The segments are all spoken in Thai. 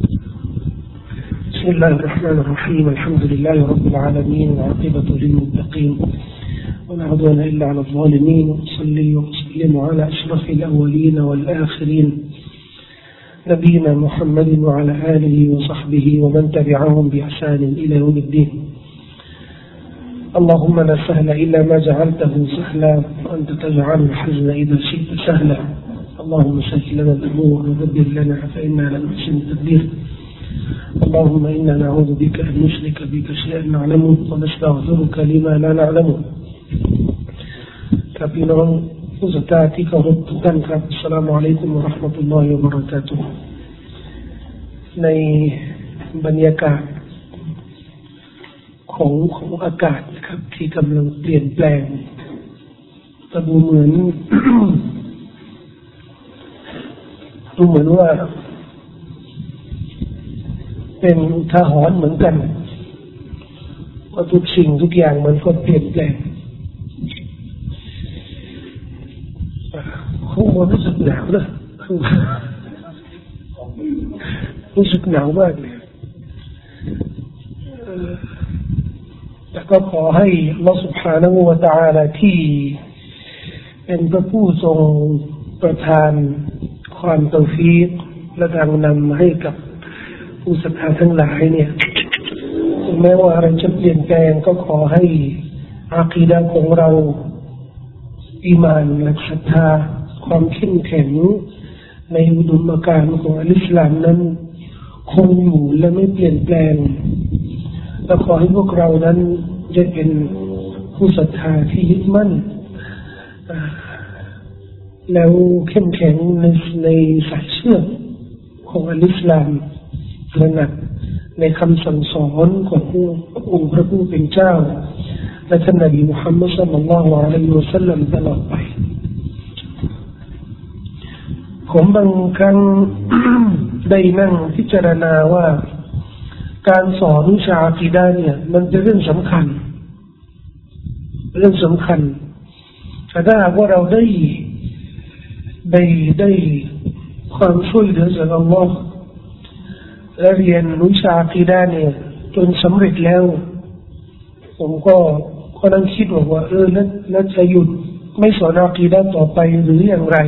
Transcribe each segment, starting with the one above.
بسم الله الرحمن الرحيم. الحمد لله رب العالمين والعاقبة للمتقين. ولا عدوان إلا على الظالمين. وصلي وسلم على أشرف الأولين والآخرين. نبينا محمد وعلى آله وصحبه ومن تبعهم بإحسان إلى يوم الدين. اللهم لا سهل إلا ما جعلته سهلا وأنت تجعل الحزن إذا شئت سهلا. اللهم سهل لنا الأمور ودبر لنا فإنا لا نحسن التدبير اللهم إنا نعوذ بك أن نشرك بك شيئا نعلمه ونستغفرك لما لا نعلمه ครับพี่น้องผู้ศรัทธาที่เคารพทุกท่านครับอัสสลามุอะลัยกุมวะเราะห์มะตุลลอฮิวะบะเราะกาตุฮ์ในบรรยากาศของของอากาศนะครับ ที่กำลังเปลี่ยนแปลงแต่ดูเหมือน ดูเหมือนว่า เป็นอุทาหรณ์เหมือนกันว่าทุกสิ่งทุกอย่างมันก็เปลี่ยนแปลงข้างบนรู้สึกหนาวนะข้างบนรู้สึกหนาวมากเลยแต่ก็ขอให้ลอสุภาณวตาลาที่เป็นพระผู้ทรงประทาน ความตฟีกและทางนำให้กับผู้ศรัทธาทั้งหลายเนี่ยถึงแม้ว่าอะไรจะเปลี่ยนแปลงก็ขอให้อาคีดาของเราอีมานและศรัทธาความเข้มแข็งในอุดมการณ์ของอลิสลามนั้น คงอยู่และไม่เปลี่ยนแปลง และขอให้พวกเรานั้นจะเป็นผู้ศรัทธาที่ยึดมั่น แล้วเข้มแข็งในในสายเชื่อของอัลอิสลามระหนักในคำสั่งสอนขององค์พระผู้เป็นเจ้า และท่านนบีมุฮัมมัดสัลลัลลอฮุอะลัยฮิวะสัลลัมตลอดไป ผมบางครั้งได้นั่งพิจารณาว่า การสอนวิชาอกีดาเนี่ย มันเป็นเรื่องสำคัญ เรื่องสำคัญแต่ถ้าหากว่าเราได้ ได้ได้ความช่วยเหลือจากอัลลอฮ์และเรียนวิชาอากีดาเนี่ยจนสำเร็จแล้ว ผมก็ก็นั่งคิดว่าว่า เออแล้วแล้วจะหยุดไม่สอนอากีด้าต่อไปหรืออย่างไร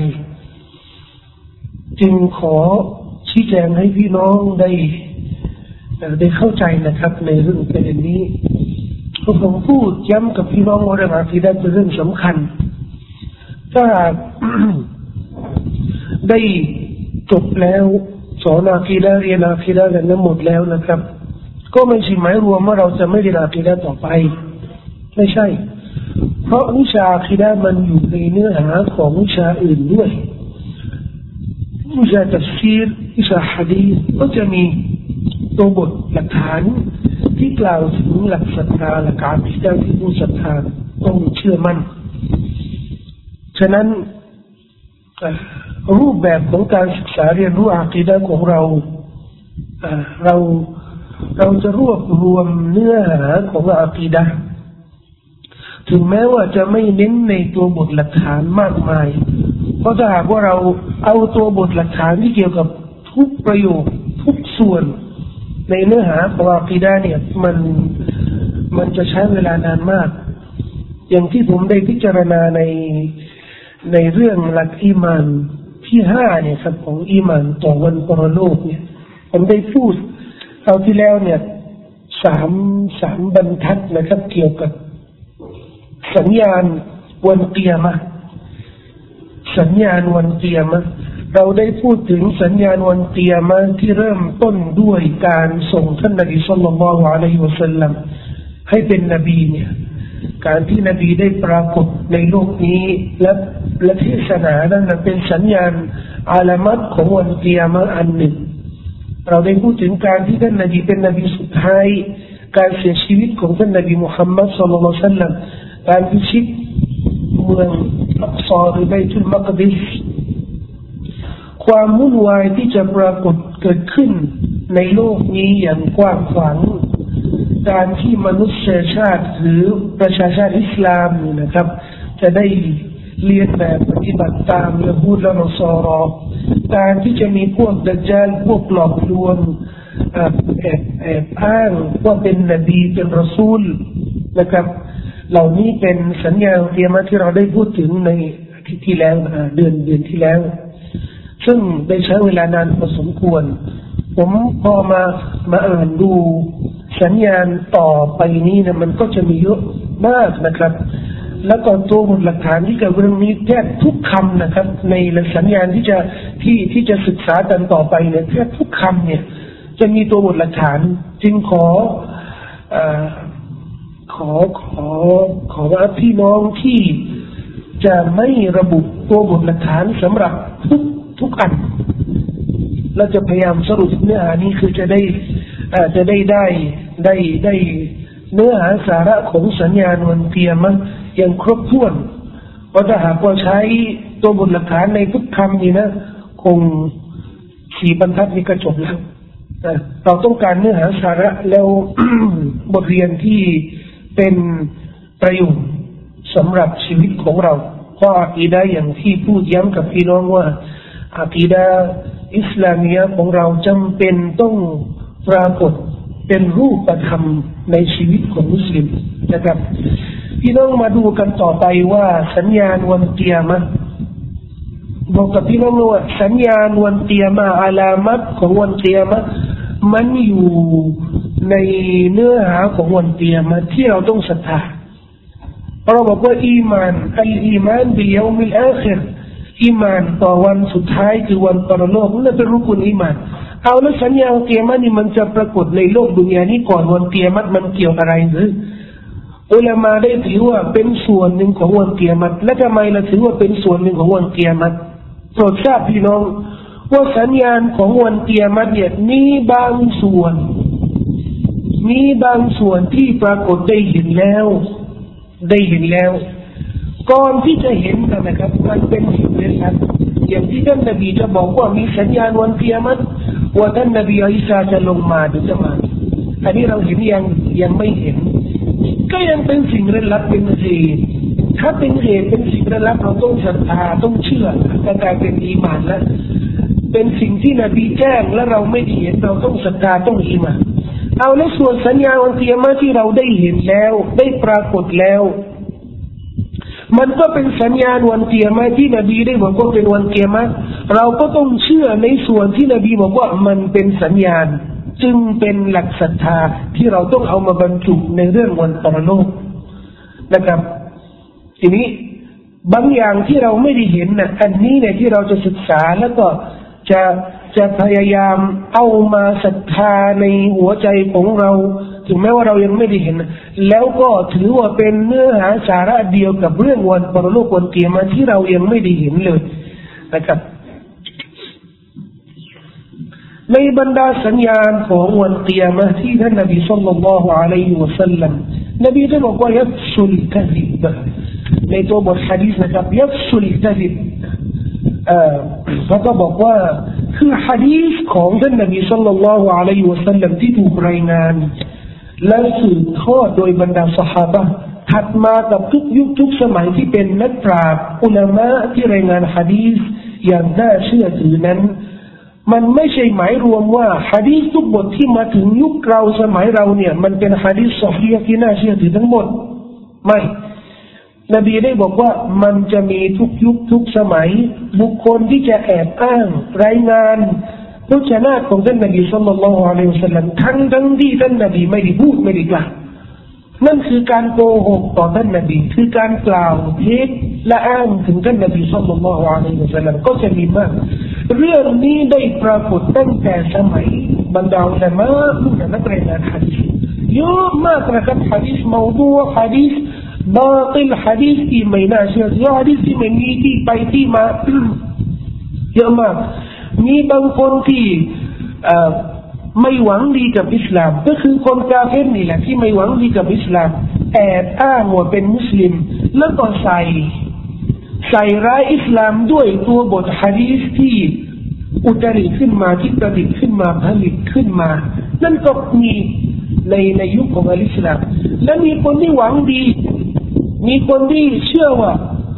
จึงขอชี้แจงให้พี่น้องได้ได้เข้าใจนะครับ ในเรื่องประเด็นนี้เพราะผมพูดย้ำกับพี่น้องว่าเรื่องอากีด้าเป็นเรื่องสำคัญถ้า ได้จบแล้วสอนอากีดาเรียนอากีดากันทั้งหมดแล้วนะครับ ก็ไม่ใช่หมายรวมว่าเราจะไม่เรียนอากีดาต่อไป ไม่ใช่ เพราะวิชาอากีดามันอยู่ในเนื้อหาของวิชาอื่นด้วยวิชาตัฟซีรวิชาฮะดีก็จะมีตัวบทหลักฐานที่กล่าวถึงหลักศรัทธาหลักการที่ได้ที่ผู้ศรัทธาต้องเชื่อมั่นฉะนั้น รูปแบบของการศึกษาเรียนรู้อากีดะของเราเราเราจะรวบรวมเนื้อหาของอากีดะถึงแม้ว่าจะไม่เน้นในตัวบทหลักฐานมากมาย เพราะถ้าหากว่าเราเอาตัวบทหลักฐานที่เกี่ยวกับทุกประโยคทุกส่วนในเนื้อหาของอากีดะเนี่ยมันมันจะใช้เวลานานมาก อย่างที่ผมได้พิจารณาใน ในเรื่องหลักอีมานที่ห้าเนี่ยครับของอีมานต่อวันปรโลกเนี่ย ผมได้พูดเอาที่แล้วเนี่ยสามสามบรรทัดนะครับ เกี่ยวกับ สัญญาณวันเกียมะสัญญาณวันเกียมะเราได้พูดถึงสัญญาณวันเกียมะที่เริ่มต้นด้วยการส่งท่านนบีสุลต่านละฮ์อะลัยฮิวสัลลัมให้เป็นนบีเนี่ย การที่นบีได้ปรากฏในโลกนี้ และและเทศนานั้นเป็นสัญญาณอาลามัตของวันเกียรมะอันหนึ่ง เราได้พูดถึงการที่ท่านนบีเป็นนบีสุดท้าย การเสียชีวิตของท่านนบีมุฮัมมัดสุลลัลสัลลัมการพิชิตเมืองอักซอหรือไบตุลมักดิสความวุ่นวายที่จะปรากฏเกิดขึ้นในโลกนี้อย่างกว้างขวาง การที่มนุษยชาติหรือประชาชาติอิสลามนี่นะครับ จะได้เรียนแบบปฏิบัติตามยะพูดและนอสอรอการที่จะมีพวกดัจจาลพวกหลอกลวงแอบแอบอ้างว่าเป็นนบีเป็นรอซูลนะครับ เหล่านี้เป็นสัญญาเตรียมที่เราได้พูดถึงในอาทิตย์ที่แล้วเดือนเดือนที่แล้ว ซึ่งได้ใช้เวลานานพอสมควร ผมพอมามาอ่านดู สัญญาณต่อไปนี้นะมันก็จะมีเยอะมากนะครับ แล้วก็ตัวบทหลักฐานที่เกี่ยวกับเรื่องนี้แทบทุกคำนะครับ ในสัญญาณที่จะที่ที่จะศึกษากันต่อไปเนี่ยแทบทุกคำเนี่ย จะมีตัวบทหลักฐาน จึงขออขอขอขอว่าพี่น้องที่จะไม่ระบุตัวบทหลักฐานสำหรับทุกทุกอันเราจะพยายามสรุปเนื้อหานี้คือจะได้จะได้ได้ได้ได้เนื้อหาสาระของสัญญาณวันเตียมอย่างครบถ้วนเพราะถ้าหากว่าใช้ตัวบทหลักฐานในทุกคำนี่นะ คงสี่บรรทัดนี้ก็จบแล้วเราต้องการเนื้อหาสาระแล้วบทเรียนที่เป็นประโยชน์สำหรับชีวิตของเราเพราะอากีดาอย่างที่พูดย้ำกับพี่น้องว่าอากีดาอิสลามียของเราจำเป็นต้องปรากฏ เป็นรูปธรรมในชีวิตของมุสลิมนะครับ พี่น้องมาดูกันต่อไปว่าสัญญาณวันเตียมะบอกกับพี่น้องว่าสัญญาณวันเตียมะอาลามัดของวันเตียมะมันอยู่ในเนื้อหาของวันกิยามะฮฺที่เราต้องศรัทธาเราบอกว่าอีมาน الإيمان باليوم الآخر อีมานต่อวันสุดท้ายคือวันปรโลกนั่นเป็นรุกุนอีมาน เอาแล้วสัญญาณกิยามะฮฺนี่มันจะปรากฏในโลกดุนยานี้ก่อนวันกิยามะฮฺมันเกี่ยวอะไรหรืออุละมาอ์ได้ถือว่าเป็นส่วนหนึ่งของวันกิยามะฮฺและทำไมเราถือว่าเป็นส่วนหนึ่งของวันกิยามะฮฺโปรดทราบพี่น้องว่าสัญญาณของวันเกียรติเนี่ยมีบางส่วน มีบางส่วนที่ปรากฏได้เห็นแล้ว ได้เห็นแล้ว ก่อนที่จะเห็นกันนะครับ มันเป็นสิ่งเร้นอย่างที่ท่านนบีจะบอกว่ามีสัญญาณวันเกียรติว่าท่านนบีอิสาจะลงมาหรือจะมาอันนี้เราเห็นยังยังไม่เห็น ก็ยังเป็นสิ่งเร้นลับเป็นเหตุถ้าเป็นเหตุเป็นสิ่งเร้นลับเราต้องศรัทธาต้องเชื่อก็กลายเป็นอีมานแล้วเป็นสิ่งที่นบีแจ้งและเราไม่เห็นเราต้องศรัทธาต้องอีมานเอาแล้วส่วนสัญญาวันเตียมาที่เราได้เห็นแล้ว ได้ปรากฏแล้ว มันก็เป็นสัญญาณวันเกียรมาที่นบีได้บอกว่าเป็นวันเกียรมาเราก็ต้องเชื่อในส่วนที่นบีบอกว่ามันเป็นสัญญาณ จึงเป็นหลักศรัทธาที่เราต้องเอามาบรรจุในเรื่องวันปรโลกนะครับ ทีนี้บางอย่างที่เราไม่ได้เห็นนะอันนี้เนี่ยที่เราจะศึกษาแล้วก็จะ จะพยายามเอามาศรัทธาในหัวใจของเรา ถึงแม้ว่าเรายังไม่ได้เห็น แล้วก็ถือว่าเป็นเนื้อหาสาระเดียวกับเรื่องวันปรโลกวันเกียรมาที่เรายังไม่ได้เห็นเลยนะครับ ในบรรดาสัญญาณของวันเกียรมาที่ท่านนบีสุลต่านละฮ์อะลัยฮิวะสัลลัมนบีได้บอกว่ายับสุลกะซิบในตัวบทฮะดีษนะครับยับสุลกะซิบเขาก็บอกว่า คือฮะดีษของท่านนบีสุลต่านละฮ์อะลัยฮิวะสัลลัมที่ถูกรายงาน และสืบทอดโดยบรรดาสหายถัดมากับทุกยุคทุกสมัยที่เป็นนักปราชญ์อุลามะที่รายงานฮะดีษอย่างน่าเชื่อถือนั้น มันไม่ใช่หมายรวมว่าฮะดีษทุกบทที่มาถึงยุคเราสมัยเราเนี่ย มันเป็นฮะดีษสอฮีที่น่าเชื่อถือทั้งหมด ไม่ นบีได้บอกว่ามันจะมีทุกยุคทุกสมัย บุคคลที่จะแอบอ้างรายงานพุทธนาของท่านนบีสุลต่านละฮ์อะลัยฮิสลามทั้งทั้งที่ท่านนบีไม่ได้พูดไม่ได้กล่าวนั่นคือการโกหกต่อท่านนบีคือการกล่าวเท็จและอ้างถึงท่านนบีสุลต่านละฮ์อะลัยฮิสลามก็จะมีมาก เรื่องนี้ได้ปรากฏตั้งแต่สมัยบรรดาอุลามะผู้นักเรียนฮะดีษเยอะมากนะครับฮะดีษมาวดูฮะดีษ บาติลฮะดีษที่ไม่น่าเชื่อถือฮะดีษที่ไม่มีที่ไปที่มาเยอะมากมีบางคนที่ไม่หวังดีกับอิสลาม ก็คือคนกาเฟรนี่แหละที่ไม่หวังดีกับอิสลามแอบอ้างว่าเป็นมุสลิม แล้วก็ใส่ ใส่ร้ายอิสลามด้วยตัวบทฮะดีษที่อุตริขึ้นมาที่ประดิษฐ์ขึ้นมาผลิตขึ้นมา นั่นก็มีในในยุคของอิสลาม และมีคนที่หวังดี มีคนที่เชื่อว่า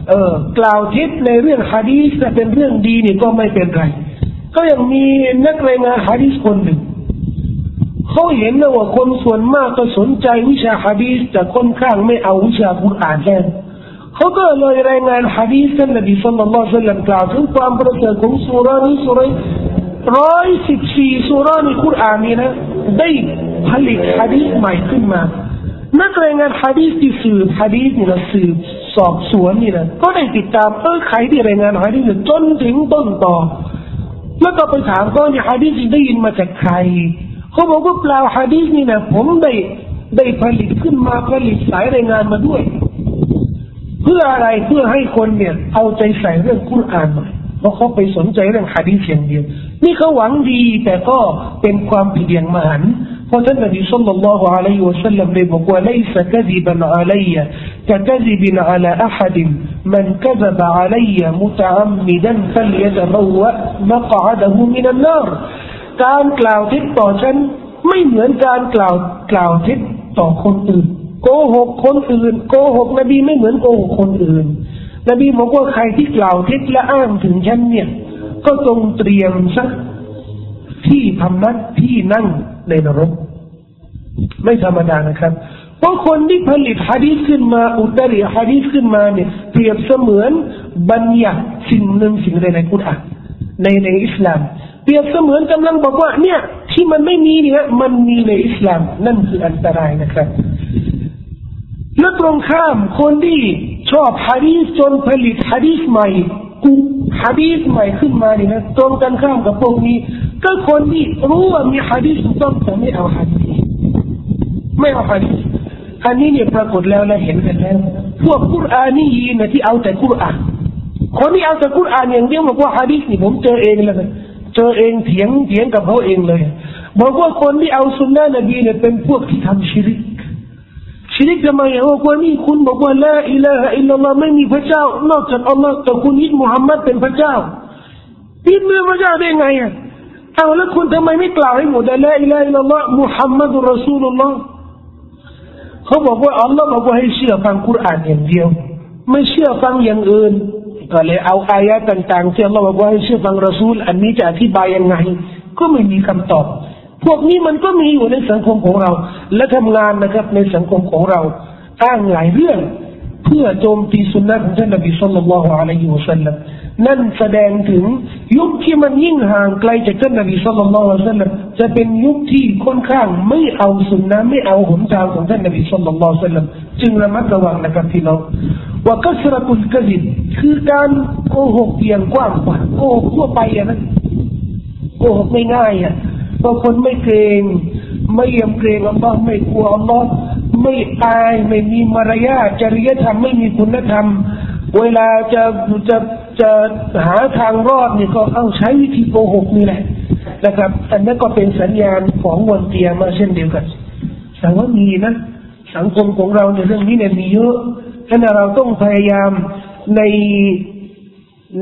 เออกล่าวเท็จในเรื่องฮะดีษแต่เป็นเรื่องดีนี่ก็ไม่เป็นไร ก็ยังมีนักรายงานฮะดีษคนหนึ่งเขาเห็นแล้วว่าคนส่วนมากก็สนใจวิชาฮะดีษแต่ค่อนข้างไม่เอาวิชาคุรอานแทนเขาก็เลยรายงานฮะดีษท่านนบีสุลต่านละสัลลัมกล่าวถึงความประเสริฐของสุรานี้สุราร้อยสิบสี่สุราในคุรอานนี้นะได้ผลิตฮะดีษใหม่ขึ้นมา นักรายงานฮะดีที่สืบฮะดีนี่นะสืบสอบสวนนี่นะก็ได้ติดตามเออใครที่รายงานฮะดีษจนถึงต้นต่อแล้วก็ไปถามก็เนี่ยฮะดีษได้ยินมาจากใครเขาบอกว่าเปล่าฮะดีษนี่นะผมได้ได้ผลิตขึ้นมาผลิตสายรายงานมาด้วย เพื่ออะไรเพื่อให้คนเนี่ย เอาใจใส่เรื่องคุรานมาเพราะเขาไปสนใจเรื่องฮะดีษอย่างเดียวนี่เขาหวังดีแต่ก็เป็นความผิดอย่างมหันเพ ราะท่านนบีสุลต่านละฮ์อะลัยฮิวะสัลลัมได้บอกว่า ليس كذبا علي ككذب على أحد من كذب علي متعمدا فليتبوأ مقعده من النار การกล่าวเท็จต่อฉันไม่เหมือนการกล่าวกล่าวเท็จต่อคนอื่น โกหกคนอื่น โกหกนบีไม่เหมือนโกหกคนอื่น นบีบอกว่าใครที่กล่าวเท็จและอ้างถึงฉันเนี่ย ก็จงเตรียมสักที่พำนักที่นั่ง ในนรก ไม่ธรรมดานะครับ เพราะคนที่ผลิตฮะดีษขึ้นมา อุตริฮะดีษขึ้นมาเนี่ยเปรียบเสมือนบัญญัติสิ่งหนึ่งสิ่งใดในกุรอานในในอิสลาม เปรียบเสมือนกำลังบอกว่า เนี่ย ที่มันไม่มีเนี่ยมันมีในอิสลาม นั่นคืออันตรายนะครับและตรงข้ามคนที่ชอบฮะดีษจนผลิตฮะดีษใหม่ กูฮะดีษใหม่ขึ้นมาเนี่ยนะตรงกันข้ามกับพวกนี้ ก็คนที่รู้ว่ามีฮะดีษต้องแต่ไม่เอาฮะดีษไม่เอาฮะดีษอันนี้เนี่ยปรากฏแล้วและเห็นกันแล้วพวกกุรอานียีนะที่เอาแต่กุรอานคนที่เอาแต่กุรอานอย่างเดียวบอกว่าฮะดีษนี่ผมเจอเองเลยเจอเองเถียงเถียงกับเขาเองเลยบอกว่าคนที่เอาสุนนะนบีเนี่ยเป็นพวกที่ทำชิริก ชิริกทำไมอะว่านี่คุณบอกว่าละอิละฮะอิลลัลลอฮ์ไม่มีพระเจ้านอกจากอัลลอฮ์แต่คุณยึดมุฮัมมัดเป็นพระเจ้ายึดเมื่อพระเจ้าได้ไงอะเอาแล้วคุณทำไมไม่กล่าวให้หมดละอิละฮะอิลลัลลอฮ์มุฮัมมัดุลรอซูลุลลอฮ์เขาบอกว่าอัลลอฮ์บอกว่าให้เชื่อฟังคุรานอย่างเดียว ไม่เชื่อฟังอย่างอื่นก็เลยเอาอายะต่างๆที่อัลลอฮ์บอกว่าให้เชื่อฟังรอซูล อันนี้จะอธิบายยังไง ก็ไม่มีคำตอบ พวกนี้มันก็มีอยู่ในสังคมของเรา และทำงานนะครับในสังคมของเราอ้างหลายเรื่อง เพื่อโจมตีสุนนะของท่านนบีสุลต่านละฮ์อะลัยฮิวะสัลลัมนั่นแสดงถึงยุคที่มันยิ่งห่างไกลจากท่านนบีสุลต่านละฮ์อะลัยฮิวะสัลลัมจะเป็นยุคที่ค่อนข้างไม่เอาสุนนะไม่เอาหนทางของท่านนบีสุลต่านละฮ์อะลัยฮิวะสัลลัมจึงระมัดระวังนะครับพี่น้องว่ากัสรตุลกซิบคือการโกหกเพียงกว้างกว่าโกหกทั่วไปอะนะโกหกไม่ง่ายอะ บางคนไม่เกรงไม่ยำเกรงอัลลอฮ์ไม่กลัวอัลลอฮ์ไม่อายไม่มีมารยาทจริยธรรมไม่มีคุณธรรม เวลาจะจะจะหาทางรอดนี่ก็เอาใช้วิธีโกหกนี่แหละนะครับอันนั้นก็เป็นสัญญาณของวันเตียมาเช่นเดียวกันแต่ว่ามีนะ สังคมของเราในเรื่องนี้เนี่ยมีเยอะฉะนั้นเราต้องพยายามใน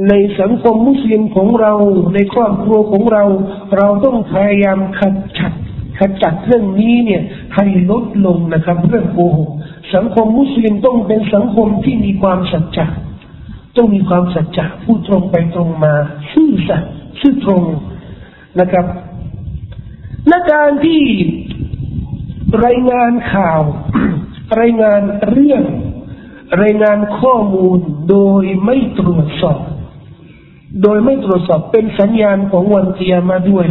ในสังคมมุสลิมของเรา ในครอบครัวของเรา เราต้องพยายามขัดจัดขจัดเรื่องนี้เนี่ยให้ลดลงนะครับ เรื่องโกหกสังคมมุสลิมต้องเป็นสังคมที่มีความสัจจะต้องมีความสัจจะพูดตรงไปตรงมาซื่อสัตย์ซื่อตรงนะครับและการที่รายงานข่าว รายงานเรื่อง รายงานข้อมูลโดยไม่ตรวจสอบ โดยไม่ตรวจสอบเป็นสัญญาณของวันเกียมาด้วย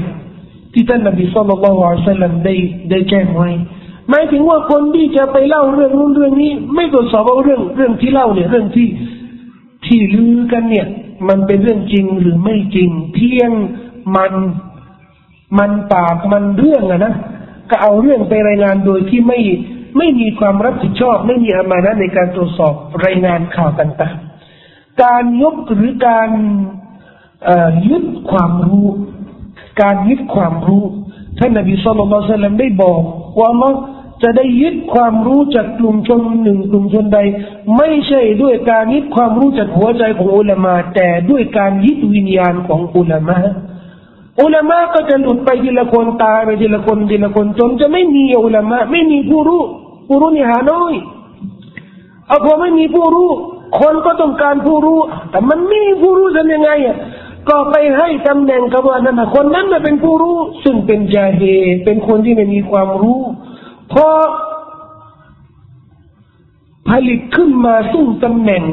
ที่ท่านนบีสุลต่านละอัลสลัมได้ได้แจ้งไว้หมายถึงว่าคนที่จะไปเล่าเรื่องนู้นเรื่องนี้ ไม่ตรวจสอบว่าเรื่องเรื่องที่เล่าเนี่ยเรื่องที่ที่ลือกันเนี่ย มันเป็นเรื่องจริงหรือไม่จริง เพียงมันมันปากมันเรื่องอะนะก็เอาเรื่องไปรายงานโดยที่ไม่ไม่มีความรับผิดชอบ ไม่มีอามานะในการตรวจสอบรายงานข่าวต่างๆการยกหรือการ ยึดความรู้ การยึดความรู้ท่านนบีสุลต่านได้บอกว่าเราจะได้ยึดความรู้จากกลุ่มชนหนึ่งกลุ่มชนใด ไม่ใช่ด้วยการยึดความรู้จากหัวใจของอุลามา แต่ด้วยการยึดวิญญาณของอุลามาอุลามะก็จะหลุดไปทีละคนตายไปทีละคนทีละคนจนจะไม่มีอุลามะไม่มีผู้รู้ผู้รู้นี่หาน้อยเอาพอไม่มีผู้รู้ คนก็ต้องการผู้รู้ แต่มันไม่มีผู้รู้จะยังไงอะ ก็ไปให้ตำแหน่งกับว่านั่นคนนั้นมาเป็นผู้รู้ ซึ่งเป็นจาเฮเป็นคนที่ไม่มีความรู้พอผลิตขึ้นมาซึ่งตำแหน่ง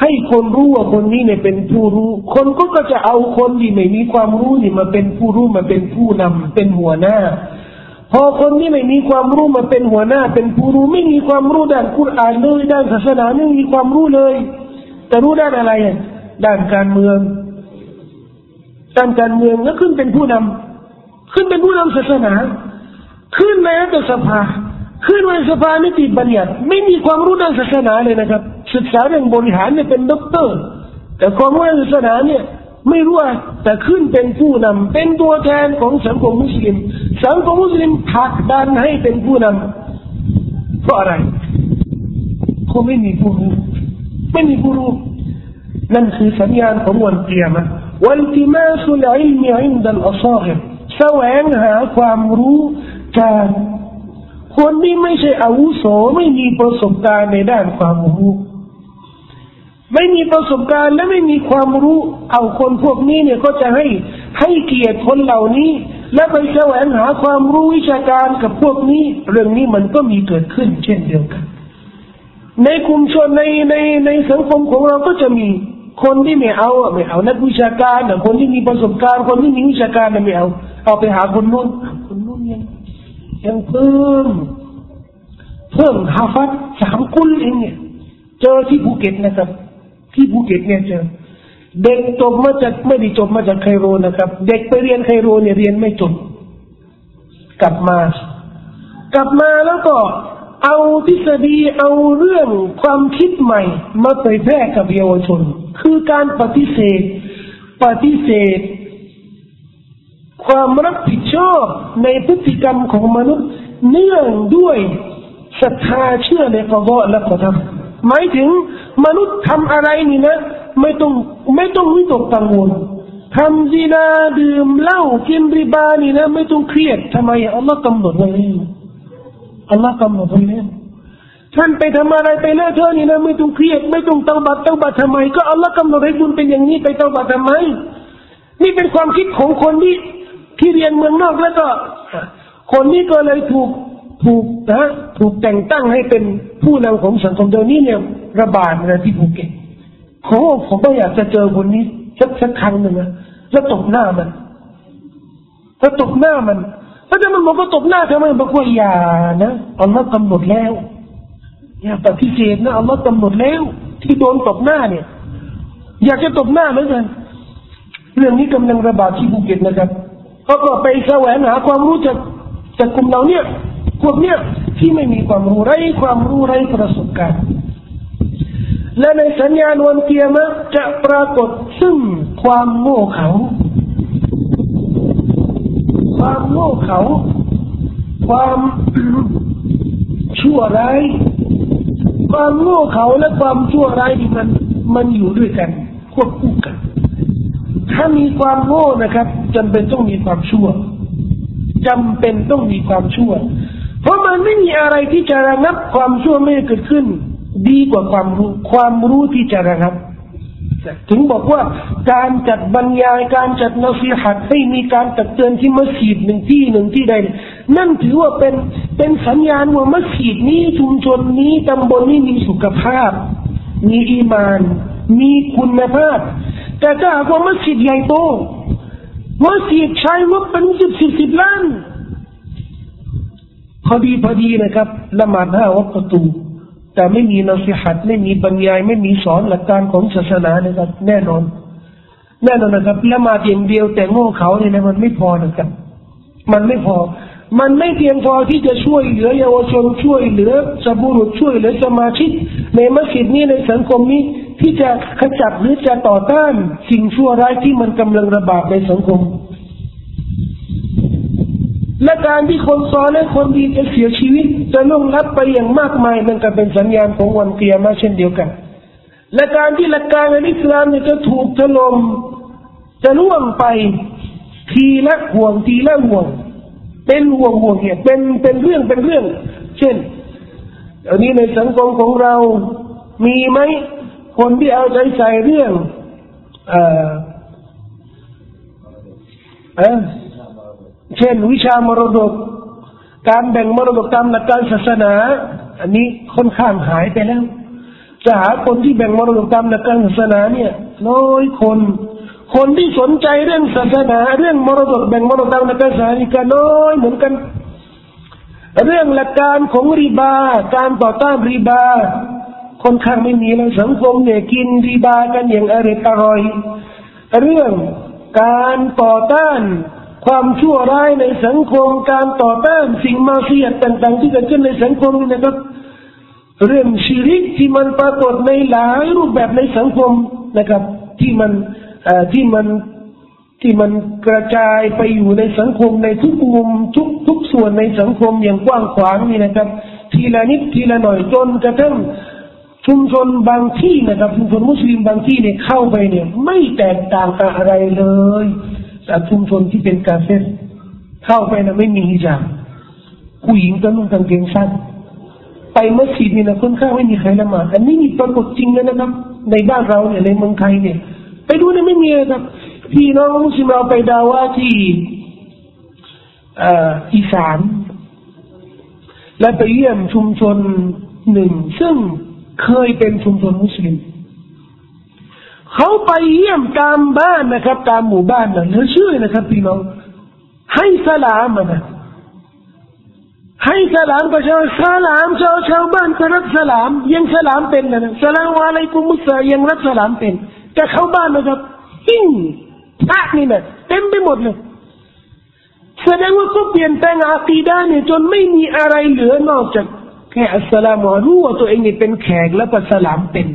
ให้คนรู้ว่าคนนี้เนี่ยเป็นผู้รู้ คนก็ก็จะเอาคนที่ไม่มีความรู้นี่มาเป็นผู้รู้มาเป็นผู้นำเป็นหัวหน้า พอคนที่ไม่มีความรู้มาเป็นหัวหน้า เป็นผู้รู้ ไม่มีความรู้ด้านกุรอานเลยด้านศาสนาไม่มีความรู้เลย แต่รู้ด้านอะไรด้านการเมือง ด้านการเมืองแล้วขึ้นเป็นผู้นำขึ้นเป็นผู้นำศาสนา ขึ้นในรัฐสภา ขึ้นในสภานิติบัญญัติไม่มีความรู้ด้านศาสนาเลยนะครับ ศึกษาเรื่องบริหารเนี่ยเป็นด็อกเตอร์ แต่ความรู้ด้านศาสนาเนี่ยไม่รู้ว่าแต่ขึ้นเป็นผู้นำเป็นตัวแทนของสังคมมุสลิม สังคมมุสลิมผลักดันให้เป็นผู้นำเพราะอะไรเขาไม่มีผู้รู้ไม่มีผู้รู้นั่นคือสัญญาณของวันเกียรติ والتماس العلم عند الأصاغر แสวงหาความรู้จากคนที่ไม่ใช่อาวุโสไม่มีประสบการณ์ในด้านความรู้ ไม่มีประสบการณ์และไม่มีความรู้ เอาคนพวกนี้เนี่ยก็จะให้ให้เกียรติคนเหล่านี้ และไปแสวงหาความรู้วิชาการกับพวกนี้ เรื่องนี้มันก็มีเกิดขึ้น เช่นเดียวกัน ในกลุ่มชนในในในสังคมของเราก็จะมี คนที่ไม่เอาไม่เอานักวิชาการคนที่มีประสบการณ์ คนที่มีวิชาการไม่เอา เอาไปหาคนนู้นคนนู้นยังยังเพิ่มเพิ่มฮาฟัดสามกุลเองเนี่ย เจอที่ภูเก็ตนะครับ ที่ภูเก็ตเนี่ยเจอเด็กจบมาจากไม่ได้จบมาจากไคโรนะครับ เด็กไปเรียนไคโรเนี่ยเรียนไม่จบกลับมา กลับมาแล้วก็ เอาทฤษฎีเอาเรื่องความคิดใหม่ มาเผยแพร่กับเยาวชน คือการปฏิเสธ ปฏิเสธ ความรับผิดชอบในพฤติกรรมของมนุษย์ เนื่องด้วยศรัทธาเชื่อในกบฏและกระทำหมายถึงมนุษย์ทำอะไรนี่นะ ไม่ต้องไม่ต้องวิตกกังวลทำซีนาดื่มเหล้ากินริบานี่นะ ไม่ต้องเครียดทำไมอัลลอฮ์กำหนดไว้ อัลลอฮ์กำหนดไว้แล้วท่านไปทำอะไรไปเลิกเธอนี่นะไม่ต้องเครียดไม่ต้องเตาบัตเตาบัตทำไม ก็อัลลอฮ์กำหนดให้คุณเป็นอย่างนี้ไปเตาบัตทำไม นี่เป็นความคิดของคนที่ที่เรียนเมืองนอกแล้วก็ คนนี้ก็เลยถูกถูกนะถูกแต่งตั้งให้เป็นผู้นำของสังคมเดี๋ยวนี้เนี่ยระบาดนะที่ภูเก็ตโอ้ผมก็อยากจะเจอคนนี้สักสักครั้งหนึ่งนะแล้วตบหน้ามันแล้วตบหน้ามัน ถ้าจะมันบอกว่าตบหน้าทำไมบอกว่าอย่านะอัลลอฮ์กำหนดแล้วอย่าปฏิเสธนะอัลลอฮ์กำหนดแล้ว ที่โดนตบหน้าเนี่ย อยากจะตบหน้าเหมือนกันเรื่องนี้กำลังระบาดที่ภูเก็ตนะครับเขาก็ไปแสวงหาความรู้จากจากกลุ่มเราเนี่ยพวกเนี่ยที่ไม่มีความรู้ไร้ความรู้ไร้ประสบการณ์และในสัญญาณวันเกียรติจะปรากฏซึ่งความโง่เขลา ความโง่เขลาความชั่วร้าย ความโง่เขลาและความชั่วร้ายนี่มันมันอยู่ด้วยกันควบคู่กัน ถ้ามีความโง่นะครับจำเป็นต้องมีความชั่วจำเป็นต้องมีความชั่ว เพราะมันไม่มีอะไรที่จะระงับความชั่วไม่เกิดขึ้น ดีกว่าความรู้ความรู้ที่จะระงับ ถึงบอกว่าการจัดบรรยายการจัดนัสีหัดให้มีการตักเตือนที่มัสยิดหนึ่งที่หนึ่งที่ใด นั่นถือว่าเป็นเป็นสัญญาณว่ามัสยิดนี้ชุมชนนี้ตำบลนี้มีสุขภาพ มีอีมาน มีคุณภาพ แต่ถ้าหากว่ามัสยิดใหญ่โตมัสยิดใช้งบเป็นสิบสิบสิบล้านพอดีพอดีนะครับละหมาดห้าวัดประตู แต่ไม่มีนสิหัดไม่มีบรรยายไม่มีสอนหลักการของศาสนานะครับแน่นอน แน่นอนนะครับละมาเพียงเดียวแต่โง่เขาเนี่ยนะมันไม่พอนะครับ มันไม่พอ มันไม่เพียงพอที่จะช่วยเหลือเยาวชนช่วยเหลือสบุรุษช่วยเหลือสมาชิกในมัสยิดนี้ในสังคมนี้ที่จะขจัดหรือจะต่อต้านสิ่งชั่วร้ายที่มันกำลังระบาดในสังคม และการที่คนซอนและคนดีจะเสียชีวิต จะล่วงลับไปอย่างมากมายมันก็เป็นสัญญาณของวันเกียรมาเช่นเดียวกัน และการที่หลักการในอิสลามเนี่ยจะถูกถล่มจะล่วงไป ทีละห่วงทีละห่วง เป็นห่วงห่วงเนี่ยเป็นเป็นเรื่องเป็นเรื่อง เช่นอันนี้ในสังคมของเรามีไหมคนที่เอาใจใส่เรื่อง เอ่อเออ เช่นวิชามรดก การแบ่งมรดกตามหลักการศาสนา อันนี้ค่อนข้างหายไปแล้ว จะหาคนที่แบ่งมรดกตามหลักการศาสนาเนี่ยน้อยคน คนที่สนใจเรื่องศาสนา เรื่องมรดกแบ่งมรดกตามหลักการศาสนานี่ก็น้อยเหมือนกัน เรื่องหลักการของริบา การต่อต้านริบาค่อนข้างไม่มีแล้วสังคมเนี่ยกินริบากันอย่างอร่อยอร่อยเรื่องการต่อต้าน ความชั่วร้ายในสังคมการต่อต้านสิ่งมาเสียต่างๆ ที่เกิดขึ้นในสังคมนี่นะครับเรื่องชีริกที่มันปรากฏในหลายรูปแบบในสังคมนะครับ ที่มันที่มันที่มันกระจายไปอยู่ในสังคมในทุกมุมทุกทุกส่วนในสังคมอย่างกว้างขวางนี่นะครับ ทีละนิดทีละหน่อยจนกระทั่งชุมชนบางที่นะครับชุมชนมุสลิมบางที่เนี่ยเข้าไปเนี่ย ไม่แตกต่างกันอะไรเลย จากชุมชนที่เป็นกาเฟ่เข้าไปนะไม่มีฮิญาบผู้หญิงก็นุ่งกางเกงสั้นไปมัสยิดนี่นะคนข้างไม่มีใครละหมาดอันนี้มีปรากฏจริงเลยนะครับ ในบ้านเราเนี่ยในเมืองไทยเนี่ย ไปดูเนี่ยไม่มีครับพี่น้องมุสลิมเราไปดาว่าที่อีสาน และไปเยี่ยมชุมชนหนึ่ง ซึ่งเคยเป็นชุมชนมุสลิม เขาไปเยี่ยมตามบ้านนะครับ ตามหมู่บ้านนะเหลือเชื่อนะครับพี่น้องให้สลามนะให้สลามประชาสลามชาวชาวบ้านก็รับสลามยังสลามเป็นนะสลามวะไรกุมุสยังรับสลามเป็น แต่เข้าบ้านนะครับหิ้งพระนี่นะเต็มไปหมดเลยแสดงว่าก็เปลี่ยนแปลงอาคีดาเนี่ยจนไม่มีอะไรเหลือนอกจากแค่อัสสลามรู้ว่าตัวเองนี่เป็นแขกแล้วก็สลามเป็น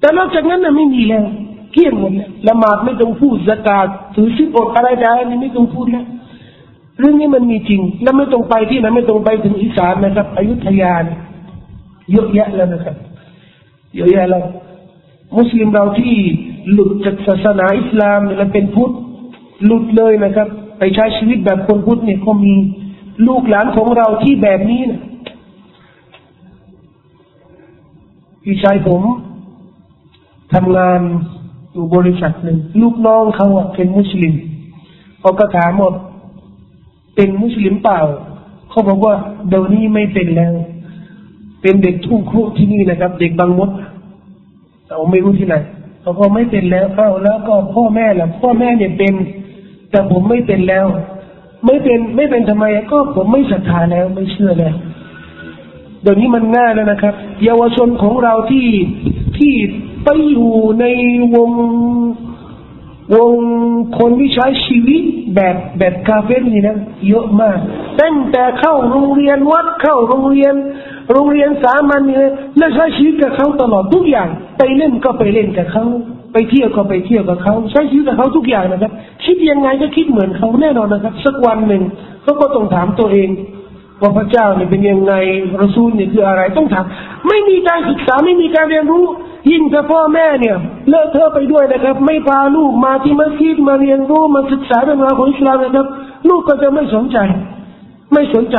แต่นอกจากนั้นน่ะไม่มีแล้ว เกี่ยงหมดแล้วละหมาดไม่ต้องพูดสกาดถือสิบอดอะไรได้นี่ไม่ต้องพูดแล้วเรื่องนี้มันมีจริง แล้วไม่ต้องไปที่ไหนไม่ต้องไปถึงอีสานนะครับอยุธยาเยอะแยะแล้วนะครับเยอะแยะแล้วมุสลิมเราที่หลุดจากศาสนาอิสลามแล้วเป็นพุทธหลุดเลยนะครับ ไปใช้ชีวิตแบบคนพุทธเนี่ยก็มีลูกหลานของเราที่แบบนี้นะพี่ชายผมทำงาน อยู่บริษัทหนึ่งลูกน้องเขาเป็นมุสลิมเขาก็ถามหมดเป็นมุสลิมเปล่า เขาบอกว่าเดี๋ยวนี้ไม่เป็นแล้ว เป็นเด็กทุ่งครุที่นี่นะครับ เด็กบางมดแต่ไม่รู้ที่ไหนเขาก็ไม่เป็นแล้วเข้าแล้วก็พ่อแม่ล่ะพ่อแม่เนี่ยเป็น แต่ผมไม่เป็นแล้ว ไม่เป็นไม่เป็นทำไมก็ผมไม่ศรัทธาแล้วไม่เชื่อแล้วเดี๋ยวนี้มันง่ายแล้วนะครับ เยาวชนของเราที่ที่ ไปอยู่ในวงวงคนที่ใช้ชีวิตแบบแบบคาเฟ่นี่นะเยอะมากตั้งแต่เข้าโรงเรียนวัดเข้าโรงเรียน โรงเรียนสามัญเนี่ยและใช้ชีวิตกับเขาตลอดทุกอย่าง ไปเล่นก็ไปเล่นกับเขาไปเที่ยวก็ไปเที่ยวกับเขาใช้ชีวิตกับเขาทุกอย่างนะครับ คิดยังไงก็คิดเหมือนเขาแน่นอนนะครับ สักวันหนึ่งเขาก็ต้องถามตัวเอง ว่าพระเจ้าเนี่ยเป็นยังไงรอซูลเนี่ยคืออะไรต้องถามไม่มีการศึกษาไม่มีการเรียนรู้ยิ่งถ้าพ่อแม่เนี่ยเลิกเธอไปด้วยนะครับ ไม่พาลูกมาที่มัสยิดมาเรียนรู้มาศึกษาเรื่องราวของอิสลามนะครับ ลูกก็จะไม่สนใจ ไม่สนใจ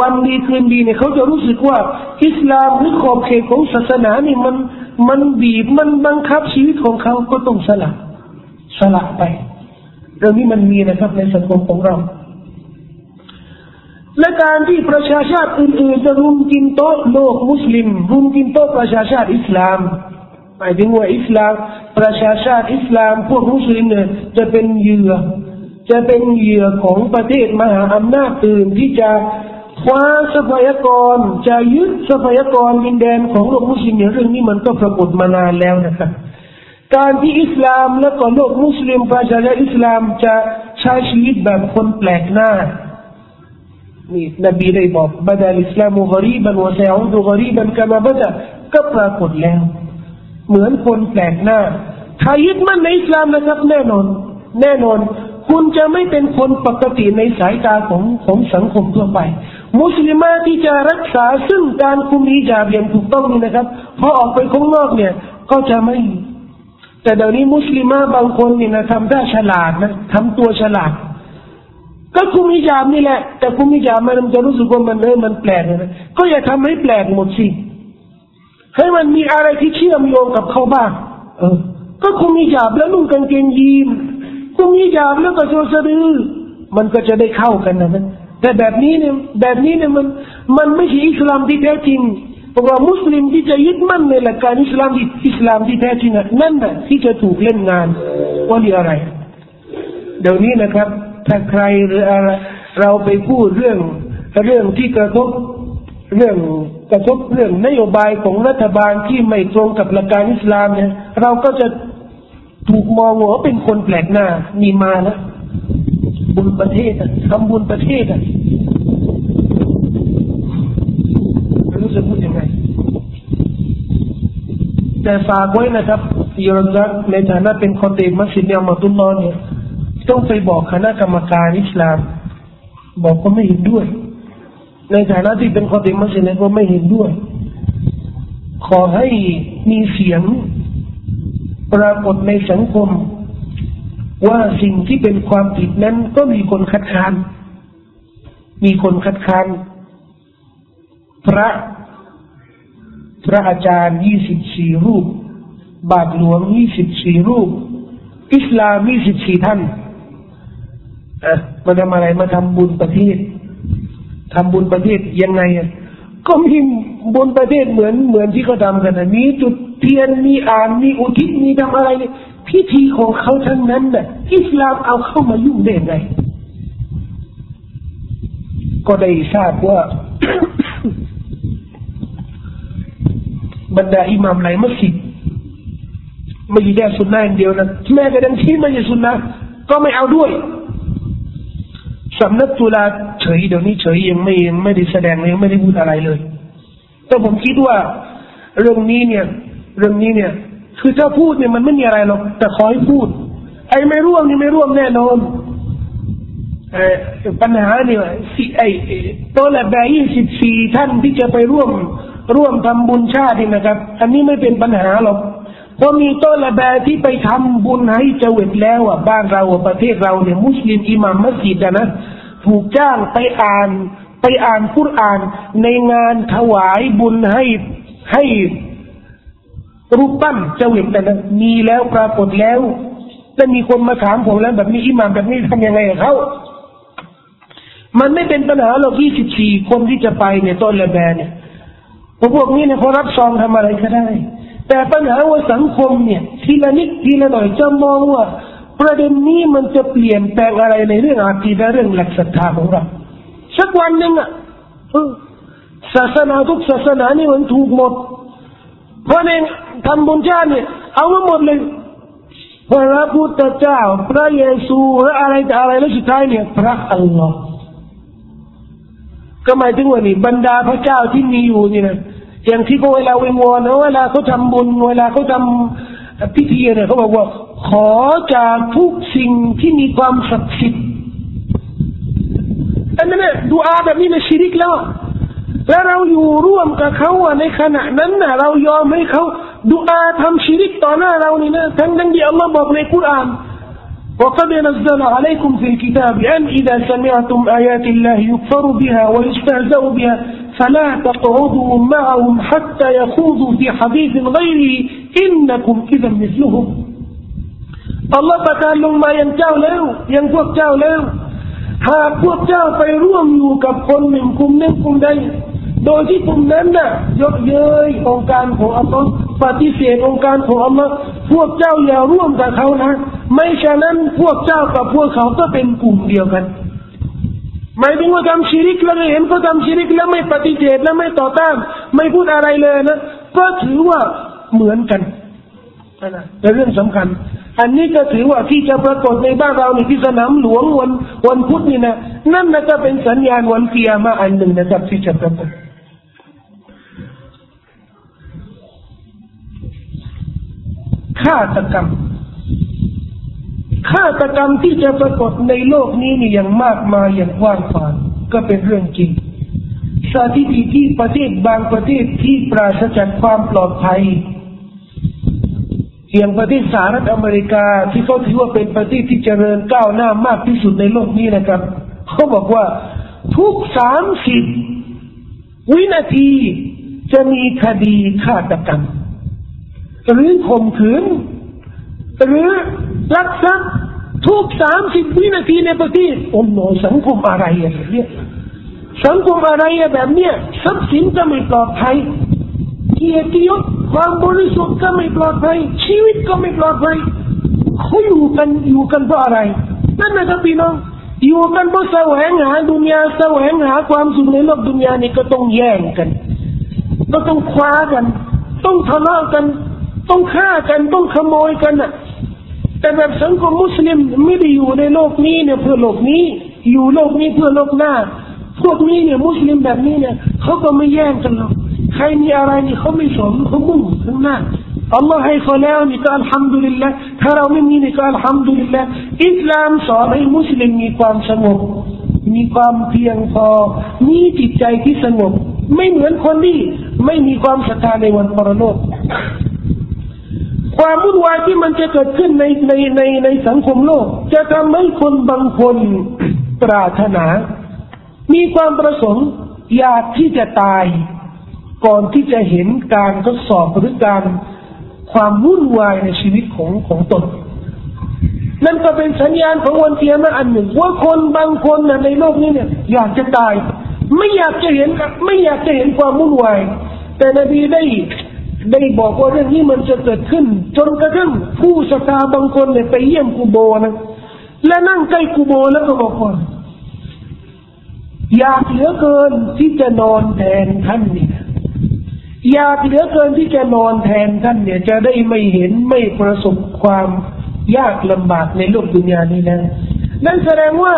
วันดีคืนดีเนี่ยเขาจะรู้สึกว่า อิสลามหรือขอบเขตของศาสนานี่มันมันบีบมันบังคับชีวิตของเขาก็ต้องสละสละไปเรื่องนี้มันมีนะครับในสังคมของเรา และการที่ประชาชาติอื่นๆจะรุมกินโต๊ะโลกมุสลิมรุมกินโต๊ะประชาชาติอิสลามหมายถึงว่าอิสลาม ประชาชาติอิสลาม พวกมุสลิมเนี่ยจะเป็นเหยื่อ จะเป็นเหยื่อของประเทศมหาอำนาจอื่นที่จะคว้าทรัพยากรจะยึดทรัพยากรดินแดนของโลกมุสลิมเนี่ยเรื่องนี้มันก็ปรากฏมานานแล้วนะครับการที่อิสลามและก็โลกมุสลิมประชาชาติอิสลามจะใช้ชีวิตแบบคนแปลกหน้า นี่นบีได้บอกบดาลิสลามุกรีบันวะซาอุดุกรีบันกามาบดาก็ปรากฏแล้ว เหมือนคนแปลกหน้าถ้ายึดมั่นในอิสลามนะครับ แน่นอน แน่นอน คุณจะไม่เป็นคนปกติในสายตาของของสังคมทั่วไป มุสลิมาที่จะรักษาซึ่งการคุมอิจาบอย่างถูกต้องนี่นะครับพอออกไปข้างนอกเนี่ย ก็จะไม่ แต่เดี๋ยวนี้มุสลิมาบางคนนี่นะทำได้ฉลาดนะทำตัวฉลาด ก็คุมิจามนี่แหละ แต่คุมิจามมันจะรู้สึกว่ามันเออมันแปลกนะก็อย่าทำให้แปลกหมดสิให้มันมีอะไรที่เชื่อมโยงกับเขาบ้างเออ ก็คงมียาบแล้วนุ่งกางเกงยีนคงมียาบแล้วก็โชว์สะดือมันก็จะได้เข้ากันนะนะแต่แบบนี้เนี่ยแบบนี้เนี่ยมัน มันไม่ใช่อิสลามที่แท้จริงเพราะว่ามุสลิมที่จะยึดมั่นในหลักการอิสลามที่อิสลามที่แท้จริงนั่นแหละที่จะถูกเล่นงานว่าเรีอะไร เดี๋ยวนี้นะครับ ถ้าใครหรืออะไรเราไปพูดเรื่องเรื่องที่กระทบเรื่องกระทบเรื่องนโยบายของรัฐบาลที่ไม่ตรงกับหลักการอิสลามเนี่ย เราก็จะถูกมองว่าเป็นคนแปลกหน้ามีมาแล้วบุญประเทศทำบุญประเทศอะรู้จะพูดยังไงแต่ฝากไว้นะครับยอมรับในฐานะเป็นคนเต็มมัสยิดเนี่ยมาตุลลอเนี่ย ต้องไปบอกคณะกรรมการอิสลาม บอกก็ไม่เห็นด้วย ในฐานะที่เป็นคนเต็มมัสยิดเนี่ยก็ไม่เห็นด้วย ขอให้มีเสียงปรากฏในสังคม ว่าสิ่งที่เป็นความผิดนั้นก็มีคนคัดค้าน มีคนคัดค้านพระพระอาจารย์ยี่สิบสี่รูป บาทหลวงยี่สิบสี่รูป อิสลามยี่สิบสี่ท่าน อะมาทำอะไรมาทำบุญประเทศทำบุญประเทศยังไงอะก็มีบุญประเทศเหมือนเหมือนที่เขาทำกันนะมีจุดเทียนมีอ่านมีอุทิศมีทำอะไรเนี่ยพิธีของเขาทั้งนั้นน่ะอิสลามเอาเข้ามายุ่งได้ไงก็ได้ทราบว่า บรรดาอิหมามหลายมัสยิดไม่ใช่แค่สุนนะอย่างเดียวนะแม้กระทั่งที่ไม่ใช่สุนนะก็ไม่เอาด้วย สำนักตุลาเฉยเดี๋ยวนี้เฉยยังไม่ยังไม่ได้แสดงยังไม่ได้พูดอะไรเลย แต่ผมคิดว่าเรื่องนี้เนี่ย เรื่องนี้เนี่ย คือถ้าพูดเนี่ยมันไม่มีอะไรหรอกแต่ขอให้พูด ไอ้ไม่ร่วมนี่ไม่ร่วมแน่นอนปัญหาเนี่ยสิไอ้ตัวละแบยี่สิบสี่ท่านที่จะไปร่วม ร่วมทำบุญชาตินะครับ อันนี้ไม่เป็นปัญหาหรอก เพรามีตัวละแบที่ไปทำบุญให้เจวิตแล้วอะบ้านเราประเทศเราเนี่ยมุสลิมอิหมัมมัสยิดนะถูกจ้างไปอ่านไปอ่านคุรานในงานถวายบุญให้ให้รูปปั้นเจวิตแต่นะมีแล้วปรากฏแล้วแต่มีคนมาถามผมแล้วแบบนี้อิหมามแบบนี้ทำยังไงเขามันไม่เป็นปัญหาหรอกยี่สิบสี่คนที่จะไปเนี่ยต้นละแบเนี่ยพวกนี้เนี่ยเขารับซองทำอะไรก็ได้ แต่ปัญหาว่าสังคมเนี่ยทีละนิดทีละหน่อยจะมองว่าประเด็นนี้มันจะเปลี่ยนแปลงอะไรในเรื่องอาคีดะเรื่องหลักศรัทธาของเราสักวันหนึ่งอะศาสนาทุกศาสนานี่มันถูกหมด เพราะในทำบุญชาติเนี่ยเอามาหมดเลยพระพุทธเจ้า พระเยซูพระอะไรต่อะไรแล้วสุดท้ายเนี่ยพระอัลลอฮ์ก็หมายถึงว่านี่บรรดาพระเจ้าที่มีอยู่นี่นะ อย่างที่เขาเวลาวิงวอนนะเวลาเขาทำบุญเวลาเขาทำพิธีเนี่ยเขาบอกว่า ขอจากทุกสิ่งที่มีความศักดิ์สิทธิ์อันนั้นเนี่ยดูอาแบบนี้ในชีริกแล้วและเราอยู่ร่วมกับเขาในขณะนั้นน่ะเรายอมให้เขาดูอาทำชีริกต่อหน้าเรานี่นะทั้งทั้งที่อัลลอฮ์บอกในคุราน وقد نزل عليكم في الكتاب أن إذا سمعتم آيات الله يكفر بها ويستهزأ بها فلا تقعدوا معهم حتى يخوضوا في حديث غيره إنكم إذا مثلهم الله ประทานลงมายังเจ้าแล้วยังพวกเจ้าแล้วหากพวกเจ้าไปร่วมอยู่กับคนหนึ่งกลุ่มหนึ่งกลุ่มใด โดยที่กลุ่มนั้นน่ะยกเย้ยองค์การของอัลลอฮ์ปฏิเสธองค์การของอัลลอฮ์พวกเจ้าอย่าร่วมกับเขานะ ไม่ฉะนั้นพวกเจ้ากับพวกเขาก็เป็นกลุ่มเดียวกันหมายถึงว่าทำชีริกแล้วเห็นเขาทำชีริกแล้วไม่ปฏิเสธและไม่ต่อต้านไม่พูดอะไรเลยนะก็ถือว่าเหมือนกันนะเป็นเรื่องสำคัญ อันนี้ก็ถือว่าที่จะปรากฏในบ้านเราในที่สนามหลวงวันวันพุธนี่นะนั่นนะจะเป็นสัญญาณวันเกียร์มาอันหนึ่งนะครับที่จะปรากฏ ฆาตกรรมฆาตกรรมที่จะปรากฏในโลกนี้นี่อย่างมากมายอย่างกว้างขวางก็เป็นเรื่องจริงสถิติที่ประเทศบางประเทศที่ปราศจากความปลอดภัยอย่างประเทศสหรัฐอเมริกาที่เขาถือว่าเป็นประเทศที่เจริญก้าวหน้ามากที่สุดในโลกนี้นะครับเขาบอกว่าทุกสามสิบวินาทีจะมีคดีฆาตกรรม หรือข่มขืน หรือลักทรัพย์ทุกสามสิบวินาทีในประเทศโอ้โหสังคมอะไรอะเนี่ยสังคมอะไรอะแบบเนี้ยทรัพย์สินก็ไม่ปลอดภัยเกียรติยศความบริสุทธิ์ก็ไม่ปลอดภัยชีวิตก็ไม่ปลอดภัยเขาอยู่กันอยู่กันเพราะอะไรนั่นนะครับพี่น้องอยู่กันเพราะแสวงหาดุนยาแสวงหาความสุขในโลกดุนยานี่ก็ต้องแย่งกัน ก็ต้องคว้ากัน ต้องทะเลาะกัน ต้องฆ่ากันต้องขโมยกันอะแต่แบบสังคมมุสลิมไม่ได้อยู่ในโลกนี้เนี่ยเพื่อโลกนี้ อยู่โลกนี้เพื่อโลกหน้า พวกนี้เนี่ยมุสลิมแบบนี้เนี่ยเขาก็ไม่แย่งกันหรอกใครมีอะไรนี่เขาไม่สนเขามุ่งข้างหน้าอัลลอฮ์ให้เขาแล้วนี่ก็อัลฮัมดุลิลละถ้าเราไม่มีนี่ก็อัลฮัมดุลิลละอิสลามสอนให้มุสลิมมีความสงบมีความเพียงพอ มีจิตใจที่สงบ ไม่เหมือนคนที่ไม่มีความศรัทธาในวันปรโลก ความวุ่นวายที่มันจะเกิดขึ้นในในในในสังคมโลก จะทำให้คนบางคนปรารถนา มีความประสงค์อยากที่จะตาย ก่อนที่จะเห็นการทดสอบหรือการความวุ่นวายในชีวิตของของตนนั่นก็เป็นสัญญาณของวันเทียมอันหนึ่งว่าคนบางคนนะในโลกนี้เนี่ย อยากจะตาย ไม่อยากจะเห็นไม่อยากจะเห็นความวุ่นวาย แต่นบีได้ ได้บอกว่าเรื่องนี้มันจะเกิดขึ้น จนกระทั่งผู้ศรัทธาบางคนเนี่ยไปเยี่ยมกูโบนะและนั่งใกล้กูโบแล้วก็บอกว่าอยากเหลือเกินที่จะนอนแทนท่านเนี่ยอยากเหลือเกินที่จะนอนแทนท่านเนี่ย จะได้ไม่เห็นไม่ประสบความยากลำบากในโลกดุนยานี้นะ นั่นแสดงว่า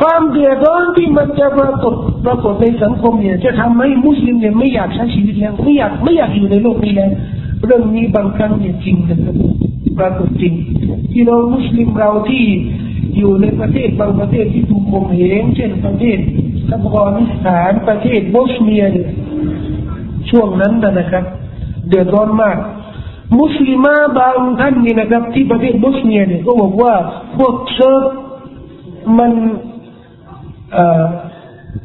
ความเดือดร้อนที่มันจะปรากฏปรากฏในสังคมเนี่ย จะทำให้มุสลิมเนี่ยไม่อยากใช้ชีวิตแล้วไม่อยากไม่อยากอยู่ในโลกนี้แล้วเรื่องนี้บางครั้งเนี่ยจริงนะครับปรากฏจริงที่เรามุสลิมเราที่อยู่ในประเทศบางประเทศที่ถูกข่มเหงเช่นประเทศอัฟกานิสถานประเทศโบสเนียเนี่ยช่วงนั้นนะครับ เดือดร้อนมาก มุสลิมาบางท่านนี่นะครับ ที่ประเทศโบสเนียเนี่ยก็บอกว่าพวกเชิร์ มันเอ่อ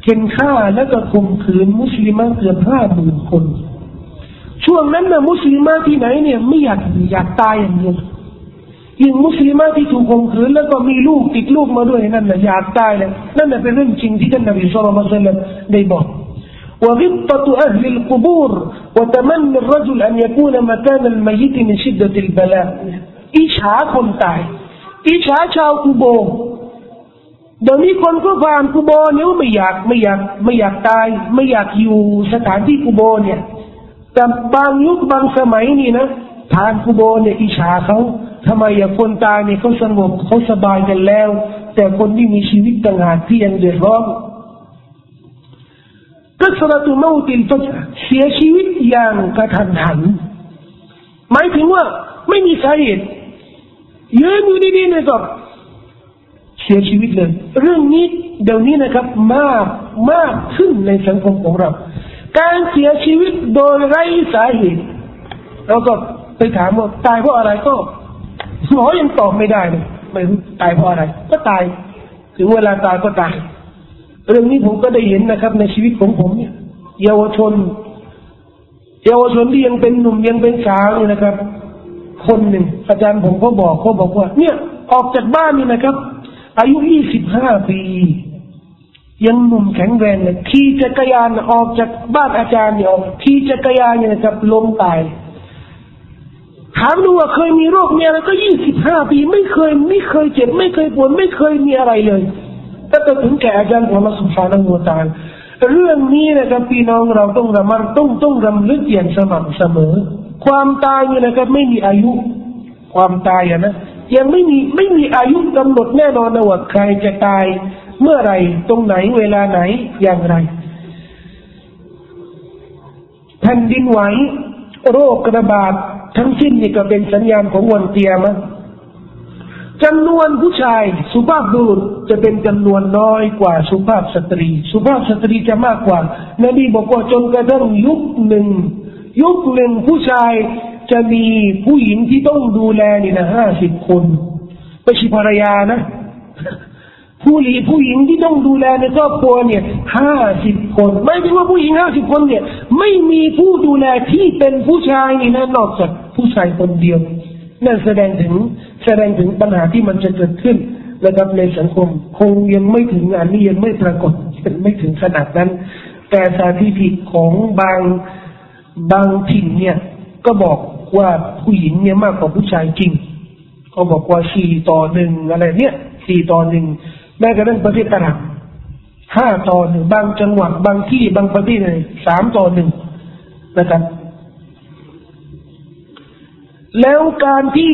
เข็นฆ่าแล้วก็ข่มขืน มุสลิมาเกือบห้าหมื่นคน ช่วงนั้นนะมุสลิมาที่ไหนเนี่ย ไม่อยากอยากตายอย่างเดียวยิ่งมุสลิมาที่ถูกข่มขืนแล้วก็มีลูกติดลูกมาด้วยนั่นแหละอยากตายเลยนั่นแหละเป็นเรื่องจริงที่ท่านนบีสุลต่านได้บอก وغبطة أهل القبور وتمني الرجل أن يكون مكان الميت من شدة البلاء อิจฉาคนตายอิจฉาชาวกูโบ เดี๋ยวนี้คนก็ผ่านกูโบเนี่ยไม่อยากไม่อยากไม่อยากตาย ไม่อยากอยู่สถานที่กูโบเนี่ยแต่บางยุคบางสมัยนี่นะผ่านกูโบเนี่ยอิจฉาเขาทำไมอย่าคนตายเนี่ยเขาสงบเขาสบายกันแล้ว แต่คนที่มีชีวิตต่างหากที่ยังเดือดร้อนกัสรตุมาติลฟัจเสียชีวิตอย่างกระทันหันหมายถึงว่าไม่มีสาเหตุยืนอยู่ดีๆเนี่ยก็ สียชีวิตเลย เรื่องนี้เดี๋ยวนี้นะครับมากมากขึ้นในสังคมของเรา การเสียชีวิตโดยไร้สาเหตุเราก็ไปถามว่าตายเพราะอะไรก็หมอยังตอบไม่ได้เลยไม่รู้ตายเพราะอะไร ก็ตายถึงเวลาตายก็ตาย เรื่องนี้ผมก็ได้เห็นนะครับ ในชีวิตของผมเนี่ย เยาวชน เยาวชนที่ยังเป็นหนุ่มยังเป็นสาวนี่นะครับ คนหนึ่งอาจารย์ผมก็บอกเขาบอกว่า เนี่ย ออกจากบ้านนี่นะครับ อายุยี่สิบห้าปี ยังหนุ่มแข็งแรงเลยขี่จักรยานออกจากบ้านอาจารย์เนี่ยขี่จักรยานเนี่ยนะครับล้มตายถามดูว่าเคยมีโรคมีอะไรก็ยี่สิบห้าปี ไม่เคย ไม่เคยเจ็บ ไม่เคยปวดไม่เคยมีอะไรเลยถ้าจะถึงแก่อาจารย์ของเราสุภาพนักตาลเรื่องนี้นะครับพี่น้องเราต้องระมัดต้องต้องรำลึกอย่างสม่ำเสมอ ความตายเนี่ยนะครับไม่มีอายุ ความตายนะ ยังไม่มีไม่มีอายุกำหนดแน่นอนนะว่าใครจะตายเมื่อไรตรงไหนเวลาไหนอย่างไรแผ่นดินไหวโรคระบาดทั้งสิ้นนี่ก็เป็นสัญญาณของวันเตียมะจำนวนผู้ชาย สุภาพบุรุษจะเป็นจำนวนน้อยกว่าสุภาพสตรี สุภาพสตรีจะมากกว่า นบีบอกว่าจนกระทั่งยุคหนึ่งยุคหนึ่งผู้ชาย จะมีผู้หญิงที่ต้องดูแลนี่นะห้าสิบคนไม่ใช่ภรรยานะ ผู้หลีผู้หญิงที่ต้องดูแลในครอบครัวเนี่ยห้าสิบคนไม่ใช่ว่าผู้หญิงห้าสิบคนเนี่ย ไม่มีผู้ดูแลที่เป็นผู้ชายนี่นะนอกจากผู้ชายคนเดียวนั่นแสดงถึงแสดงถึงปัญหาที่มันจะเกิดขึ้นนะครับในสังคมคงยังไม่ถึงงานนี้ยังไม่ปรากฏไม่ถึงขนาดนั้น แต่สถิติของบางบางถิ่นเนี่ย ก็บอก ว่าผู้หญิงเนี่ยมากกว่าผู้ชายจริงเขาบอกว่าสี่ต่อหนึ่งอะไรเนี่ยสี่ต่อหนึ่งแม้กระทั่งประเทศตะลังห้าต่อหนึ่งบางจังหวัดบางที่บางประเทศเลยสามต่อหนึ่งนะครับ แล้วการที่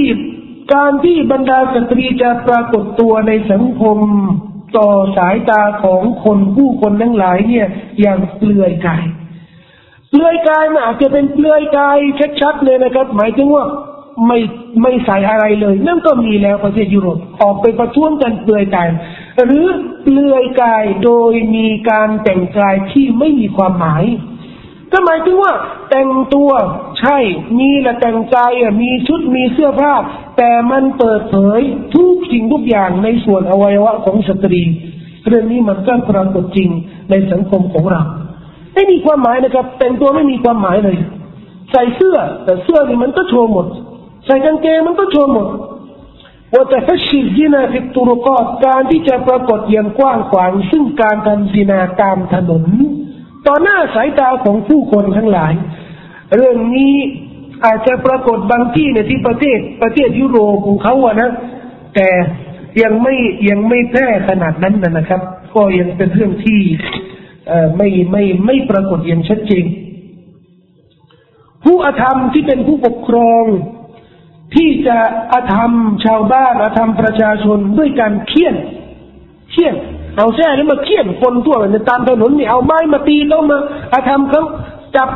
การที่บรรดาสตรีจะปรากฏตัวในสังคมต่อสายตาของคนผู้คนทั้งหลายเนี่ยอย่างเปลือยกาย เปลือยกายอาจจะเป็นเปลือยกายชัดๆเลยนะครับ หมายถึงว่าไม่ไม่ใส่อะไรเลย นั่นก็มีแล้วประเทศยุโรปออกไปประท้วงกันเปลือยกาย หรือเปลือยกายโดยมีการแต่งกายที่ไม่มีความหมาย ก็หมายถึงว่า แต่งตัวใช่มีละแต่งกายมีชุดมีเสื้อผ้า แต่มันเปิดเผยทุกสิ่งทุกอย่างในส่วนอวัยวะของสตรี เรื่องนี้มันก็ปรากฏจริงในสังคมของเรา ไม่มีความหมายนะครับ แต่งตัวไม่มีความหมายเลย ใส่เสื้อ แต่เสื้อนี่มันก็โชว์หมด ใส่กางเกงมันก็โชว์หมดว่าتفشي الزنا في الطرق การที่จะปรากฏอย่างกว้างขวางซึ่งการทำซินาตามถนน ต่อหน้าสายตาของผู้คนทั้งหลาย เรื่องนี้อาจจะปรากฏบางที่ในที่ประเทศประเทศยุโรปของเขาอะนะ แต่ยังไม่ยังไม่แพร่ขนาดนั้นนะครับ ก็ยังเป็นเรื่องที่ ไม่ไม่ไม่ปรากฏอย่างชัดเจนผู้อธรรมที่เป็นผู้ปกครอง ที่จะอธรรมชาวบ้านอธรรมประชาชนด้วยการเคี่ยนเคี่ยนเอาแท้นี่มาเคี่ยนคนทั่วไปตามถนนนี่เอาไม้มาตีแล้วมาอาทำเขาจับ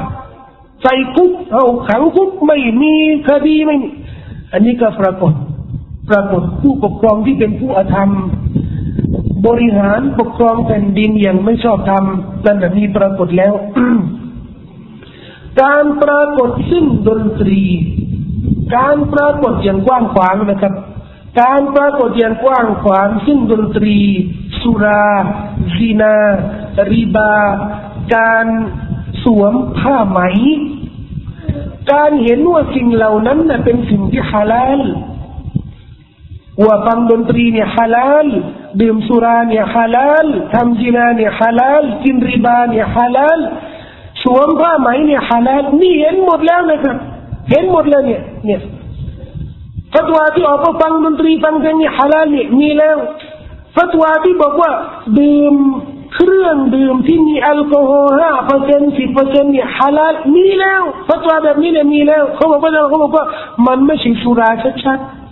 ใส่คุกเอาขังคุกไม่มีคดีไม่มีอันนี้ก็ปรากฏ ปรากฏผู้ปกครองที่เป็นผู้อาธรรม บริหารปกครองแผ่นดินอย่างไม่ชอบธรรมนั่นแบบนี้ปรากฏแล้ว การปรากฏซึ่งดนตรี การปรากฏอย่างกว้างขวางนะครับ การปรากฏอย่างกว้างขวางซึ่งดนตรีสุราซีนาริบา การสวมผ้าไหม การเห็นว่าสิ่งเหล่านั้นนะเป็นสิ่งที่ฮาลาล ว่าฟังดนตรีเนี่ยฮาลาลดื่มสุราเนี่ยฮาลาลทำจีนาเนี่ยฮาลาลกินริบาเนี่ยฮาลาลสวมผ้าไหมเนี่ยฮาลาลนี่เห็นหมดแล้วนะครับเห็นหมดแล้วเนี่ยเนี่ยฟัตวาที่ออกมาฟังดนตรีฟังเพลงนี่ฮาลาลนี่มีแล้วฟัตวาที่บอกว่าดื่มเครื่องดื่มที่มีแอลกอฮอล์ห้าเปอร์เซ็นต์สิบเปอร์เซ็นต์นี่ฮาลาลมีแล้วฟัตวาแบบนี้เนี่ยมีแล้วเขาบอกว่าเขาบอกว่ามันไม่ใช่สุราชัดๆ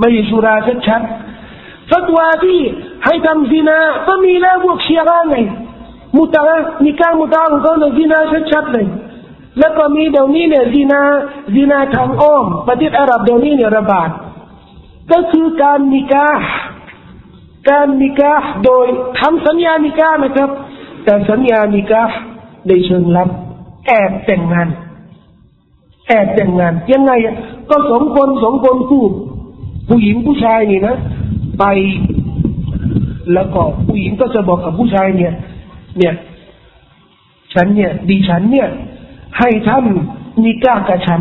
ไม่ใช่สุราชัดๆฟัตวาที่ให้ทำซินาก็มีแล้วพวกเชียร์ไงมุตะนิการมุตะของเขาเนี่ยซินาชัดๆเลยแล้วก็มีเดี๋ยวนี้เนี่ยซีนาซีนาทางอ้อมประเทศอาหรับเดี๋ยวนี้เนี่ยระบาดก็คือการนิกาการนิกาโดยทำสัญญานิกานะครับ แต่สัญญานิกาในเชิงลับ แอบแต่งงาน แอบแต่งงาน ยังไงก็สองคนสองคนคู่ ผู้หญิงผู้ชายนี่นะ ไปแล้วก็ผู้หญิงก็จะบอกกับผู้ชายเนี่ย เนี่ย ฉันเนี่ยดีฉันเนี่ย ให้ท่านนิก้ากับฉัน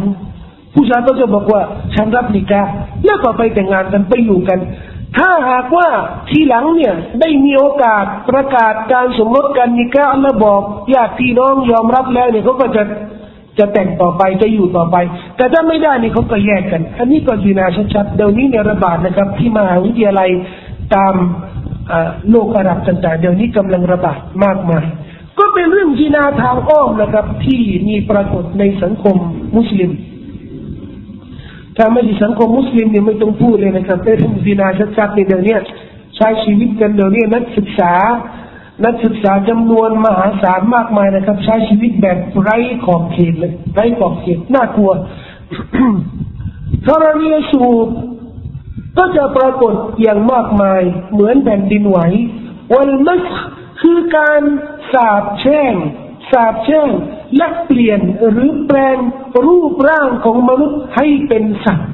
ผู้ชายก็จะบอกว่า ฉันรับนิก้าแล้วก็ไปแต่งงานกันไปอยู่กัน ถ้าหากว่าทีหลังเนี่ย ได้มีโอกาสประกาศการสมรสกันนิก้าแล้วบอกญาติพี่น้องยอมรับแล้วเนี่ยเขาก็จะ จะแต่งต่อไปจะอยู่ต่อไป แต่ถ้าไม่ได้นี่เขาก็แยกกัน อันนี้ก็ดีนาชัดๆเดี๋ยวนี้เนี่ยระบาดนะครับ ที่มหาวิทยาลัยตามโลกอาหรับต่างๆเดี๋ยวนี้กำลังระบาดมากมาย ก็เป็นเรื่องที่นาทางอ้อมนะครับ ที่มีปรากฏในสังคมมุสลิมถ้าไม่ใช่สังคมมุสลิมเนี่ยไม่ต้องพูดเลยนะครับเรื่องที่นาชัดๆในเดี๋ยวนี้ใช้ชีวิตกันเดี๋ยวนี้นักศึกษา นักศึกษาจำนวนมหาศาลมากมายนะครับ ใช้ชีวิตแบบไร้ขอบเขตเลยไร้ขอบเขตน่ากลัวธรณีสูบก็จะปรากฏอย่างมากมายเหมือนแผ่นดินไหววันมัสคือการสาบแช่งสาบแช่งและเปลี่ยนหรือแปลงรูปร่างของมนุษย์ให้เป็นสัตว์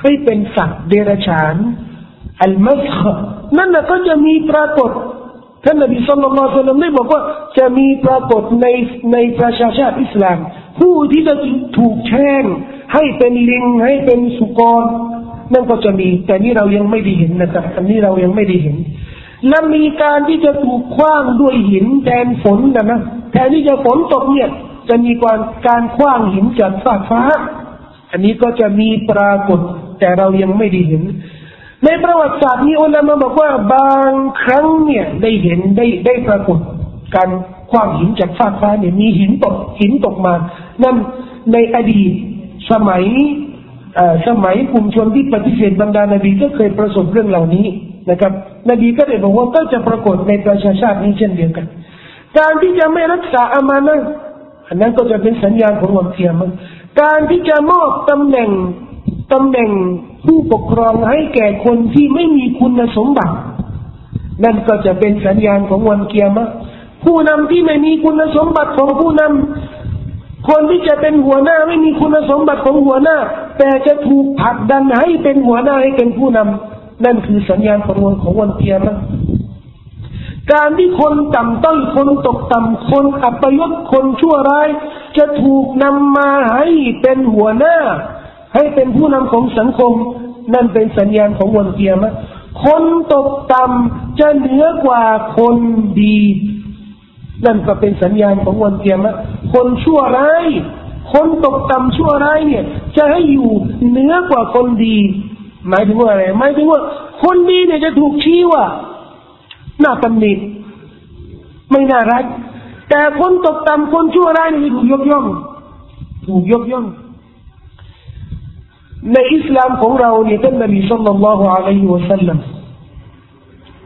ให้เป็นสัตว์เดรัจฉานอัลมัสนั่นนะก็จะมีปรากฏ ท่านนบีสุลต่านละสัลลัมได้บอกว่าจะมีปรากฏในในประชาชาติอิสลาม ผู้ที่จะถูกแช่งให้เป็นลิงให้เป็นสุกร นั่นก็จะมี แต่นี่เรายังไม่ได้เห็นนะครับอันนี้เรายังไม่ได้เห็น และมีการที่จะถูกคว้างด้วยหินแทนฝนนะนะแทนที่จะฝนตกเนี่ย จะมีการการคว้างหินจากฟากฟ้า อันนี้ก็จะมีปรากฏ แต่เรายังไม่ได้เห็น ในประวัติศาสตร์มีอุลามะบอกว่าบางครั้งเนี่ยได้เห็นได้ได้ปรากฏการควางหินจากฟากฟ้าเนี่ยมีหินตกหินตกมานั่นในอดีตสมัยสมัยกลุ่มชนที่ปฏิเสธบรรดานบีก็เคยประสบเรื่องเหล่านี้นะครับ นบีก็ได้บอกว่าก็จะปรากฏในประชาชาตินี้เช่นเดียวกัน การที่จะไม่รักษาอามานะอันนั้นก็จะเป็นสัญญาณของวันเทียมการที่จะมอบตำแหน่งตำแหน่ง ผู้ปกครองให้แก่คนที่ไม่มีคุณสมบัติ นั่นก็จะเป็นสัญญาณของวันเกียรมผู้นำที่ไม่มีคุณสมบัติของผู้นำคนที่จะเป็นหัวหน้าไม่มีคุณสมบัติของหัวหน้า แต่จะถูกผลักดันให้เป็นหัวหน้าให้เป็นผู้นำนั่นคือสัญญาณของวันของวันเกียรมการที่คนต่ำต้อยคนตกต่ำคนอัปยศคนชั่วร้าย จะถูกนำมาให้เป็นหัวหน้า ให้เป็นผู้นำของสังคม นั่นเป็นสัญญาณของวันเกียรมะคนตกต่ำจะเหนือกว่าคนดี นั่นก็เป็นสัญญาณของวันเกียรมะคนชั่วร้ายคนตกต่ำชั่วร้ายเนี่ย จะให้อยู่เหนือกว่าคนดี หมายถึงว่าอะไรหมายถึงว่า คนดีเนี่ยจะถูกชี้ว่าน่าตำหนิไม่น่ารักแต่คนตกต่ำคนชั่วร้ายนี่ถูกยกย่อง ถูกยกย่อง ในอิสลามของเราเนี่ยท่านนบีสุลต่านละฮ์อะลัยฮิวะสัลลัม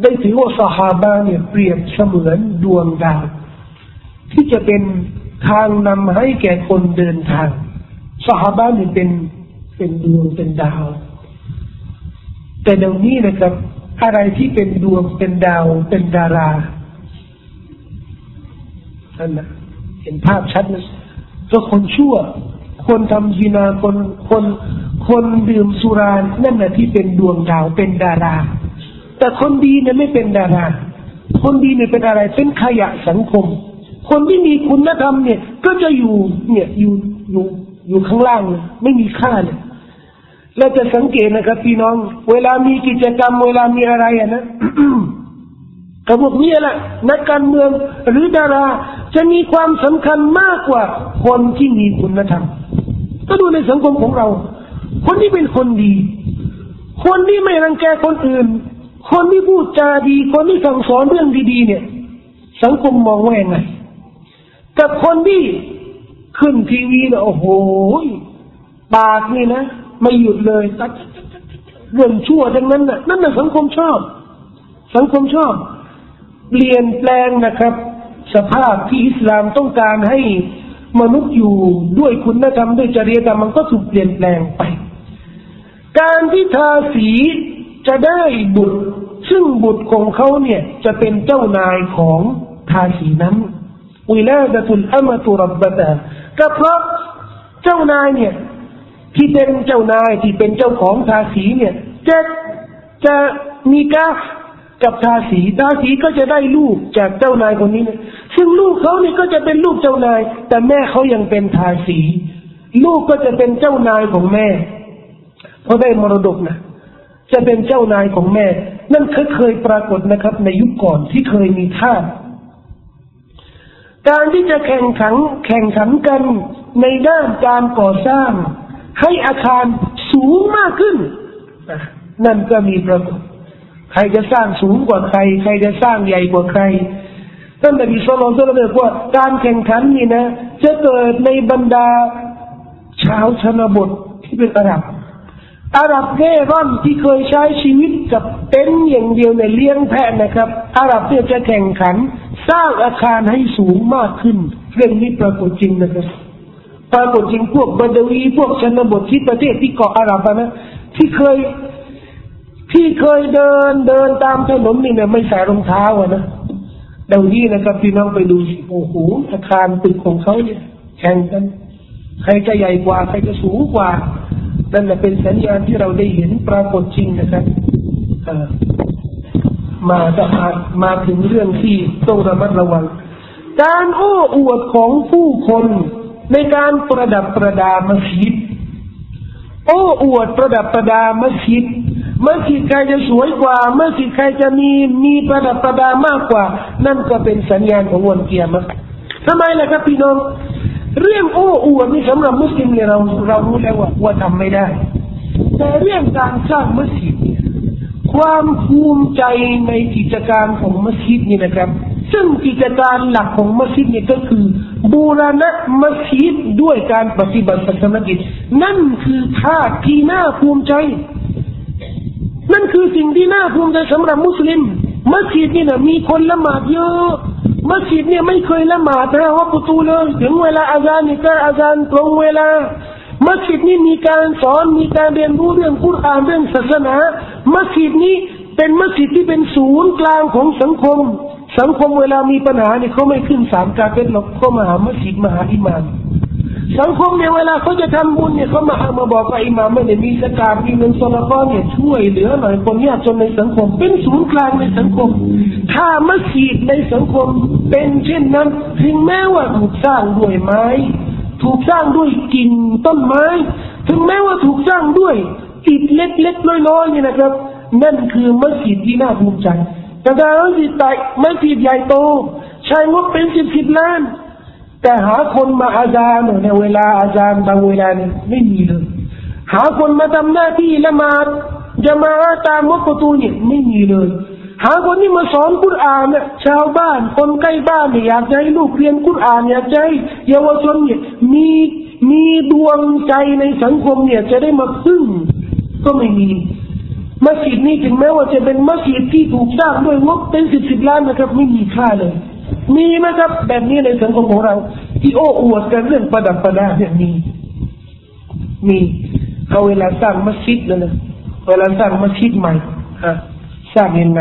ได้ถือว่าสหาบะเนี่ยเปรียบเสมือนดวงดาวที่จะเป็นทางนำให้แก่คนเดินทางสหาบะเนี่ยเป็นเป็นดวงเป็นดาว แต่เดี๋ยวนี้นะครับ อะไรที่เป็นดวงเป็นดาวเป็นดารานั่นนะเห็นภาพชัดนะก็คนชั่ว คนทำจีนาคนคนคนดื่มสุรานั่นแหละที่เป็นดวงดาวเป็นดารา แต่คนดีเนี่ยไม่เป็นดารา คนดีเนี่ยเป็นอะไรเป็นขยะสังคม คนที่มีคุณธรรมเนี่ย ก็จะอยู่เนี่ยอยู่อยู่อยู่ข้างล่างไม่มีค่าเนี่ยเราจะสังเกตนะครับพี่น้อง เวลามีกิจกรรม เวลามีอะไรอะนะกระบอกนี้แหละนักการเมืองหรือดารา จะมีความสำคัญมากกว่าคนที่มีคุณธรรม ก็ดูในสังคมของเรา คนที่เป็นคนดี คนที่ไม่รังแกคนอื่น คนที่พูดจาดี คนที่สั่งสอนเรื่องดีๆเนี่ย สังคมมองว่ายังไงกับคนที่ขึ้นทีวีเนี่ยโอ้โหปากนี่นะไม่หยุดเลยตัดเรื่องชั่วดังนั้นน่ะนั่นน่ะสังคมชอบ สังคมชอบ เปลี่ยนแปลงนะครับ สภาพที่อิสลามต้องการให้ มนุษย์อยู่ด้วยคุณธรรมด้วยจริยธรรมมันก็ถูกเปลี่ยนแปลงไป การที่ทาสีจะได้บุตร ซึ่งบุตรของเขาเนี่ย จะเป็นเจ้านายของทาสีนั้นวิลาดตุลอามตุรับบะตาก็เพราะเจ้านายเนี่ย ที่เป็นเจ้านายที่เป็นเจ้าของทาสีเนี่ยจะจะมีกา กับทาสีทาสีก็จะได้ลูกจากเจ้านายคนนี้นี่ยซึ่งลูกเขาเนี่ยก็จะเป็นลูกเจ้านาย แต่แม่เขายังเป็นทาสี ลูกก็จะเป็นเจ้านายของแม่ เพราะได้มรดกนะจะเป็นเจ้านายของแม่ นั่นเคยเคยปรากฏนะครับ ในยุคก่อนที่เคยมีท่าการที่จะแข่งขันแข่งขันกันในด้านการก่อสร้าง ให้อาคารสูงมากขึ้นนั่นก็มีประกฏ ใครจะสร้างสูงกว่าใคร ใครจะสร้างใหญ่กว่าใครท่านนบีสุลต่านบอกว่าการแข่งขันนี่นะ จะเกิดในบรรดา ชาวชนบทที่เป็นอาหรับอาหรับเร่ร่อนที่เคยใช้ชีวิตกับเต็นท์อย่างเดียวในเลี้ยงแพะนะครับ อาหรับเนี่ยจะแข่งขัน สร้างอาคารให้สูงมากขึ้น เรื่องนี้ปรากฏจริงนะครับปรากฏจริงพวกบัดวีพวกชนบทที่ประเทศที่เกาะอาหรับนะที่เคย ที่เคยเดินเดินตามถนนนี่เนี่ยไม่ใส่รองเท้าอะนะเดี๋ยวนี้นะครับพี่น้องไปดูโอ้โหอาคารตึกของเขาเนี่ยแข่งกัน ใครจะใหญ่กว่า ใครจะสูงกว่า นั่นแหละเป็นสัญญาณที่เราได้เห็นปรากฏจริงนะครับมาจะมามาถึงเรื่องที่ต้องระมัดระวัง การโอ้อวดของผู้คนในการประดับประดามัสยิด โอ้อวดประดับประดามัสยิด มัสยิดใครจะสวยกว่ามัสยิดใครจะมีมีประดับประดามากกว่า นั่นก็เป็นสัญญาณของวันเกียรติทำไมล่ะครับพี่น้องเรื่องโอ้อวดนี่สำหรับมุสลิมเนี่ยเราเรารู้แล้วว่าว่าทำไม่ได้ แต่เรื่องการสร้างมัสยิดความภูมิใจในกิจการของมัสยิดนี่นะครับ ซึ่งกิจการหลักของมัสยิดนี่ก็คือ บูรณะมัสยิดด้วยการปฏิบัติศาสนกิจ นั่นคือท่าที่น่าภูมิใจ นั่นคือสิ่งที่น่าภูมิใจสำหรับมุสลิม มัสยิดนี่นะมีคนละหมาดเยอะ มัสยิดเนี่ยไม่เคยละหมาดนะว่าประตูเลยถึงเวลาอาจารย์นี่ก็อาจารย์ตรงเวลา มัสยิดนี้มีการสอนมีการเรียนรู้เรื่องกุรอานเรื่องศาสนา มัสยิดนี้เป็นมัสยิดที่เป็นศูนย์กลางของสังคม สังคมเวลามีปัญหาเนี่ยเขาไม่ขึ้นสามการเป็นหรอกเขามาหามัสยิดมาหาอิมาม สังคมเนี่ยเวลาเขาจะทำบุญเนี่ยเขามาเอามาบอกว่าอิหม่ามไม่ได้มีสกาดมีเงินสละก้อนเนี่ยช่วยเหลือหน่อยคนยากจนในสังคม เป็นศูนย์กลางในสังคม ถ้ามัสยิดในสังคมเป็นเช่นนั้น ถึงแม้ว่าถูกสร้างด้วยไม้ ถูกสร้างด้วยกิ่งต้นไม้ ถึงแม้ว่าถูกสร้างด้วยอิฐเล็กๆน้อยๆนี่นะครับ นั่นคือมัสยิดที่น่าภูมิใจแต่ถ้ามัสยิดใหญ่มัสยิดใหญ่โตใช้งบเป็นสิบสิบล้าน แต่หาคนมาอาจารย์ในเวลาอาจารย์บางเวลานี่ไม่มีเลยหาคนมาทำหน้าที่ละมาดจะมาตามวัดประตูเนี่ยไม่มีเลยหาคนที่มาสอนกุรอานเนี่ยชาวบ้านคนใกล้บ้านเนี่ยอยากให้ลูกเรียนกุรอานอยากให้เยาวชนเนี่ยมีมีดวงใจในสังคมเนี่ยจะได้มาพึ่งก็ไม่มีมัสยิดนี้ถึงแม้ว่าจะเป็นมัสยิดที่ถูกสร้างด้วยงบเป็นสิบสิบล้านนะครับไม่มีค่าเลย มีไหมครับ แบบนี้ในสังคมของเรา ที่โอ้อวดกันเรื่องประดับประดาเนี่ยมีมีเอาเวลาสร้างมัสยิดนะนะเวลาสร้างมัสยิดใหม่ฮะสร้างยังไง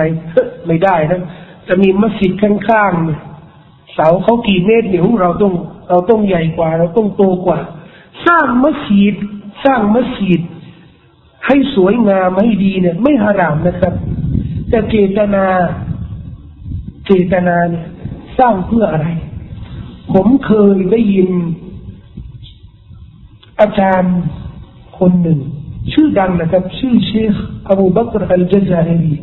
ไม่ได้นะจะมีมัสยิดข้างๆเนี่ยเสาเขากี่เมตรเนี่ยเราต้องเราต้องใหญ่กว่า เราต้องโตกว่า สร้างมัสยิดสร้างมัสยิดให้สวยงามให้ดีเนี่ย ไม่หารามนะครับ แต่เจตนา เจตนาเนี่ย สร้างเพื่ออะไร ผมเคยได้ยิน อาจารย์คนหนึ่ง ชื่อดังนะครับ ชื่อเชคอบูบักรอัลจซารี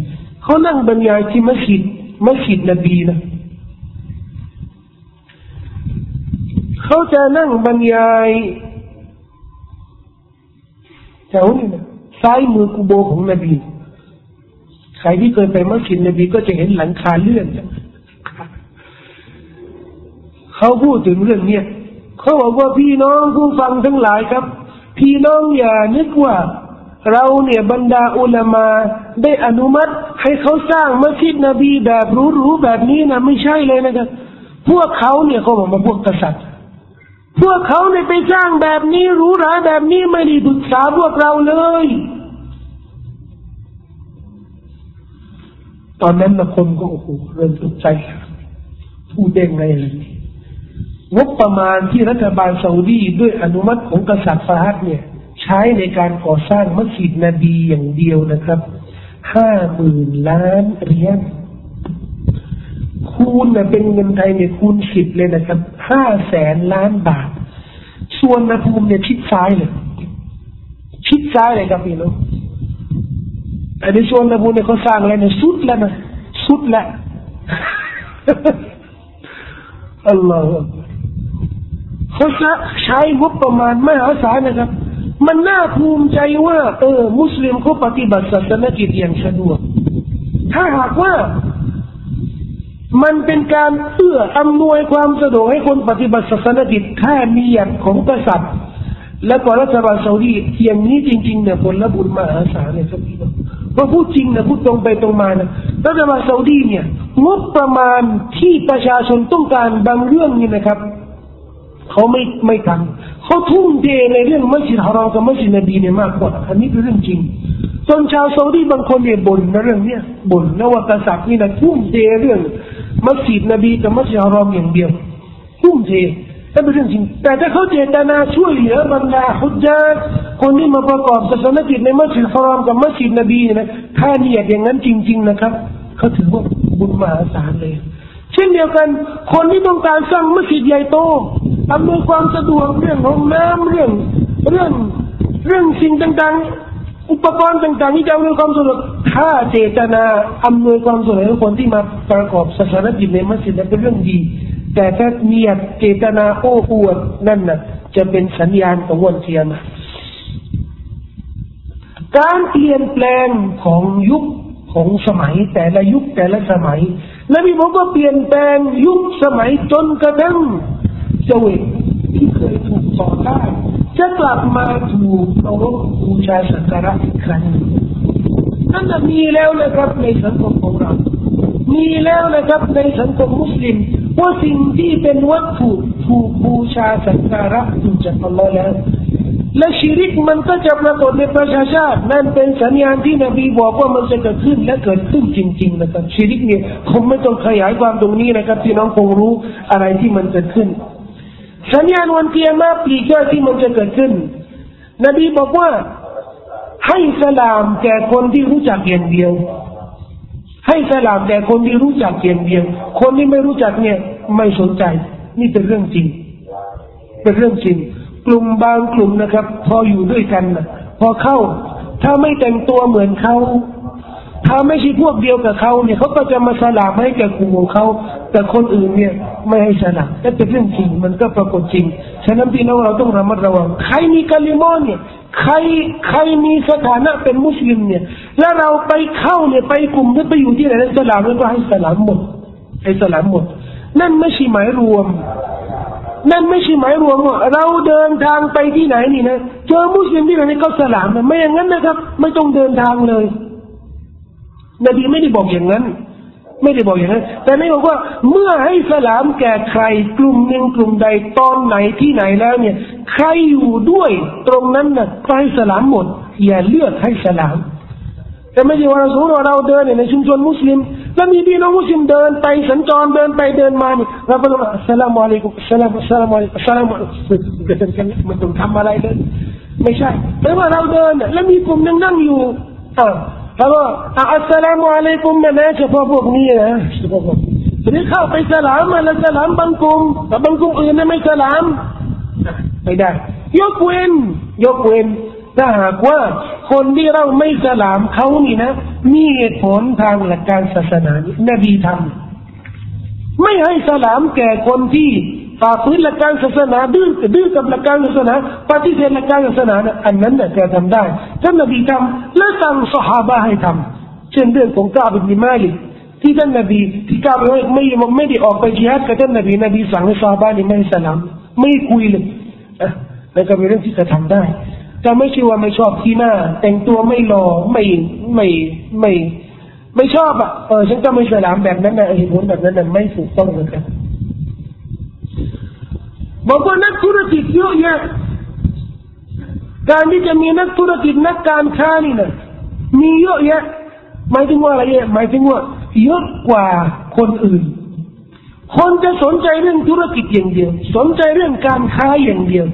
เขานั่งบรรยายที่มัสยิดมัสยิดนบีนะเขาจะนั่งบรรยายแถวนี้นะซ้ายมือกุโบของนบี ใครที่เคยไปมัสยิดนบีก็จะเห็นหลังคาเลื่อน เขาพูดถึงเรื่องเนี้ยเขาบอกว่าพี่น้องผู้ฟังทั้งหลายครับ พี่น้องอย่านึกว่า เราเนี่ยบรรดาอุลามา ได้อนุมัติ ให้เขาสร้างมัสยิดนบีแบบหรูๆแบบนี้นะไม่ใช่เลยนะครับ พวกเขาเนี่ยเขาบอกมาพวกกษัตริย์พวกเขาเนี่ยไปสร้างแบบนี้หรูหราแบบนี้ไม่ได้ปรึกษาพวกเราเลย ตอนนั้นนะคนก็โอ้โหเริ่มตกใจพูดเด้งไงเลย งบประมาณที่รัฐบาลซาอุดีด้วยอนุมัติของกษัตริย์ฟาฮัดเนี่ย ใช้ในการก่อสร้างมัสยิดนบีอย่างเดียวนะครับห้าหมื่นล้านเหรียญคูณนะเป็นเงินไทยเนี่ยคูณสิบเลยนะครับห้าแสนล้านบาท ส่วนนภูมิเนี่ยชิดซ้ายเลย ชิดซ้ายเลยครับพี่น้องแต่ในส่วนนภูมิเนี่ยเขาสร้างอะไรเนี่ยสุดแล้วนะสุดแล้วอัลลอฮฺ เขาใช้งบประมาณม่อาศาลนะครับ มันน่าภูมิใจว่า เออ มุสลิมเขาปฏิบัติศาสนกิจอย่างสะดวก ถ้าหากว่ามันเป็นการเอื้ออำนวยความสะดวกให้คนปฏิบัติศาสนกิจแค่มีอย่างของกษัตริย์ และก็รัฐบาลซาอุดีอย่างนี้จริงๆเนี่ยผลบุญมหาศาลเลยครับพี่น้องพราะพูดจริงนะพูดตรงไปตรงมานะรัฐบาลซาอุดีเนี่ยงบประมาณที่ประชาชนต้องการบางเรื่องนี่นะครับ เขาไม่ไม่ทำเขาทุ่มเทในเรื่องมัสยิดฮารอมกับมัสยิดนบีเนี่ยมากกว่าอันนี้เป็นเรื่องจริงจนชาวซาอุดีบางคนเนี่ยบ่นในเรื่องเนี้ยบ่นนะว่ากษัตริย์นี่นะทุ่มเทเรื่องมัสยิดนบีกับมัสยิดฮารอมอย่างเดียวทุ่มเทนั่นเป็นเรื่องจริง แต่ถ้าเขาเจตนาช่วยเหลือบรรดาฮุจญาคนที่มาประกอบศาสนกิจในมัสยิดฮารอมกับมัสยิดนบีนะถ้าเนี่ยอย่างนั้นจริง ๆ นะครับเขาถือว่าบุญมหาศาลเลย เช่นเดียวกัน คนที่ต้องการสร้างมัสยิดใหญ่โตอำนวยความสะดวกเรื่องห้องน้ำเรื่อง เรื่องเรื่องสิ่งต่างๆ อุปกรณ์ต่างๆที่จะอำนวยความสะดวกถ้าเจตนาอำนวยความสะดวกให้คนที่มาประกอบศาสนกิจในมัสยิดนั้นเป็นเรื่องดี แต่ถ้าเนียดเจตนาโอ้อวดนั่นน่ะจะเป็นสัญญาณของวันเทียมการเปลี่ยนแปลงของยุคของสมัยแต่ละยุคแต่ละสมัย นบีบอกว่าเปลี่ยนแปลงยุคสมัยจนกระทั่งเจวิตที่เคยถูกต่อต้านจะกลับมาถูกเคารพบูชาสักการะอีกครั้งนั่นมีแล้วนะครับในสังคมของเรา มีแล้วนะครับในสังคมมุสลิมว่าสิ่งที่เป็นวัตถุถูกบูชาสักการะถูกจากอัลลอฮ์แล้ว และชีริกมันก็จะปรากฏในประชาชาตินั่นเป็นสัญญาณที่นบีบอกว่ามันจะเกิดขึ้นและเกิดขึ้นจริง ๆ นะครับชีริกเนี่ยผมไม่ต้องขยายความตรงนี้นะครับที่น้องคงรู้อะไรที่มันเกิดขึ้น สัญญาณวันเกียรมาปีกย่อยที่มันจะเกิดขึ้น นบีบอกว่าให้สลามแก่คนที่รู้จักอย่างเดียว ให้สลามแก่คนที่รู้จักอย่างเดียว คนที่ไม่รู้จักเนี่ยไม่สนใจ นี่เป็นเรื่องจริง เป็นเรื่องจริง กลุ่มบางกลุ่มนะครับ พออยู่ด้วยกันนะพอเข้า ถ้าไม่แต่งตัวเหมือนเขาถ้าไม่ใช่พวกเดียวกับเขาเนี่ยเขาก็จะมาสลามให้แก่กลุ่มของเขาแต่คนอื่นเนี่ยไม่ให้สลามแต่นเป็นเรื่องจริงมันก็ปรากฏจริงฉะนั้นพี่น้องเราต้องระมัดระวัง ใครมีกาลิมอนเนี่ยใครใครมีสถานะเป็นมุสลิมเนี่ย แล้วเราไปเข้าเนี่ยไปกลุ่มที่ไปอยู่ที่ไหนสลามแล้วก็ให้สลามหมดให้สลามหมด นั่นไม่ใช่หมายรวม นั่นไม่ใช่หมายรวมว่าเราเดินทางไปที่ไหนนี่นะเจอมุสลิมที่ไหนก็สลามนะไม่อย่างนั้นนะครับ ไม่ต้องเดินทางเลย นบีไม่ได้บอกอย่างนั้น ไม่ได้บอกอย่างนั้น แต่ไม่บอกว่า เมื่อให้สลามแก่ใครกลุ่มหนึ่งกลุ่มใดตอนไหนที่ไหนแล้วเนี่ย ใครอยู่ด้วยตรงนั้นนะ่ะใครสลามหมดอย่าเลือกให้สลาม แต่ไม่ใช่ว่าเราสมมติว่าเราเดินในชุมชนมุสลิมแล้วมีพี่น้องมุสลิมเดินไปสัญจรเดินไปเดินมานี่เราก็ต้องอัสลามุอะลัยกุมอัสลามุอัสสลามุอะลัยกุมอัสลามุอะลัยกุมกันกันมันต้องทำอะไรเลยไม่ใช่แต่ว่าเราเดินแล้วมีกลุ่มนึงนั่งอยู่อ่าแล้วก็อัสลามุอะลัยกุมแมันนะเฉพาะพวกนี้นะเฉพาะพวกทีนี้เข้าไปสลามมาแล้วสลามบางกลุ่มแต่บางกลุ่มอื่นไม่สลามไม่ได้ยกเว้นยกเว้น ถ้าหากว่าคนที่เราไม่สลามเขานี่นะ มีเหตุผลทางหลักการศาสนานบีทำไม่ให้สลามแก่คนที่ฝ่าฝืนหลักการศาสนาดื้อดื้อกับหลักการศาสนาปฏิเสธหลักการศาสนาอันนั้นจะทำได้ท่านนบีทำและสั่งสหาบะให้ทำเช่นเรื่องของกาบินมาลิที่ท่านนบีที่กาบิไม่ไม่ไม่ได้ออกไปจิฮัดกับท่านนบีนบีสั่งให้ซาบานี่ไม่สลามไม่คุยเลยอะแล้วก็เป็นเรื่องที่จะทำได้ จะไม่ใช่ว่าไม่ชอบที่หน้า แต่งตัวไม่หล่อไม่ไม่ไม่ ไม่ชอบอะเออฉันก็ไม่สลามแบบนั้นนะเหตุผลแบบนั้นน่ะไม่ถูกต้องเหมือนกันบอกว่านักธุรกิจเยอะแยะการที่จะมีนักธุรกิจนักการค้านี่นะมีเยอะแยะหมายถึงว่าอะไรเนี่ยหมายถึงว่าเยอะกว่าคนอื่น คนจะสนใจเรื่องธุรกิจอย่างเดียว สนใจเรื่องการค้าอย่างเดียว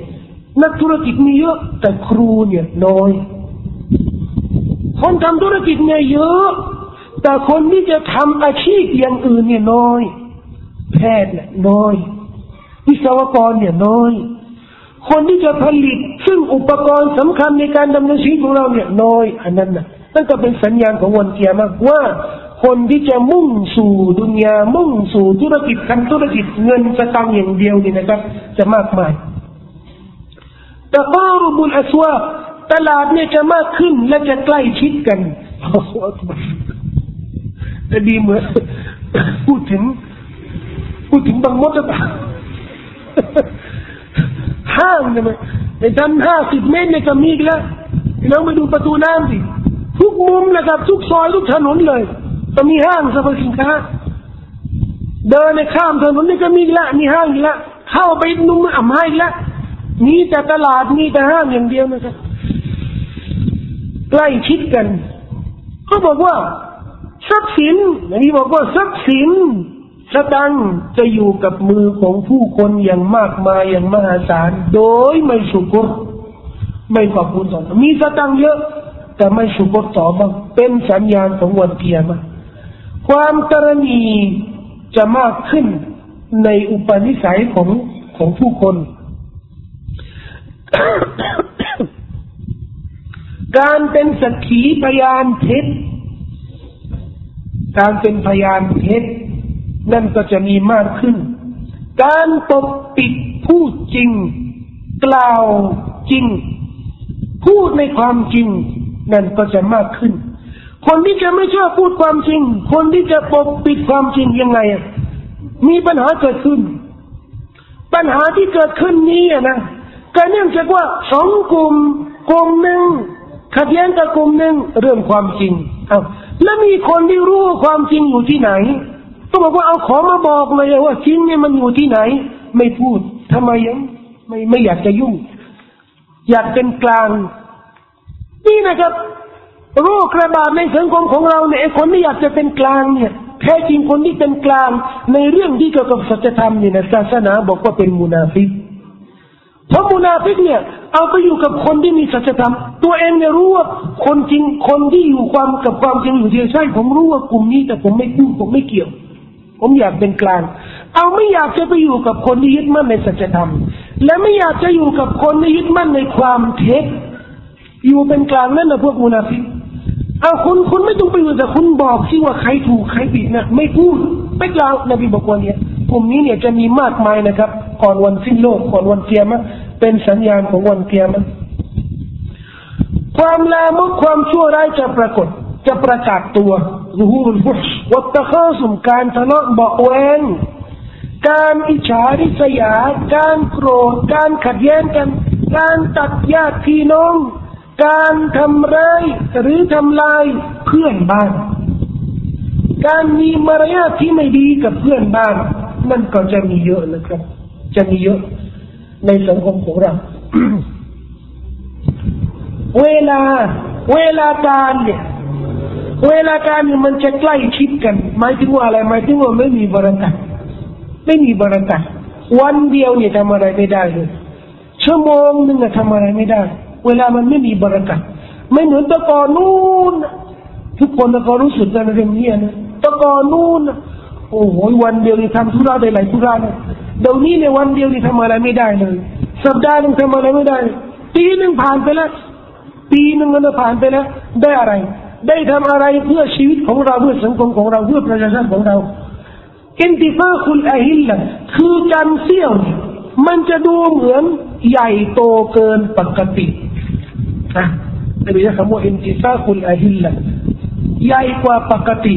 นักธุรกิจมีเยอะ แต่ครูเนี่ยน้อย คนทำธุรกิจเนี่ยเยอะ แต่คนที่จะทำอาชีพอย่างอื่นเนี่ยน้อย แพทย์เนี่ยน้อย วิศวกรเนี่ยน้อย คนที่จะผลิต ซึ่งอุปกรณ์สำคัญในการดำเนินชีวิตของเราเนี่ยน้อย อันนั้นนะนั่นก็เป็นสัญญาณของวันเกียร์มากว่าคนที่จะมุ่งสู่ดุนยามุ่งสู่ธุรกิจทำธุรกิจเงินสตังอย่างเดียวนี่นะครับ จะมากมาย ตะกอรุบุลอสวาตลาดเนี่ยจะมากขึ้นและจะใกล้ชิดกันจะดีเหมือนพูดถึง พูดถึงบางมดจะห้างเนี่ยในทำห้าสิบเมตรเนี่ยก็มีแล้วเราไปดูประตูน้ำสิทุกมุมนะครับ ทุกซอยทุกถนนเลยจะมีห้างสรรพสินค้าเดินในข้ามถนนนี่ก็มีละมีห้างละเข้าไปนุ่มอ่ำให้ละ มีแต่ตลาดมีแต่ห้างอย่างเดียวนะครับใกล้ชิดกันเขาบอกว่าทรัพย์สินนี่บอกว่าทรัพย์สินสตังจะอยู่กับมือของผู้คนอย่างมากมายอย่างมหาศาลโดยไม่สุกรไม่ขอบคุณต่อมีสตังเยอะ แต่ไม่สุกรต่อบ้างเป็นสัญญาณของวันเกียรมาความตรณีจะมากขึ้นในอุปนิสัยของของผู้คน การเป็นสักขีพยานเท็จ การเป็นพยานเท็จ นั่นก็จะมีมากขึ้น การปกปิดพูดจริง กล่าวจริง พูดในความจริง นั่นก็จะมากขึ้น คนที่จะไม่ชอบพูดความจริง คนที่จะปกปิดความจริงยังไงมีปัญหาเกิดขึ้น ปัญหาที่เกิดขึ้นนี้นะ ก็เนื่องจากว่าสองกลุ่มกลุ่มหนึ่งขัดแย้งกับกลุ่มหนึ่งเรื่องความจริงเอาแล้วมีคนที่รู้ความจริงอยู่ที่ไหนก็บอกว่าเอาของมาบอกเลยว่าจริงเนี่ยมันอยู่ที่ไหน ไม่พูดทำไมยังไม่ไม่อยากจะยุ่ง อยากเป็นกลาง นี่นะครับโรคระบาดในสังคมของเราเนี่ยคนที่อยากจะเป็นกลางเนี่ยแท้จริงคนที่เป็นกลาง ในเรื่องที่เกี่ยวกับสัจธรรมเนี่ยศาสนาบอกว่าเป็นมุนาฟิก เพราะมุนาฟิกเนี่ยเอาไปอยู่กับคนที่มีสัจธรรมตัวเองเนี่ยรู้ว่าคนจริงคนที่อยู่ความกับความจริงอยู่ที่ใช่ผมรู้ว่ากลุ่มนี้แต่ผมไม่พูดผมไม่เกี่ยว ผมอยากเป็นกลาง เอาไม่อยากจะไปอยู่กับคนที่ยึดมั่นในสัจธรรม และไม่อยากจะอยู่กับคนที่ยึดมั่นในความเท็จอยู่เป็นกลางนั่นแหละพวกมุนาฟิกเอาคุณคุณไม่ต้องไปอยู่แต่คุณบอกสิว่าใครถูกใครผิดนะไม่พูดไม่กล่าวนบีบอกว่าเนี่ย กลุ่มนี้เนี่ยจะมีมากมายนะครับ ก่อนวันสิ้นโลก ก่อนวันเกียรมะเป็นสัญญาณของวันเกียรมะความลามกความชั่วร้ายจะปรากฏ จะประกาศตัวรูฮุลฟุชวัตข้าสมการทะเลาะเบาแวงการอิจฉาริษยา การโกรธ การขัดแย้งกัน การตัดญาติพี่น้อง การทำร้ายหรือทำลายเพื่อนบ้าน การมีมารยาทที่ไม่ดีกับเพื่อนบ้าน มันก็จะมีเยอะนะครับ จะมีเยอะในสังคมของเรา เวลา เวลาการเนี่ยเวลาการเนี่ยมันจะใกล้ชิดกันหมายถึงว่าอะไรหมายถึงว่าไม่มีบรารักไม่มีบรารักวันเดียวเนี่ยทำอะไรไม่ได้เลยชั่วโมงหนึ่งทำอะไรไม่ได้ เวลามันไม่มีบรารักไม่เหมือนตะกอนนู่นทุกคนตะกอนรู้สึกในเรื่องนี้นะตะกอนนู่น โอ้โหวันเดียวนี่ทำธุระได้หลายธุระนะเดี๋ยวนี้ในวันเดียวนี่ทำอะไรไม่ได้เลย สัปดาห์หนึ่งทำอะไรไม่ได้ ปีหนึ่งผ่านไปแล้ว ปีหนึ่งมันผ่านไปแล้ว ได้อะไร ได้ทำอะไรเพื่อชีวิตของเราเพื่อสังคมของเราเพื่อประชาชนของเราอินติฟาคุณอาฮิลละคือการเสี่ยวมันจะดูเหมือนใหญ่โตเกินปกตินะนบีจะคำว่าอินติซาคุลอาฮิลละใหญ่กว่าปกติ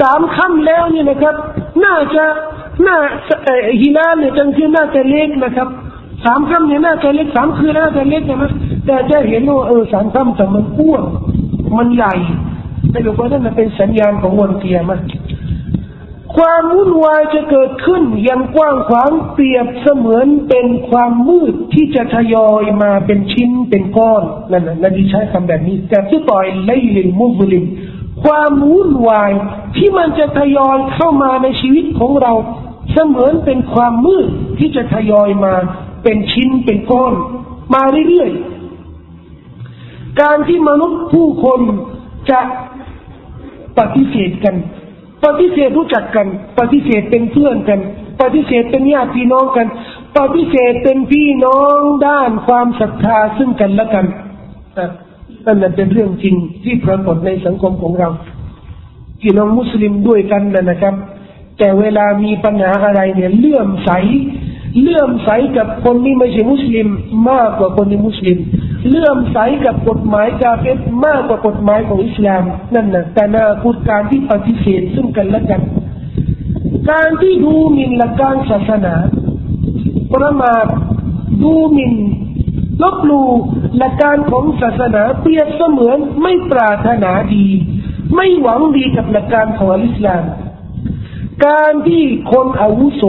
สามคำแล้วนี่นะครับ น่าจะน่าฮิลาเนี่ยจังที่น่าจะเล็กนะครับสามคำเนี่ยน่าจะเล็กสามคืนน่าจะเล็กนะแต่จะเห็นว่าเออสามคำแต่มันอ้วนมันใหญ่ไม่รู้ว่านั่นเป็นสัญญาณของวันเกียร์มั้ความวุ่นวายจะเกิดขึ้นยังกว้างขวางเปรียบเสมือนเป็นความมืดที่จะทยอยมาเป็นชิ้นเป็นก้อนนั่นนะนบีใช้คำแบบนี้แต่ที่ต่อยไลลินมุสลิม ความวุ่นวายที่มันจะทยอยเข้ามาในชีวิตของเรา เสมือนเป็นความมืดที่จะทยอยมาเป็นชิ้นเป็นก้อน มาเรื่อยๆ การที่มนุษย์ผู้คนจะปฏิเสธกัน ปฏิเสธรู้จักกัน ปฏิเสธเป็นเพื่อนกัน ปฏิเสธเป็นญาติพี่น้องกัน ปฏิเสธเป็นพี่น้องด้านความศรัทธาซึ่งกันและกันนั่ นั่นเป็นเรื่องจริงที่ปรากฏในสังคมของเราพี่น้องมุสลิมด้วยกันนะครับ แต่เวลามีปัญหาอะไรเนี่ยเลื่อมใส เลื่อมใสกับคนที่ไม่ใช่มุสลิม มากกว่าคนที่มุสลิม เลื่อมใสกับกฎหมายกาเฟตมากกว่ากฎหมายของอิสลามนั่นนะแต่นาพูดการที่ปฏิเสธซึ่งกันและกัน การที่ดูหมิ่นหลักการศาสนาประมาทดูหมิ่น ลบลู่หลักการของศาสนาเปรียบเสมือนไม่ปรารถนาดี ไม่หวังดีกับหลักการของอิสลามการที่คนอาวุโส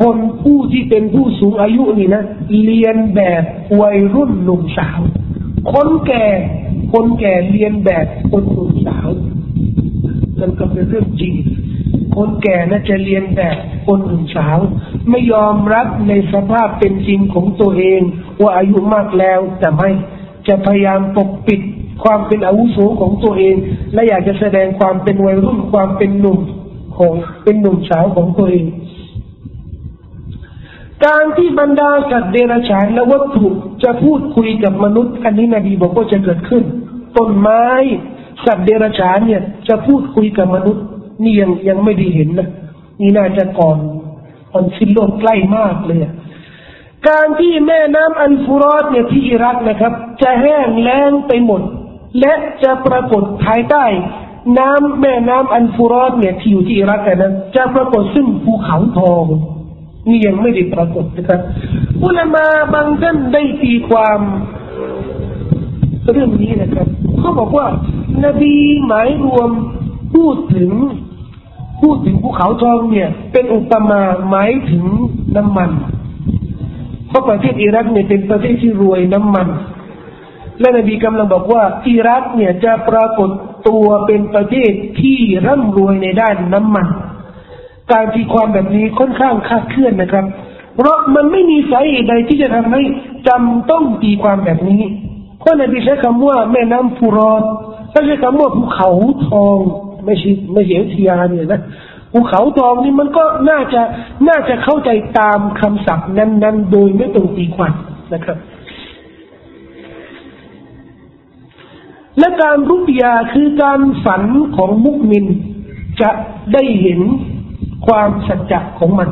คนผู้ที่เป็นผู้สูงอายุนี่นะเรียนแบบวัยรุ่นหนุ่มสาว คนแก่ คนแก่เรียนแบบคนหนุ่มสาวนั่นก็เป็นเรื่องจริง คนแก่น่าจะเรียนแบบคนหนุ่มสาว ไม่ยอมรับในสภาพเป็นจริงของตัวเอง ว่าอายุมากแล้วแต่ไม่จะพยายามปกปิดความเป็นอาวุโสของตัวเอง และอยากจะแสดงความเป็นวัยรุ่นความเป็นหนุ่มของเป็นหนุ่มสาวของตัวเอง การที่บรรดาสัตว์เดรัจฉานและวัตถุจะพูดคุยกับมนุษย์ อันนี้นบีบอกว่าจะเกิดขึ้นต้นไม้ สัตว์เดรัจฉานเนี่ยจะพูดคุยกับมนุษย์ นี่ยังยังไม่ได้เห็นนะนี่น่าจะก่อนก่อนสิ้นโลกใกล้มากเลยการที่แม่น้ำอันฟุรอดเนี่ยที่อิรักนะครับ จะแห้งแล้งไปหมด และจะปรากฏภายใต้ น้ำแม่น้ำอันฟุรอดเนี่ยที่อยู่ที่อิรักนั้นจะปรากฏซึ่งภูเขาทองนี่ยังไม่ได้ปรากฏนะครับอุลามาบางท่านได้ตีความเรื่องนี้นะครับเขาบอกว่านบีหมายรวม พูดถึงพูดถึงภูเขาทองเนี่ย เป็นอุปมาหมายถึงน้ำมัน เพราะประเทศอิรักเนี่ยเป็นประเทศที่รวยน้ำมัน และนบีกำลังบอกว่า อิรักเนี่ยจะปรากฏตัวเป็นประเทศที่ร่ำรวยในด้านน้ำมัน การตีความแบบนี้ค่อนข้างคาดเคลื่อนนะครับ เพราะมันไม่มีสาเหตุใดที่จะทำให้จำต้องตีความแบบนี้ เพราะนบีใช้คำว่าแม่น้ำฟูรอนถ้าใช้คำว่าภูเขาทอง ไม่ใช่ไม่ใช่เทียเนี่ยนะภูเขาทองนี่มันก็น่าจะน่าจะเข้าใจตามคำศัพท์นั้น ๆ โดยไม่ต้องตีความนะครับ และการรุปยาคือการฝันของมุกมินจะได้เห็นความสัจจะของมัน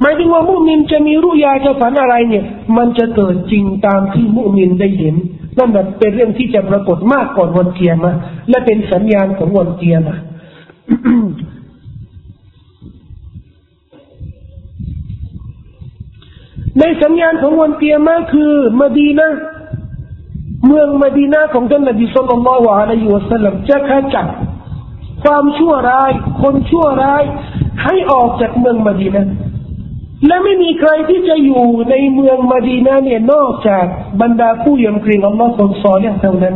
หมายถึงว่ามุมินจะมีรุยาจะฝันอะไรเนี่ย มันจะเกิดจริงตามที่มุมินได้เห็นนั่นแบบเป็นเรื่องที่จะปรากฏมากก่อนวันเกียรมาและเป็นสัญญาณของวันเกียรมา ในสัญญาณของวันเตียมาคือมดีนะเมืองมดีนาของท่านนบีสุลต่านละวะอะลัยฮิวะสัลลัมจะขจัดความชั่วร้าย คนชั่วร้าย ให้ออกจากเมืองมดีนะและไม่มีใครที่จะอยู่ในเมืองมดีนาเนี่ยนอกจากบรรดาผู้ยำเกรงอัลลอฮ์คนซอเนี่ยเท่านั้น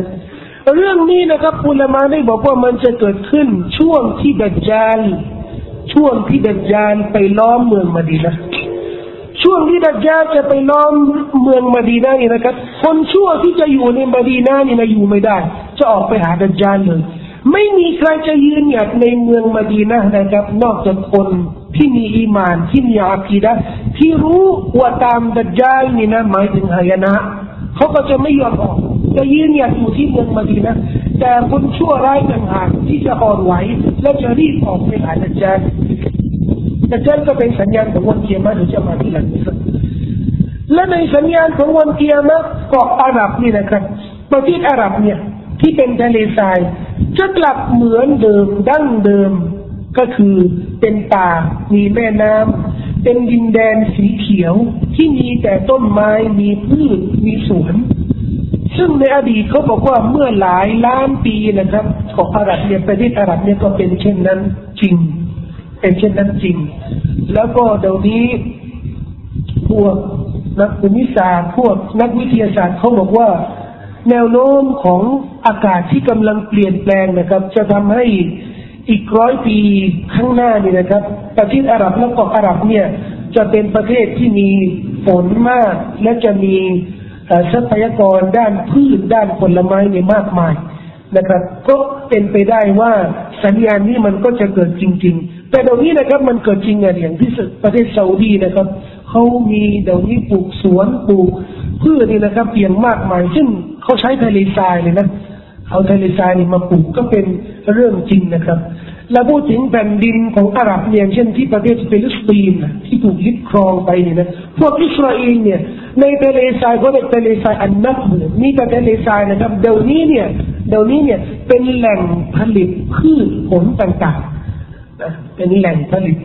เรื่องนี้นะครับอุลามาได้บอกว่ามันจะเกิดขึ้นช่วงที่ดัจจานช่วงที่ดัจจานไปล้อมเมืองมาดีนะช่วงที่ดัจญานจะไปล้อมเมืองมาดีนานี่นะครับ คนชั่วที่จะอยู่ในมาดีนานี่นะอยู่ไม่ได้ จะออกไปหาดัจญานเลยไม่มีใครจะยืนหยัดในเมืองมาดีนานะครับ นอกจากคนที่มีอีมานที่มีอาคีดะที่รู้ว่าตามดัจญานี่นะหมายถึงหายนะเขาก็จะไม่ยอมออก จะยืนหยัดอยู่ที่เมืองมาดีนะแต่คนชั่วร้ายต่างหากที่จะอ่อนไหวและจะรีบออกไปหาดัจญาแต่เจ้าก็เป็นสัญญาณของวันเกียรมาเดี๋ยวจะมาที่หลังนี้ครับและในสัญญาณของวันเกียรมาเกาะอาหรับนี่นะครับประเทศอาหรับเนี่ยที่เป็นทะเลทรายจะกลับเหมือนเดิมดั้งเดิมก็คือเป็นป่ามีแม่น้ำเป็นดินแดนสีเขียวที่มีแต่ต้นไม้มีพืชมีสวน ซึ่งในอดีตเขาบอกว่าเมื่อหลายล้านปีนะครับของอาหรับเนี่ยประเทศอาหรับเนี่ยก็เป็นเช่นนั้นจริง เป็นเช่นนั้นจริง แล้วก็เดี๋ยวนี้พวกนักภูมิศาสตร์พวกนักวิทยาศาสตร์เขาบอกว่า แนวโน้มของอากาศที่กำลังเปลี่ยนแปลงนะครับ จะทำให้อีกร้อยปีข้างหน้านี่นะครับ ประเทศอาหรับและเกาะอาหรับเนี่ยจะเป็นประเทศที่มีฝนมากและจะมี ทรัพยากรด้านพืชด้านผลไม้เนี่ยมากมายนะครับ ก็เป็นไปได้ว่าสัญญาณนี้มันก็จะเกิดจริง ๆ แต่เดี๋ยวนี้นะครับมันเกิดจริงอย่างที่ประเทศซาอุดีนะครับเขามีเดี๋ยวนี้ปลูกสวนปลูกพืชนี่นะครับเปลี่ยนมากมาย ซึ่งเขาใช้ทะเลทรายเลยนะเอาทะเลทรายนี่มาปลูกก็เป็นเรื่องจริงนะครับ แล้วพูดถึงแผ่นดินของอาหรับเนี่ยเช่นที่ประเทศฟิลิสตีนที่ถูกยึดครองไปเนี่ยนะพวกอิสราเอลเนี่ยในทะเลทรายเขาเรียกทะเลทรายอันนับมีแต่ทะเลทรายนะครับเดี๋ยวนี้เนี่ยเดี๋ยวนี้เนี่ยเป็นแหล่งผลิตพืชผลต่างๆเป็นแหล่งผลิต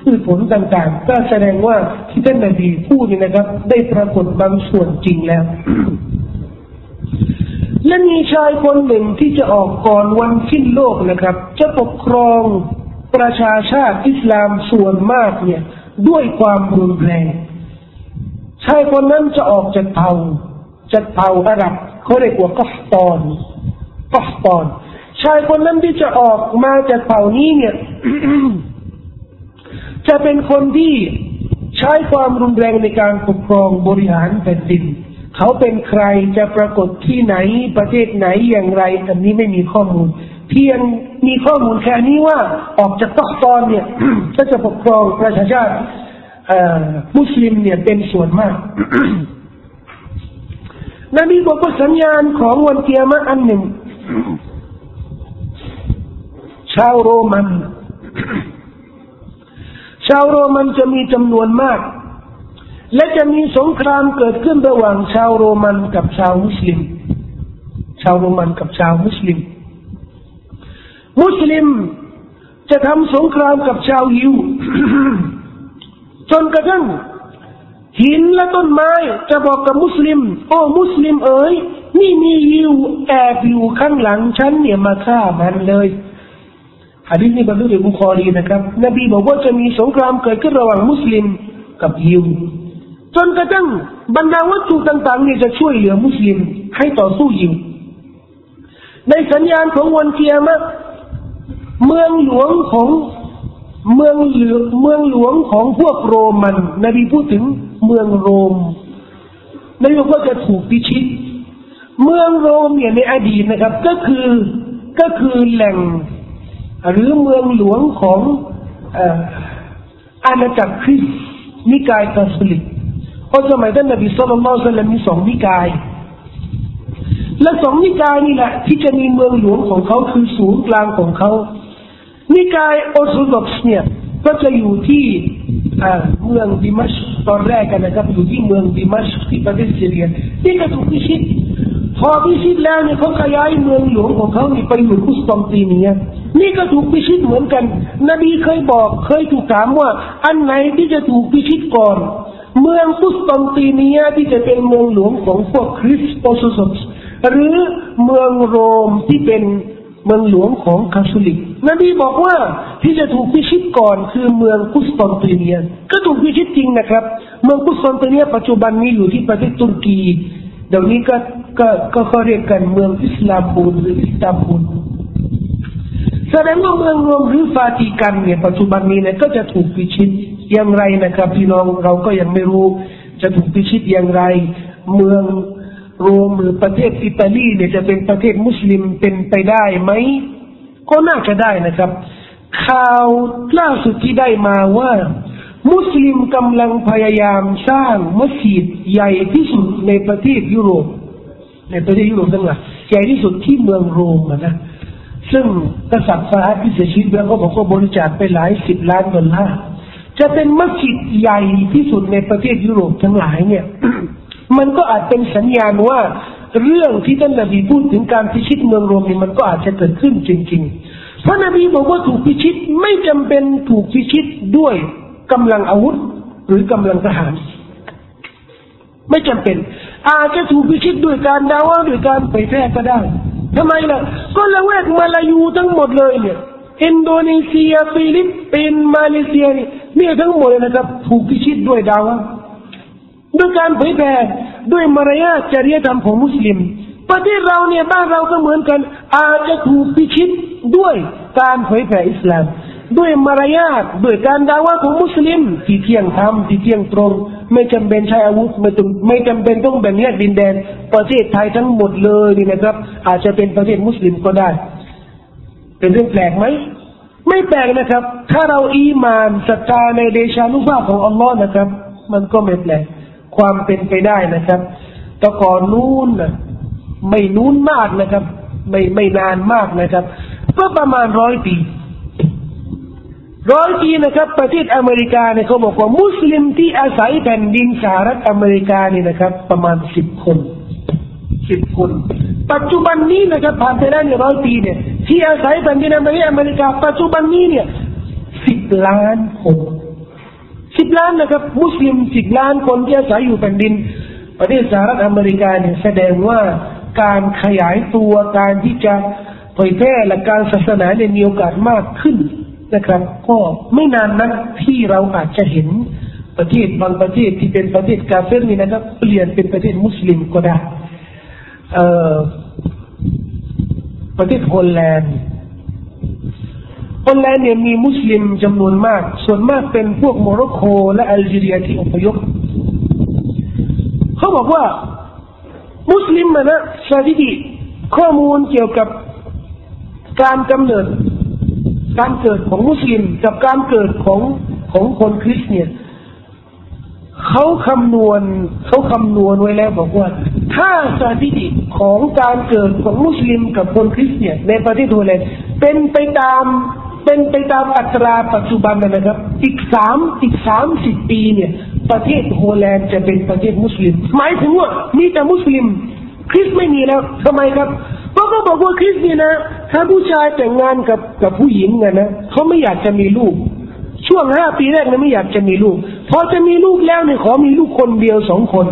พืชผลต่างๆ ก็แสดงว่าที่ท่านนบีพูดนี่นะครับ ได้ปรากฏบางส่วนจริงแล้ว และมีชายคนหนึ่งที่จะออกก่อนวันสิ้นโลกนะครับ จะปกครองประชาชาติอิสลามส่วนมากเนี่ย ด้วยความรุนแรงชายคนนั้นจะออกจากเผ่าจากเผ่าอาหรับเขาเรียกว่ากัฟตอนกัฟตอน ชายคนนั้นที่จะออกมาจากเผ่านี้เนี่ย จะเป็นคนที่ใช้ความรุนแรงในการปกครองบริหารแผ่นดิน เขาเป็นใครจะปรากฏที่ไหนประเทศไหนอย่างไร อันนี้ไม่มีข้อมูล เพียงมีข้อมูลแค่นี้ว่าออกจากตักตอนเนี่ยก็จะปกครองประชาชาติมุสลิมเนี่ยเป็นส่วนมากนบีบอกว่าสัญญาณของวันเกียรติอันหนึ่ง ชาวโรมัน ชาวโรมันจะมีจำนวนมาก และจะมีสงครามเกิดขึ้นระหว่างชาวโรมันกับชาวมุสลิม ชาวโรมันกับชาวมุสลิม มุสลิมจะทำสงครามกับชาวยิว จนกระทั่งหินและต้นไม้จะบอกกับมุสลิม โอ้มุสลิมเอ๋ยนี่มียิวแอบอยู่ข้างหลังฉันเนี่ยมาฆ่ามันเลยฮะดิษนี้บรรลุในบุคอรีนะครับ นบีบอกว่าจะมีสงครามเกิดขึ้นระหว่างมุสลิมกับยิว จนกระทั่งบรรดาวัตถุต่างๆเนี่ยจะช่วยเหลือมุสลิมให้ต่อสู้ยิวในสัญญาณของวันเกียรติเมืองหลวงของเมืองเหลือเมืองหลวงของพวกโรมัน นบีพูดถึงเมืองโรมนบีบอกว่าจะถูกพิชิต เมืองโรมเนี่ยในอดีตนะครับ ก็คือก็คือแหล่ง หรือเมืองหลวงของอาณาจักรคริสต์นิกายคาทอลิก ราะสมัยท่านนบีสุลต่านมีสองนิกาย และสองนิกายนี่แหละที่จะมีเมืองหลวงของเขาคือศูนย์กลางของเขา นิกายออร์โธดอกซ์เนี่ยก็จะอยู่ที่เมืองดิมัชตอนแรกกันนะครับอยู่ที่เมืองดิมัชที่ประเทศซีเรียนี่ก็ถูกพิชิตพอพิชิตแล้วเนี่ยเขาขยายเมืองหลวงของเขาไปอยู่กุสตอนตีเนียนี่ก็ถูกพิชิตเหมือนกัน นบีเคยบอกเคยถูกถามว่า อันไหนที่จะถูกพิชิตก่อน เมืองกุสตอนตีเนียที่จะเป็นเมืองหลวงของพวกคริสต์ออร์โธดอกซ์หรือเมืองโรมที่เป็นเมืองหลวงของคาทอลิกนบีบอกว่าที่จะถูกพิชิตก่อนคือเมืองกุสตอนติเนียก็ถูกพิชิตจริงนะครับ เมืองกุสตอนติเนียปัจจุบันนี้อยู่ที่ประเทศตุรกีเดี๋ยวนี้ก็ก็ก็เขาเรียกกันเมืองอิสลามบูลหรืออิสตานบูลแสดงว่าเมืองรวมหรือฟาติกันเนี่ยปัจจุบันนี้เนี่ยก็จะถูกพิชิต อย่างไรนะครับพี่น้องเราก็ยังไม่รู้ จะถูกพิชิตอย่างไร เมืองโรมหรือประเทศอิตาลีเนี่ยจะเป็นประเทศมุสลิมเป็นไปได้ไหมก็น่าจะได้นะครับ ข่าวล่าสุดที่ได้มาว่า มุสลิมกำลังพยายามสร้างมัสยิดใหญ่ที่สุดในประเทศยุโรป ในประเทศยุโรปทั้งหลายใหญ่ที่สุดที่เมืองโรมนะซึ่งกษัตริย์ฟาฮัดที่เสียชีวิตแล้วก็บอกว่าบริจาคไปหลายสิบล้านดอลลาร์ จะเป็นมัสยิดใหญ่ที่สุดในประเทศยุโรปทั้งหลายเนี่ย มันก็อาจเป็นสัญญาณว่าเรื่องที่ท่านนบีพูดถึงการพิชิตเมืองโรมนี่มันก็อาจจะเกิดขึ้นจริงๆ พราะนบีบอกว่าถูกพิชิตไม่จำเป็นถูกพิชิตด้วยกำลังอาวุธ หรือกำลังทหาร ไม่จำเป็น อาจจะถูกพิชิตด้วยการดาวะด้วยการเผยแพร่ก็ได้ทำไมล่ะ ก็ละแวกมาลายูทั้งหมดเลยเนี่ย อินโดนีเซียฟิลิปปินส์มาเลเซียนี่เนี่ยทั้งหมดนะครับถูกพิชิตด้วยดาวะด้วยการเผยแผ่ด้วยมารยาทจริยธรรมของมุสลิม ประเทศเราเนี่ยบ้านเราก็เหมือนกัน อาจจะถูกพิชิตด้วยการเผยแผ่อิสลาม ด้วยมารยาทด้วยการดาว่าของมุสลิม ที่เที่ยงธรรมที่เที่ยงตรง ไม่จำเป็นใช้อาวุธไม่ต้องไม่จำเป็นต้องแบ่งแยกดินแดน ประเทศไทยทั้งหมดเลยนี่นะครับ อาจจะเป็นประเทศมุสลิมก็ได้ เป็นเรื่องแปลกไหมไม่แปลกนะครับ ถ้าเราอีมานศรัทธาในเดชานุภาพของอัลลอฮ์นะครับ มันก็ไม่แปลกความเป็นไปได้นะครับตะก่อนนู้นนะไม่นู้นมากนะครับ ไม่ไม่นานมากนะครับ ก็ประมาณร้อยปีร้อยปีนะครับ ประเทศอเมริกาเนี่ยเขาบอกว่ามุสลิมที่อาศัยแผ่นดินสหรัฐอเมริกานี่นะครับ ประมาณสิบคน สิบคน ปัจจุบันนี้นะครับผ่านไปแล้วเนี่ยร้อยปีเนี่ยที่อาศัยแผ่นดินอเมริกา ปัจจุบันนี้เนี่ยสิบล้านคนสิบล้านนะครับ มุสลิมสิบล้านคนที่อาศัยอยู่แผ่นดิน ประเทศสหรัฐอเมริกาเนี่ยแสดงว่าการขยายตัวการที่จะเผยแพร่และการศาสนาเนี่ยมีโอกาสมากขึ้นนะครับ ก็ไม่นานนักที่เราอาจจะเห็นประเทศบางประเทศที่เป็นประเทศกาเฟรนี่นะครับ เปลี่ยนเป็นประเทศมุสลิมก็ได้ ประเทศฮอลแลนด์ฮอลแลนด์เนี่ยมีมุสลิมจำนวนมาก ส่วนมากเป็นพวกโมร็อกโกและแอลจีเรียที่อพยพเขาบอกว่า มุสลิมนะสถิติข้อมูลเกี่ยวกับการกำเนิด การเกิดของมุสลิมกับการเกิดของของคนคริสต์เนี่ย เขาคำนวณเขาคำนวณไว้แล้วบอกว่า ถ้าสถิติของการเกิดของมุสลิมกับคนคริสต์เนี่ยในประเทศฮอลแลนด์เป็นไปตามเป็นไปตามอัตราปัจจุบันนะครับ อีกสามอีกสามสิบปีเนี่ย ประเทศโฮแลนด์จะเป็นประเทศมุสลิม หมายถึงว่ามีแต่มุสลิม คริสไม่มีแล้วทำไมครับเพราะเขาบอกว่าคริสเนี่ยนะ ถ้าผู้ชายแต่งงานกับกับผู้หญิงนะนะเขาไม่อยากจะมีลูก ช่วงห้าปีแรกเนี่ยไม่อยากจะมีลูก พอจะมีลูกแล้วเนี่ยขอมีลูกคนเดียวสองคน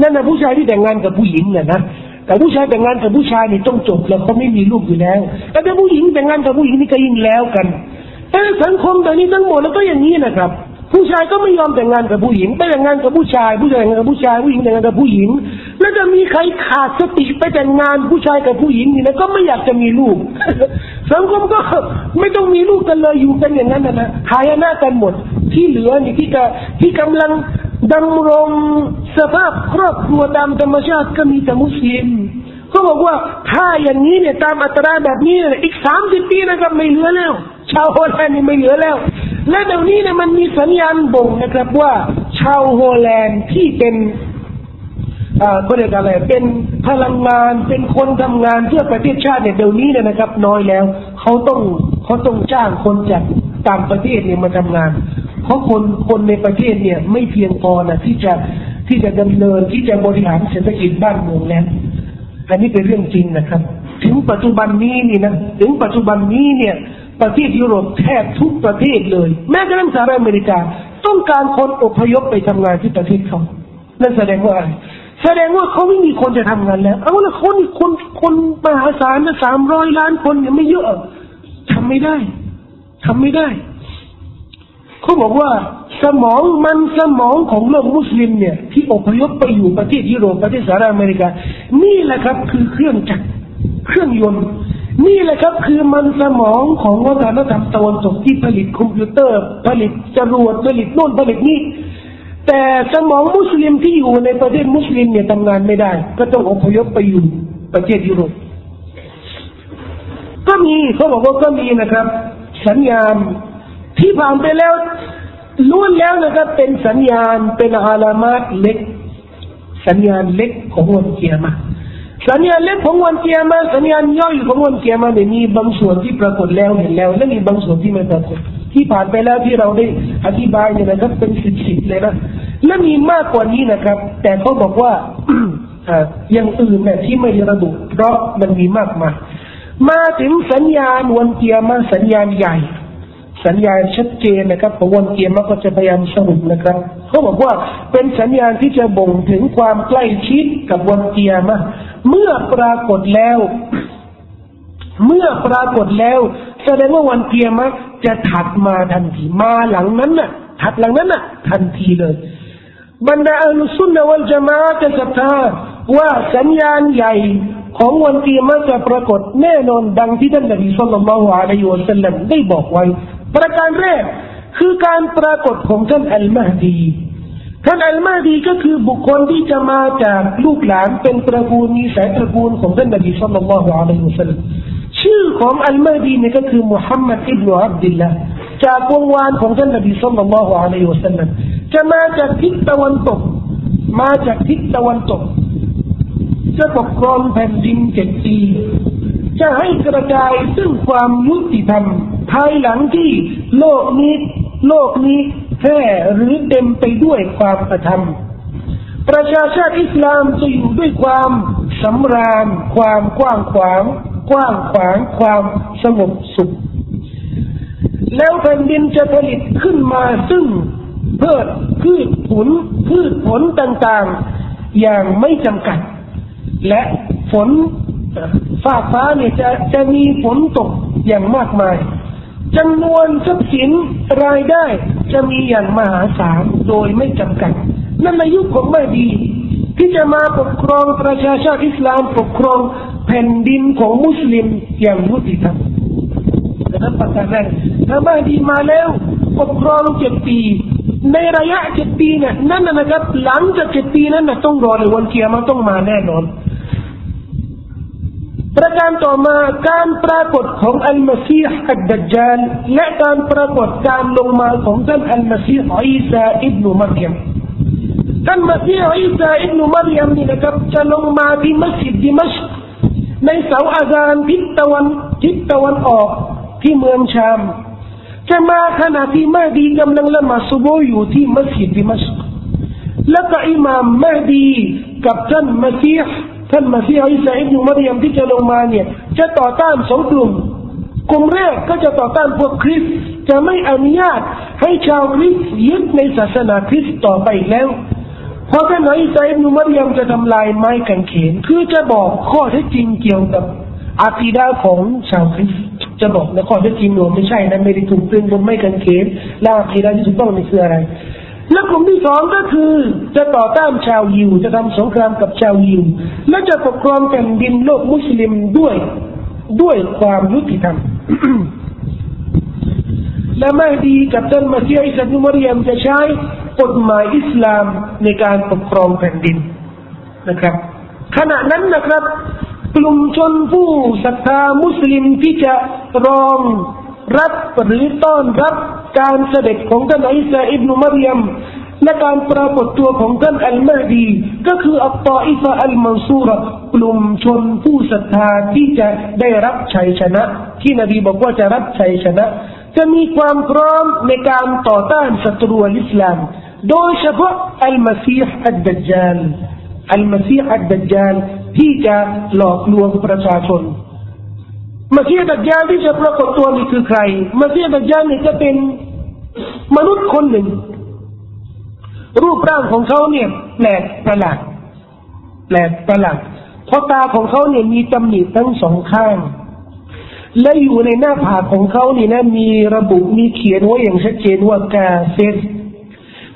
นั่นนะผู้ชายที่แต่งงานกับผู้หญิงน่ะนะแต่ผู้ชายแต่งงานกับผู้ชายนี่ต้องจบแล้วเขาไม่มีลูกอยู่แล้ว แต่ถ้าผู้หญิงแต่งงานกับผู้หญิงนี่ก็ยิ่งแล้วกันแต่สังคมตอนนี้ทั้งหมดแล้วก็อย่างนี้นะครับ ผู้ชายก็ไม่ยอมแต่งงานกับผู้หญิง ไปแต่งงานกับผู้ชาย ผู้ชายแต่งงานกับผู้ชาย ผู้หญิงแต่งงานกับผู้หญิง แล้วจะมีใครขาดสติไปแต่งงานผู้ชายกับผู้หญิงนี่นะก็ไม่อยากจะมีลูก สังคมก็ไม่ต้องมีลูกกันเลยอยู่กันอย่างนั้นนะหายหน้ากันหมด ที่เหลือนี่ที่จะที่กำลังดำรงสภาพครอบครัวตามธรรมชาติก็มีแต่มุสลิมเขาบอกว่าถ้าอย่างนี้เนี่ยตามอัตราแบบนี้อีกสามสิบปีนะครับไม่เหลือแล้ว ชาวโฮแลนด์นี่ไม่เหลือแล้ว และเดี๋ยวนี้เนี่ยมันมีสัญญาณบ่งนะครับว่า ชาวโฮแลนด์ที่เป็น ก็เรียกอะไรเป็นพลังงานเป็นคนทำงานเพื่อประเทศชาติเนี่ยเดี๋ยวนี้เนี่ยนะครับ น้อยแล้วเขาต้องเขาต้องจ้างคนจากต่างประเทศเนี่ยมาทำงาน เพราะคนคนในประเทศเนี่ย ไม่เพียงพอนะที่จะที่จะดำเนินที่จะบริหารเศรษฐกิจบ้านเมืองแล้วอันนี้เป็นเรื่องจริงนะครับ ถึงปัจจุบันนี้นี่นะถึงปัจจุบันนี้เนี่ย ประเทศยุโรปแทบทุกประเทศเลย แม้กระทั่งสหรัฐอเมริกา ต้องการคนอพยพไปทำงานที่ประเทศเขานั่นแสดงว่าอะไร แสดงว่าเขาไม่มีคนจะทำงานแล้ว เอาละคนคนคนมหาศาลนะสามร้อยล้านคนเนี่ยไม่เยอะทำไม่ได้ทำไม่ได้เขาบอกว่า สมองมันสมองของโลกมุสลิมเนี่ย ที่อพยพไปอยู่ประเทศยุโรปประเทศสหรัฐอเมริกา นี่แหละครับ คือเครื่องจักรเครื่องยนต์ นี่แหละครับ คือมันสมองของวัฒนธรรมตะวันตกที่ผลิตคอมพิวเตอร์ ผลิตจรวดผลิตโน่นผลิตนี่ แต่สมองมุสลิมที่อยู่ในประเทศมุสลิมเนี่ยทำงานไม่ได้ ก็ต้องอพยพไปอยู่ประเทศยุโรปก็มีเขาบอกว่าก็มีนะครับ สัญญาณที่ผ่านไปแล้วล้วนแล้วนะครับเป็นสัญญาณเป็นอาลามาตเล็ก สัญญาณเล็กของวันเกียร์มาสัญญาณเล็กของวันเกียร์มาสัญญาณย่อยของวันเกียร์มาเนี่ยมีบางส่วนที่ปรากฏแล้วเห็นแล้วและมีบางส่วนที่ไม่ปรากฏ ที่ผ่านไปแล้วที่เราได้อธิบายเนี่ยนะครับเป็นสิบสิบเลยนะและมีมากกว่านี้นะครับ แต่เขาบอกว่าอย่างอื่นเนี่ยที่ไม่ระบุเพราะมันมีมากมายมาถึงสัญญาณวันเกียร์มาสัญญาณใหญ่ สัญญาณชัดเจนนะครับของวันเกียรมก็จะพยายามสรุปนะครับเขาบอกว่าเป็นสัญญาณที่จะบ่งถึงความใกล้ชิดกับวันเกียรมเมื่อปรากฏแล้ว เมื่อปรากฏแล้ว แสดงว่าวันเกียรมจะถัดมาทันทีมาหลังนั้นน่ะถัดหลังนั้นน่ะทันทีเลย บรรดาอัลสุนนะวัลจามาจะศรัทธาว่าสัญญาณใหญ่ของวันเกียรมจะปรากฏแน่นอนดังที่ท่านนบีสุลต่านละฮ์อะลัยฮิวะสัลลัมได้บอกไว้ ประการแรกคือการปรากฏของท่านอัลมาดีท่านอัลมาดีก็คือบุคคลที่จะมาจากลูกหลานเป็นตระกูลมีสายตระกูลของท่านนบีสุลต่านละฮ์อะลัยฮิวะสัลลัม ชื่อของอัลมาดีนี่ก็คือมุฮัมมัดอิบนุอับดุลละจากวงวานของท่านนบีสุลต่านละฮ์อะลัยฮิวะสัลลัมจะมาจากทิศตะวันตก มาจากทิศตะวันตก จะปกครองแผ่นดินเจ็ดปีจะให้กระจายซึ่งความยุติธรรม ภายหลังที่โลกนี้ โลกนี้แท้หรือเต็มไปด้วยความประธรรม ประชาชาติอิสลามจะอยู่ด้วยความสำราญความกว้างขวาง กว้างขวางความสงบสุข แล้วแผ่นดินจะผลิตขึ้นมาซึ่งเพื่อพืชผลพืชผลต่างๆ อย่างไม่จำกัด และฝนฟ้าฟ้าเนี่ยจะจะมีฝนตกอย่างมากมายจำนวนทรัพย์สินรายได้จะมีอย่างมหาศาลโดยไม่จำกัดนั่นในยุคของไม่ดี ที่จะมาปกครองประชาชาติอิสลามปกครองแผ่นดินของมุสลิมอย่างยุติธรรมนะครับประการแรกถ้าม่ดีมาแล้วปกครองเจ็ดปี ในระยะเจ็ดปีเนี่ยนั่นนะครับหลังจากเจ็ดปีนั้นนะต้องรอในวันเกียร์มาต้องมาแน่นอน ประการต่อมาการปรากฏของอัลมาซีฮ์อัดดัจจาลและการปรากฏการลงมาของท่านอัลมาซีฮ์อีสาอิบนุมารยม ท่านมาซีฮ์อีสาอิบนุมารยมนี่นะครับจะลงมาที่มัสยิดดิมัชในเสาอาจารทิศตะวันทิศตะวันออกที่เมืองชาม จะมาขณะที่มาดีกำลังละมาดซุบอยู่ที่มัสยิดดิมัชแล้วก็อิหม่ามมาดีกับท่านมาซีฮ์ท่านมาซีอิสาอิบนุมารยมที่จะลงมาเนี่ยจะต่อต้านสองกลุ่มกลุ่มแรกก็จะต่อต้านพวกคริสจะไม่อนุญาตให้ชาวคริสยึดในศาสนาคริสต์ต่อไปแล้ว เพราะท่านอิสาอิบนุมารยมจะทำลายไม้กางเขนคือจะบอกข้อเท็จจริงเกี่ยวกับอาคีดาของชาวคริสจะบอกในข้อเท็จจริงหนูไม่ใช่นะไม่ได้ถูกตึงบนไม้กางเขนและอาคีดาที่ถูกต้องนี่คืออะไร และกลุ่มที่สองก็คือจะต่อต้านชาวยิวจะทำสงครามกับชาวยิวและจะปกครองแผ่นดินโลกมุสลิมด้วยด้วยความยุติธรรม และไม่ดีกับท่านมาเซียอิสลามมารยมจะใช้กฎหมายอิสลามในการปกครองแผ่นดินนะครับ ขณะนั้นนะครับ กลุ่มชนผู้ศรัทธามุสลิมที่จะรองรับหรือต้อนรับการเสด็จของท่านอิสาอิบนุมารยมและการปรากฏตัวของท่านอัลมาดี ก็คืออัตตาอิฟะอัลมันซูรกลุ่มชนผู้ศรัทธาที่จะได้รับชัยชนะ ที่นบีบอกว่าจะรับชัยชนะ จะมีความพร้อมในการต่อต้านศัตรูอิสลาม โดยเฉพาะอัลมาซีฮ์อัดดัจจาลอัลมาซีฮ์อัดดัจจาลที่จะหลอกลวงประชาชนมาเซียดัจญาที่จะปรากฏตัวนี่คือใครมาเซียดัจญานี่จะเป็นมนุษย์คนหนึ่ง รูปร่างของเขาเนี่ยแปลกประหลาดแปลกประหลาดเพราะตาของเขาเนี่ยมีตำหนิทั้งสองข้าง และอยู่ในหน้าผากของเขานี่นะมีระบุมีเขียนไว้อย่างชัดเจนว่ากาเซส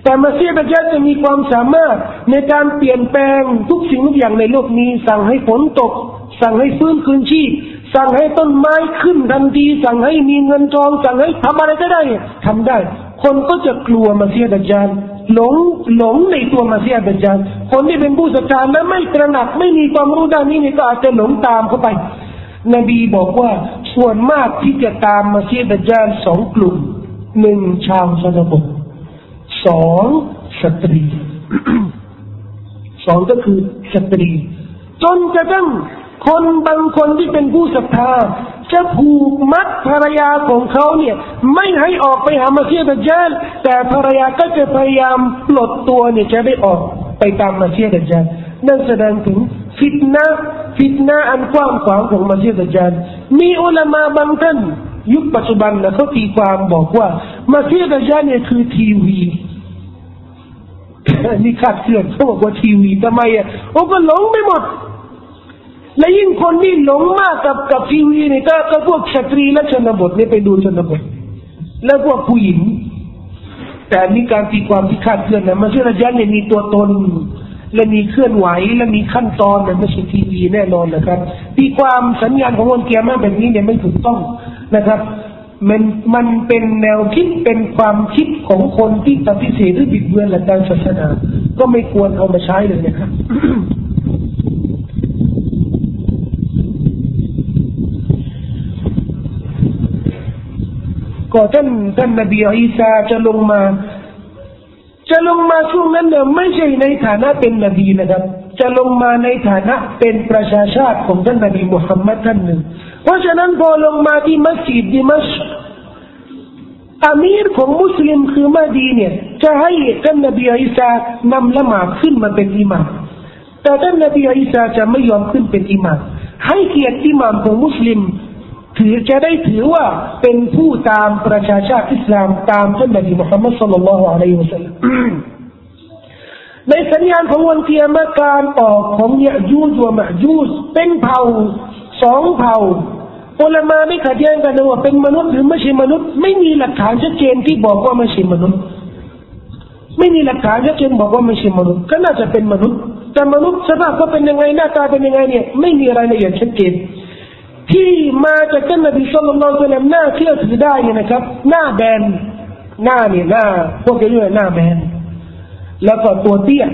แต่มาเซียดัจญาจะมีความสามารถในการเปลี่ยนแปลงทุกสิ่งทุกอย่างในโลกนี้ สั่งให้ฝนตก สั่งให้ฟื้นคืนชีพสั่งให้ต้นไม้ขึ้นทันทีสั่งให้มีเงินทอง สั่งให้ทำอะไรก็ได้ทำได้ คนก็จะกลัวมาเสียดัจจานหลงหลงในตัวมาเสียดัจจานคนที่เป็นผู้ศรัทธาและไม่ตระหนักไม่มีความรู้ด้านนี้นี่ก็อาจจะหลงตามเข้าไป นบีบอกว่าส่วนมากที่จะตามมาเสียดจานสองกลุ่มหนึ่งชาวชนบทสองสตรีสองก็คือสตรี จนกระทั่งคนบางคนที่เป็นผู้ศรัทธาจะผูกมัดภรรยาของเขาเนี่ย ไม่ให้ออกไปหามาเสียดจาลแต่ภรรยาก็จะพยายามปลดตัวเนี่ยจะได้ออกไปตามมาเสียดจาลนั่นแสดงถึง ฟิตนาฟิตนาอันกว้างขวางของมาเสียดจาลมีอุลามาบางท่านยุคปัจจุบันนะเขาตีความบอกว่ามาเสียดจาลเนี่ยคือทีวีนี่ขาดเสื่อมเขาบอกว่าทีวีทำไมอะโอ้ก็หลงไม่หมด และยิ่งคนที่หลงมากกับกับทีวีนี่ก็ก็พวกสตรีและชนบทนี่ไปดูชนบท แล้วพวกผู้หญิง แต่นี่การตีความที่คาดเคลื่อนนะมันเชื่อระยะเนี่ยมีตัวตน และมีเคลื่อนไหวและมีขั้นตอนเนี่ยไม่ใช่ทีวีแน่นอนนะครับตีความสัญญาณของวันเกียร์มาแบบนี้เนี่ยไม่ถูกต้องนะครับมันมันเป็นแนวคิดเป็นความคิดของคนที่ปฏิเสธหรือบิดเบือนหลักการศาสนา ก็ไม่ควรเอามาใช้เลยนะครับก็ท่านท่านนบีอีสาจะลงมา จะลงมาช่วงนั้นเนี่ยไม่ใช่ในฐานะเป็นนบีนะครับ จะลงมาในฐานะเป็นประชาชาติของท่านนบีมุฮัมมัดท่านหนึ่ง เพราะฉะนั้นพอลงมาที่มัสยิดดิมัชอามีรของมุสลิมคือมาดีเนี่ยจะให้ท่านนบีอิสานำละหมาดขึ้นมาเป็นอิหมามแต่ท่านนบีอิสาจะไม่ยอมขึ้นเป็นอิหมามให้เกียรติอิหมามของมุสลิม ถือจะได้ถือว่าเป็นผู้ตามประชาชาติอิสลามตามท่านนบีมุฮัมมัดสุลลัลลอฮุอะลัยฮิวะสัลลัมในสัญญาณของวันเกียรติการออกของยะยูจวมะยูสเป็นเผ่าสองเผ่าอุลามาไม่ขัดแย้งกันว่าเป็นมนุษย์หรือไม่ใช่มนุษย์ ไม่มีหลักฐานชัดเจนที่บอกว่าไม่ใช่มนุษย์ ไม่มีหลักฐานชัดเจนบอกว่าไม่ใช่มนุษย์ ก็น่าจะเป็นมนุษย์ แต่มนุษย์สภาพก็เป็นยังไงหน้าตาเป็นยังไงเนี่ยไม่มีรายละเอียดชัดเจน ที่มาจากท่านนบีสุลต่านหน้าเที่ยวถือได้เนี่ยนะครับ หน้าแบนหน้าเนี่ยหน้า พวกจะเรียกหน้าแบนแล้วก็ตัวเตี้ย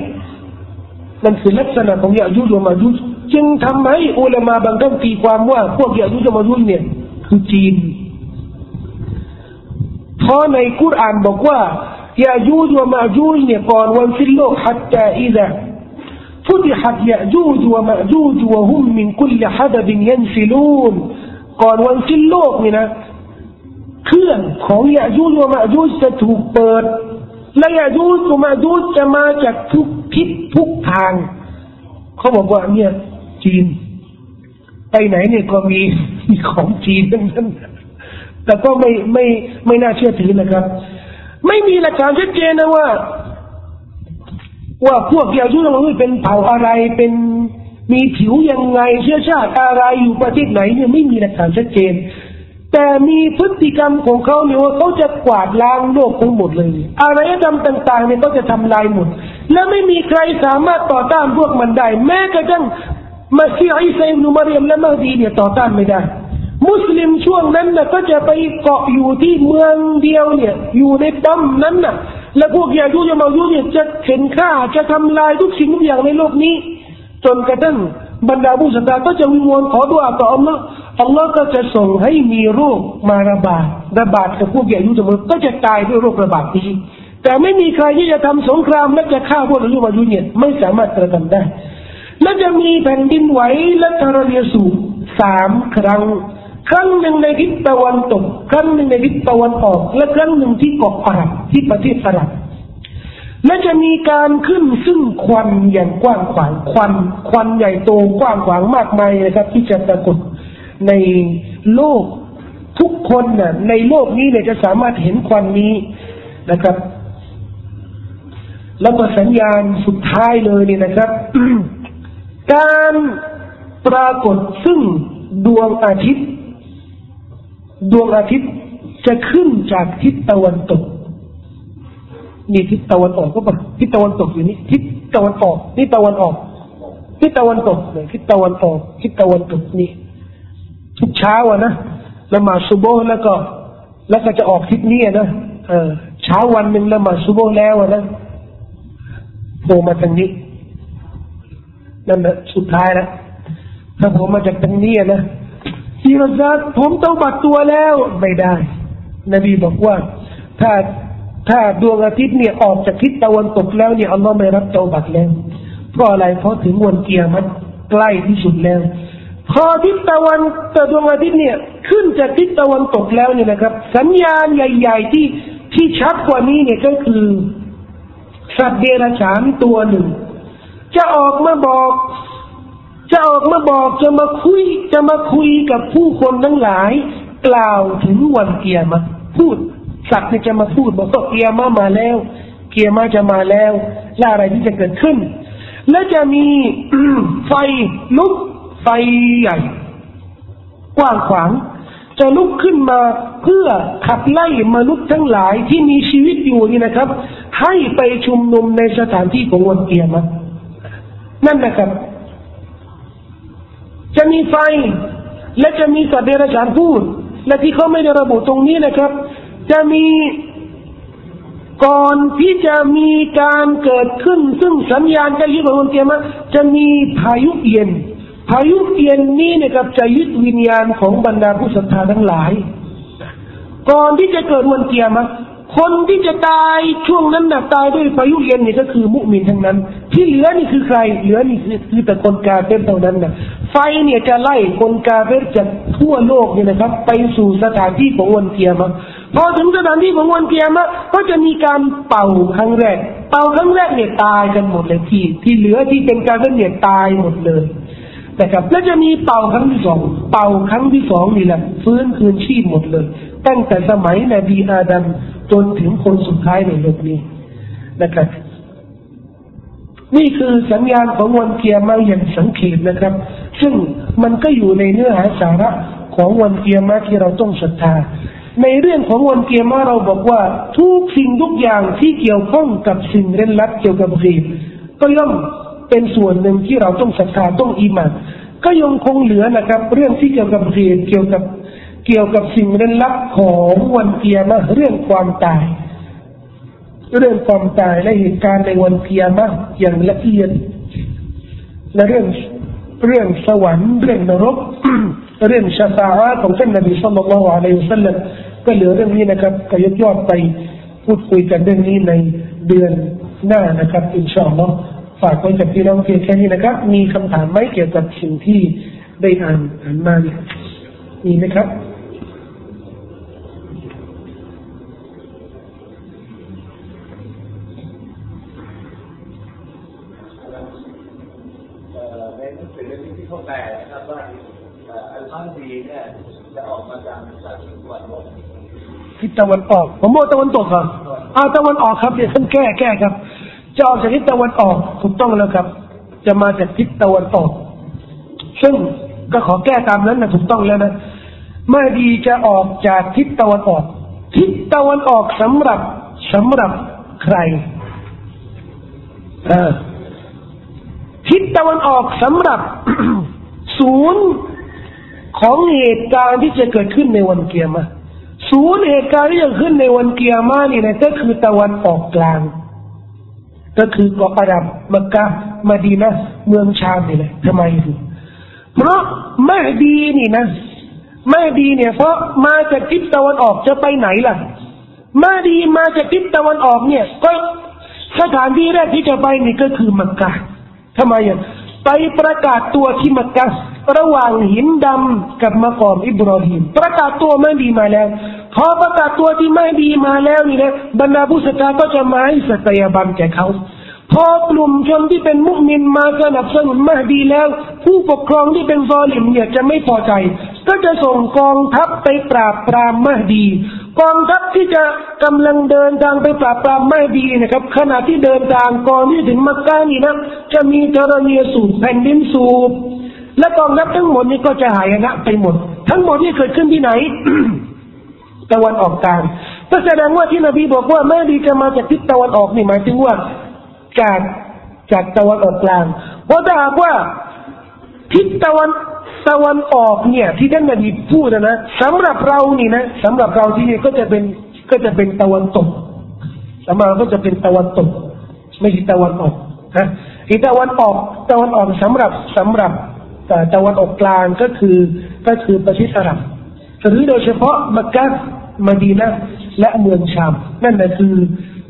นั่นคือลักษณะของยายุดมายุด จึงทำให้อุลามาบางท่านตีความว่า พวกยายุจะมารุ่นเนี่ยคือจีนเพราะในคุรานบอกว่ายายูดวมาจูดเนี่ยก่อนวันสิ้นโลก حتى إذا فتحت يأجوج ومأجوج وهم من كل حدب ينسلون قال وانسل لوك من เครื่องของยาจูดวมาจูดจะถูกเปิด และยาจูดวมาจูดจะมาจากทุกทิศทุกทาง เขาบอกว่าเนี่ยจีน ไปไหนเนี่ยก็มีมีของจีนทั้งนั้นแต่ก็ไม่ไม่ไม่น่าเชื่อถือนะครับ ไม่มีหลักฐานชัดเจนนะว่า ว่าพวกยายุรมันเป็นเผ่าอะไรเป็นมีผิวยังไงเชื้อชาติอะไรอยู่ประเทศไหนเนี่ยไม่มีหลักฐานชัดเจน แต่มีพฤติกรรมของเขาเนี่ยว่าเขาจะกวาดล้างโลกทั้งหมดเลยอารยธรรมต่าง ๆ เนี่ยเขาจะทำลายหมด และไม่มีใครสามารถต่อต้านพวกมันได้ แม้กระทั่งมาซีอิสาอิบนุมารยมและมาดีเนี่ยต่อต้านไม่ได้ มุสลิมช่วงนั้นน่ะก็จะไปเกาะอยู่ที่เมืองเดียวเนี่ย อยู่ในตั้มนั้นน่ะ และพวกยาดูจะมาดูเนี่ยจะเข็นฆ่าจะทำลายทุกสิ่งทุกอย่างในโลกนี้ จนกระทั่งบรรดาผู้ศรัทธาก็จะวิงวอนขอดุอาต่ออัลลอฮ์อัลลอฮ์ก็จะส่งให้มีโรคมาระบาดระบาดกับพวกยาดูจะมาก็จะตายด้วยโรคระบาดนี้แต่ไม่มีใครที่จะทำสงครามและจะฆ่าพวกยาดูมาดูเนี่ยไม่สามารถกระทำได้ และจะมีแผ่นดินไหวและทรณีสูบสามครั้ง ครั้งหนึ่งในทิศตะวันตก ครั้งหนึ่งในทิศตะวันออก และครั้งหนึ่งที่เกาะอารับที่ประเทศอารับและจะมีการขึ้นซึ่งควันอย่างกว้างขวางควันควันใหญ่โตกว้างขวางมากมายนะครับ ที่จะปรากฏในโลกทุกคนน่ะในโลกนี้เนี่ยจะสามารถเห็นควันนี้นะครับ แล้วก็สัญญาณสุดท้ายเลยนี่ยนะครับ การปรากฏซึ่งดวงอาทิตย์ ดวงอาทิตย์จะขึ้นจากทิศตะวันตก นี่ทิศตะวันออกก็ปะทิศตะวันตกอยู่นี่ทิศตะวันออกนี่ตะวันออกทิศตะวันตกเลยทิศตะวันออกทิศตะวันตกนี่ทุกเช้าอะนะละหมาดซุโบแล้วก็ แล้วก็จะออกทิศนี้นะเออเช้าวันหนึ่งละหมาดซุโบแล้วนะโผล่มาทางนี้นั่นแหละสุดท้ายแล้วถ้าผมมาจากทางนี้นะ ที่รัซาผมต้องบัดตัวแล้วไม่ได้ นบีบอกว่า ถ้าถ้าดวงอาทิตย์เนี่ยออกจากทิศตะวันตกแล้วเนี่ยอัลลอฮ์ไม่รับเจ้าบัตรแล้วเพราะอะไรเพราะถึงวันเกียรมันใกล้ที่สุดแล้ว พอทิศตะวันต่ดวงอาทิตย์เนี่ย ขึ้นจากทิศตะวันตกแล้วเนี่ยนะครับ สัญญาณใหญ่ ๆ ที่ที่ชัดกว่านี้เนี่ยก็คือสัตว์เดรัจฉานตัวหนึ่ง จะออกมาบอก จะออกมาบอกจะมาคุย จะมาคุยกับผู้คนทั้งหลาย กล่าวถึงวันเกียร์มาพูดสัตว์จะมาพูดบอกว่าเกียร์มามาแล้ว เกียร์มาจะมาแล้วและอะไรที่จะเกิดขึ้น และจะมีไฟลุกไฟใหญ่กว้างขวาง จะลุกขึ้นมาเพื่อขับไล่มนุษย์ทั้งหลายที่มีชีวิตอยู่นี่นะครับ ให้ไปชุมนุมในสถานที่ของวันเกียร์มานั่นนะครับ จะมีไฟ และจะมีสัตว์เดรัจฉานพูด และที่เขาไม่ได้ระบุตรงนี้นะครับ จะมีก่อนที่จะมีการเกิดขึ้น ซึ่งสัญญาณจะยึดวันเกียรติจะมีพายุเย็น พายุเย็นนี้นะครับจะยึดวิญญาณของบรรดาผู้ศรัทธาทั้งหลาย ก่อนที่จะเกิดวันเกียรติ คนที่จะตายช่วงนั้นนะตายด้วยพายุเย็นนี่ก็คือมุมินทั้งนั้น ที่เหลือนี่คือใคร เหลือนี่คือคือแต่คนกาเฟรเท่านั้นนะไฟเนี่ยจะไล่คนกาเฟรจากทั่วโลกเนี่ยนะครับ ไปสู่สถานที่ของวันเกียร์มาพอถึงสถานที่ของวันเกียร์มาก็จะมีการเป่าครั้งแรก เป่าครั้งแรกเนี่ยตายกันหมดเลยที่ ที่เหลือที่เป็นกาเฟรเนี่ยตายหมดเลยนะครับแล้วจะมีเป่าครั้งที่สอง เป่าครั้งที่สองนี่แหละฟื้นคืนชีพหมดเลย ตั้งแต่สมัยนบีอาดัม จนถึงคนสุดท้ายในโลกนี้นะครับ นี่คือสัญญาณของวันเกียร์มาอย่างสังเกตนะครับ ซึ่งมันก็อยู่ในเนื้อหาสาระของวันเกียร์มาที่เราต้องศรัทธา ในเรื่องของวันเกียร์มาเราบอกว่า ทุกสิ่งทุกอย่างที่เกี่ยวข้องกับสิ่งเร้นลับเกี่ยวกับรีบก็ย่อมเป็นส่วนหนึ่งที่เราต้องศรัทธาต้องอิมานก็ยังคงเหลือนะครับ เรื่องที่เกี่ยวกับเหตุเกี่ยวกับ เกี่ยวกับสิ่งเร้นลับของวันเกียรมาเรื่องความตาย เรื่องความตายและเหตุการณ์ในวันเกียรมาอย่างละเอียดและเรื่องเรื่องสวรรค์เรื่องนรกเรื่องชาฟาของท่านนบีสุลต่านละอะลัยฮุสัลลัมก็เหลือเรื่องนี้นะครับก็ยกยอดไปพูดคุยกันเรื่องนี้ในเดือนหน้านะครับอินชาอัลลอฮ์ฝากไว้กับพี่น้องเพียงแค่นี้นะครับ มีคำถามไหมเกี่ยวกับสิ่งที่ได้อ่านอ่านมาเนี่ยมีไหมครับในหนังสือเล่มที่เขาแปลนะครับว่าอัลมาดีเนี่ยจะออกมาจากสากตะวันตก ทิศตะวันออกผมบอกตะวันตกเหรออ่าตะวันออกครับเดี๋ยวท่านแก้แก้ครับ จะออกจากทิศตะวันออกถูกต้องแล้วครับ จะมาจากทิศตะวันออกซึ่งก็ขอแก้ตามนั้นนะถูกต้องแล้วนะเมื่อดีจะออกจากทิศตะวันออก ทิศตะวันออกสำหรับสำหรับใครเออทิศตะวันออกสำหรับศูนย์ของเหตุการณ์ที่จะเกิดขึ้นในวันเกียร์มา ศูนย์เหตุการณ์ที่จะขึ้นในวันเกียร์มานี่นะก็คือตะวันออกกลาง ก็คือกาะอาหรับมักกะมาดีนะเมืองชามนี่แหละทำไมถึงเพราะมหดีนี่นะมหดีเนี่ย เพราะมาจากทิศตะวันออกจะไปไหนล่ะมหดีมาจากทิศตะวันออกเนี่ย ก็สถานที่แรกที่จะไปนี่ก็คือมักกะทำไมอะไปประกาศตัวที่มักกะ ระหว่างหินดำกับมะกอมอิบรอฮิมประกาศตัวไม่ดีมาแล้วพอประกาศตัวที่ไม่ดีมาแล้วนี่นะบรรดาผู้ศรัทธาก็จะมาให้สัตยาบันแก่เขาพอกลุ่มชนที่เป็นมุสลิมมาสนับสนุนมาดีแล้ว ผู้ปกครองที่เป็นซอลิมเนี่ยจะไม่พอใจ ก็จะส่งกองทัพไปปราบปรามมาดี กองทัพที่จะกำลังเดินทางไปปราบปรามไม่ดีนะครับ ขณะที่เดินทางก่อนที่ถึงมักกะนี่นะจะมีจรณีสูบแผ่นดินสูบ และกองทัพทั้งหมดนี้ก็จะหายนะไปหมด ทั้งหมดที่เกิดขึ้นที่ไหนตะวันออกกลางก็แสดงว่าที่นบีบอกว่าแม่ดีจะมาจากทิศตะวันออกนี่หมายถึงว่าจากจากตะวันออกกลาง เพราะถ้าหากว่าทิศตะวันตะวันออกเนี่ย ที่ท่านนบีพูดนะสำหรับเรานี่นะสำหรับเราที่นี่ก็จะเป็นก็จะเป็นตะวันตกสำหรับก็จะเป็นตะวันตก ไม่ใช่ตะวันออกนะที่ตะวันออกตะวันออกสำหรับสำหรับ ตะวันออกกลางก็คือก็คือประเทศอาหรับหรือโดยเฉพาะมักกะมาดีนะและเมืองชาม นั่นแหละคือ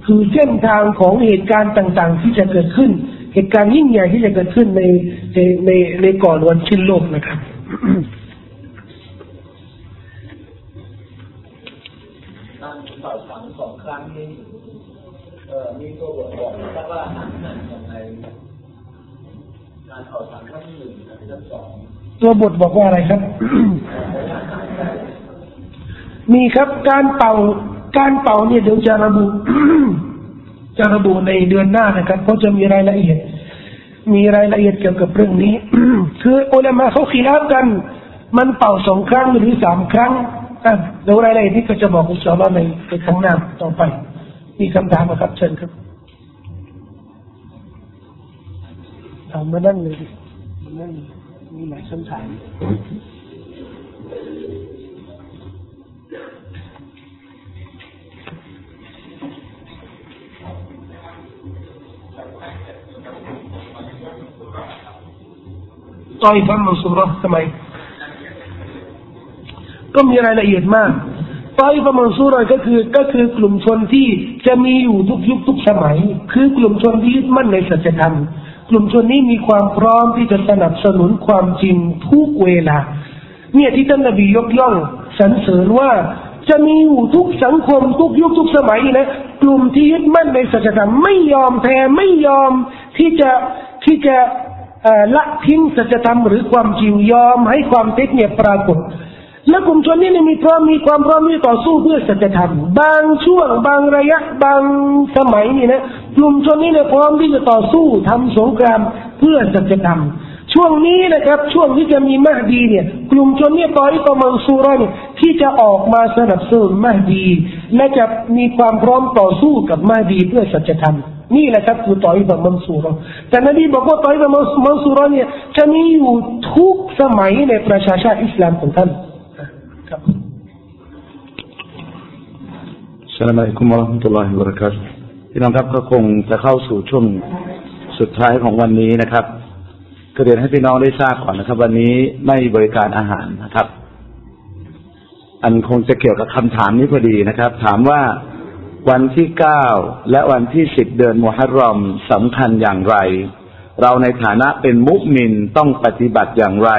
คือเส้นทางของเหตุการณ์ต่างๆ ที่จะเกิดขึ้น เหตุการณ์ยิ่งใหญ่ที่จะเกิดขึ้นในในในในก่อนวันชิ้นโลกนะครับการเป่าสังสองครั้งนี้มีตัวบทบอกว่าห่างกันย่างไร การเป่าสังครั้งหนึ่งและครั้งสองตัวบทบอกว่าอะไรครับ มีครับการเป่า การเป่าเนี่ยเดี๋ยวจะระบุ จะระบุในเดือนหน้านะครับเพราะจะมีรายละเอียด มีรายละเอียดเกี่ยวกับเรื่องนี้ คืออุลามะเขาขีดกัน มันเป่าสองครั้งหรือสามครั้งอะเดี๋ยวรายละเอียดนี้ก็จะบอกอุชาลในในข้างหน้าต่อไป มีคำถามครับ เชิญครับ ถามมานั่นเลยมานั่นมีหลายคำถามตอยฟันมันสุรทำไมก็มีรายละเอียดมากตอยฟันมันสุรก็คือก็คือกลุ่มชนที่จะมีอยู่ทุกยุคทุกสมัย คือกลุ่มชนที่ยึดมั่นในสัจธรรม กลุ่มชนนี้มีความพร้อมที่จะสนับสนุนความจริงทุกเวลา เนี่ยที่ท่านนบียกย่องสรรเสริญว่าจะมีอยู่ทุกสังคมทุกยุคทุกสมัยนะกลุ่มที่ยึดมั่นในสัจธรรมไม่ยอมแพ้ไม่ยอมที่จะที่จะละทิ้งสัจธรรมหรือความจริงยอมให้ความเท็จเนี่ยปรากฏ และกลุ่มชนนี้นมีพร้อมมีความพร้อมที่ต่อสู้เพื่อสัจธรรมบางช่วง บางระยะบางสมัยนี่นะกลุ่มชนนี้เนี่ยพร้อมที่จะต่อสู้ทำสงครามเพื่อสัจธรรมช่วงนี้นะครับ ช่วงที่จะมีมหดีเนี่ย กลุ่มชนเนี่ยตอนที่ประมาณซูรเนี่ที่จะออกมาสนับสนุนมหดี และจะมีความพร้อมต่อสู้กับมหดีเพื่อสัจธรรมนี่แหละครับคือตอยบะมังซูรแต่นบีบอกว่าตอยบะมังซูรเนี่ยจะมีอยู่ทุกสมัยในประชาชาติอิสลามของท่าน ครับสลามอิคุมวะราะห์มะตุลลอฮิวะบะเราะกาตุพี่น้องครับก็คงจะเข้าสู่ช่วงสุดท้ายของวันนี้นะครับก็เรียนให้พี่น้องได้ทราบก่อนนะครับ วันนี้ไม่บริการอาหารนะครับ อันคงจะเกี่ยวกับคำถามนี้พอดีนะครับ ถามว่าวันที่เก้าและวันที่สิบเดือนมุฮัรรอมสำคัญอย่างไร เราในฐานะเป็นมุมินต้องปฏิบัติอย่างไร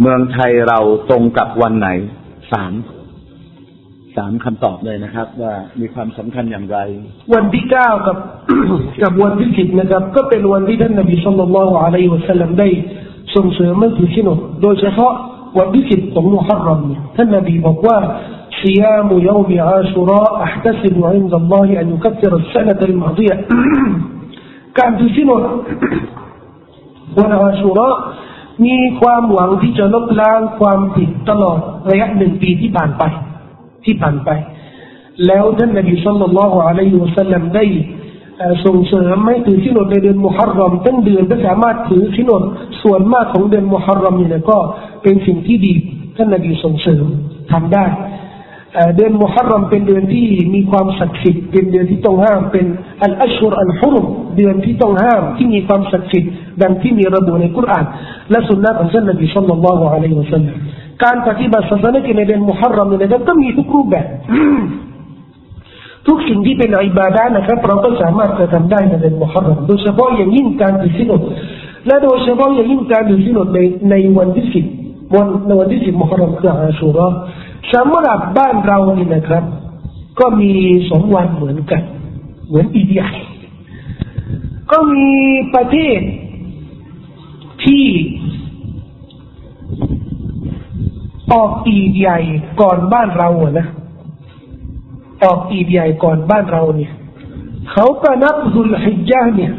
เมืองไทยเราตรงกับวันไหน สามสามคำตอบเลยนะครับ ว่ามีความสำคัญอย่างไร วันที่เก้ากับ กับวันที่สิบนะครับ ก็เป็นวันที่ท่านนบีสุลต่านละอะลัยฮิวะสัลลัมได้ส่งเสริมให้ถือศีลอดโดยเฉพาะวันที่สิบของมุฮัรรอมเนี่ยท่านนบีบอกว่า صيام يوم عاشوراء أحتسب عند الله أن يكفر السنة الماضية การถื มีความหวังที่จะลบล้างความผิดตลอดระยะหนึ่งปีที่ผ่านไป ที่ผ่านไป แล้วท่านนบีสุลต่านละฮ์อะลัยฮิวะสัลลัมได้ส่งเสริมให้ถือสินอดในเดือนมุฮัรรอมตั้งเดือนก็สามารถถือสินอดส่วนมากของเดือนมุฮัรรอมนี่ยก็เป็นสิ่งที่ดีท่านนบีส่งเสริมทำได้ เอ่อเดือนมุฮัรรอมเป็นเดือนที่มีความศักดิ์สิทธิ์เป็นเดือนที่ต้องห้ามเป็นอัลอัชฮุรอัลฮุรุมเดือนที่ต้องห้ามที่มีความศักดิ์สิทธิ์ดังที่มีระบุในกุรอานและสุนนะของท่านนบีสุลต่านละฮ์อะลัยฮิวะสัลลัมการปฏิบัติศาสนาในเดือนมุฮัรรอมเนี่ยนะครับก็มีทุกรูปแบบทุกสิ่งที่เป็นอิบาดานะครับเราก็สามารถจะทำได้ในเดือนมุฮัรรอมโดยเฉพาะอย่างยิ่งการถือศีลอดและโดยเฉพาะอย่างยิ่งการถือศีลอดในในวันที่สิบวันในวันที่สิบมุฮัรรอมคืออาชูเราะห์ สำหรับบ้านเรานี่นะครับ ก็มีสองวันเหมือนกัน เหมือนอีเดียก็มีประเทศที่ออกอีดใหญ่ก่อนบ้านเราอะนะออกอีดใหญ่ก่อนบ้านเราเนี่ย เขาก็นับซุลฮิจญาเนี่ย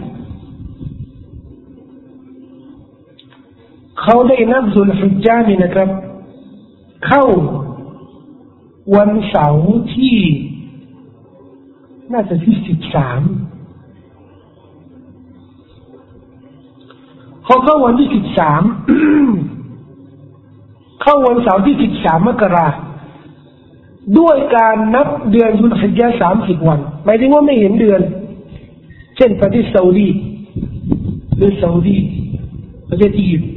เขาได้นับซุลฮิจญาเนี่ยนะครับ เข้า วันเสาร์ที่น่าจะที่สิบสามเขาเข้าวันที่สิบสามเข้าวันเสาร์ที่สิบสามมกราด้วยการนับเดือนสุลฮิจญาสามสิบวันหมายถึงว่าไม่เห็นเดือน เช่นประเทศซาอุดีหรือซาอุดีประเทศอียิปต์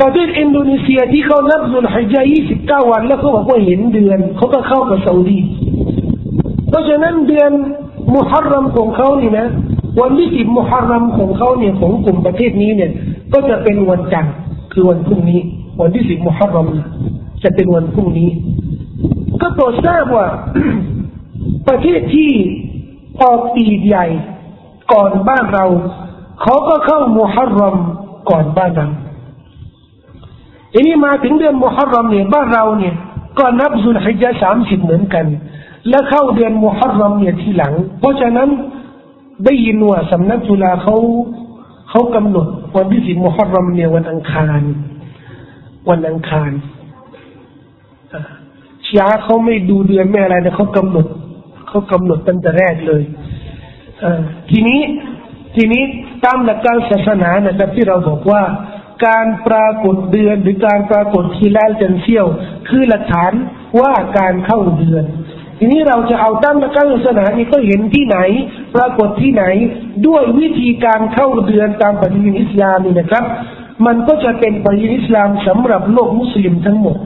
ประเทศอินโดนีเซียที่เขานับสุลฮิจญายี่สิบเก้าวันแล้วเขาบอกว่าเห็นเดือนเขาก็เข้ากับซาอุดีเพราะฉะนั้นเดือนมุฮัรรัมของเขานี่นะ วันที่สิบมุฮัรรัมของเขาเนี่ยของกลุ่มประเทศนี้เนี่ย ก็จะเป็นวันจันทร์คือวันพรุ่งนี้ วันที่สิบมุฮัรรัมจะเป็นวันพรุ่งนี้ ก็โปรดทราบว่าประเทศที่ออกอีดใหญ่ก่อนบ้านเรา เขาก็เข้ามุฮัรรัมก่อนบ้านเรา ทีนี้มาถึงเดือนมุฮัรรัมเนี่ยบ้านเราเนี่ยก็นับสุลฮิจญาสามสิบเหมือนกัน และเข้าเดือนมุฮัรรัมเนี่ยทีหลัง เพราะฉะนั้นได้ยินว่าสำนักจุฬาเขาเขากำหนดวันที่สิบมุฮัรรัมเนี่ยวันอังคาร วันอังคารชียาเขาไม่ดูเดือนไม่อะไรนะเขากำหนดเขากำหนดตั้งแต่แรกเลยทีนี้ทีนี้ตามหลักการศาสนานะครับที่เราบอกว่า การปรากฏเดือนหรือการปรากฏทีแลจันเซียว คือหลักฐานว่าการเข้าเดือน ทีนี้เราจะเอาตั้งหลักการศาสนานี้ก็เห็นที่ไหน ปรากฏที่ไหน ด้วยวิธีการเข้าเดือนตามปฏิทินอิสลามนี่นะครับ มันก็จะเป็นปฏิทินอิสลามสำหรับโลกมุสลิมทั้งหมด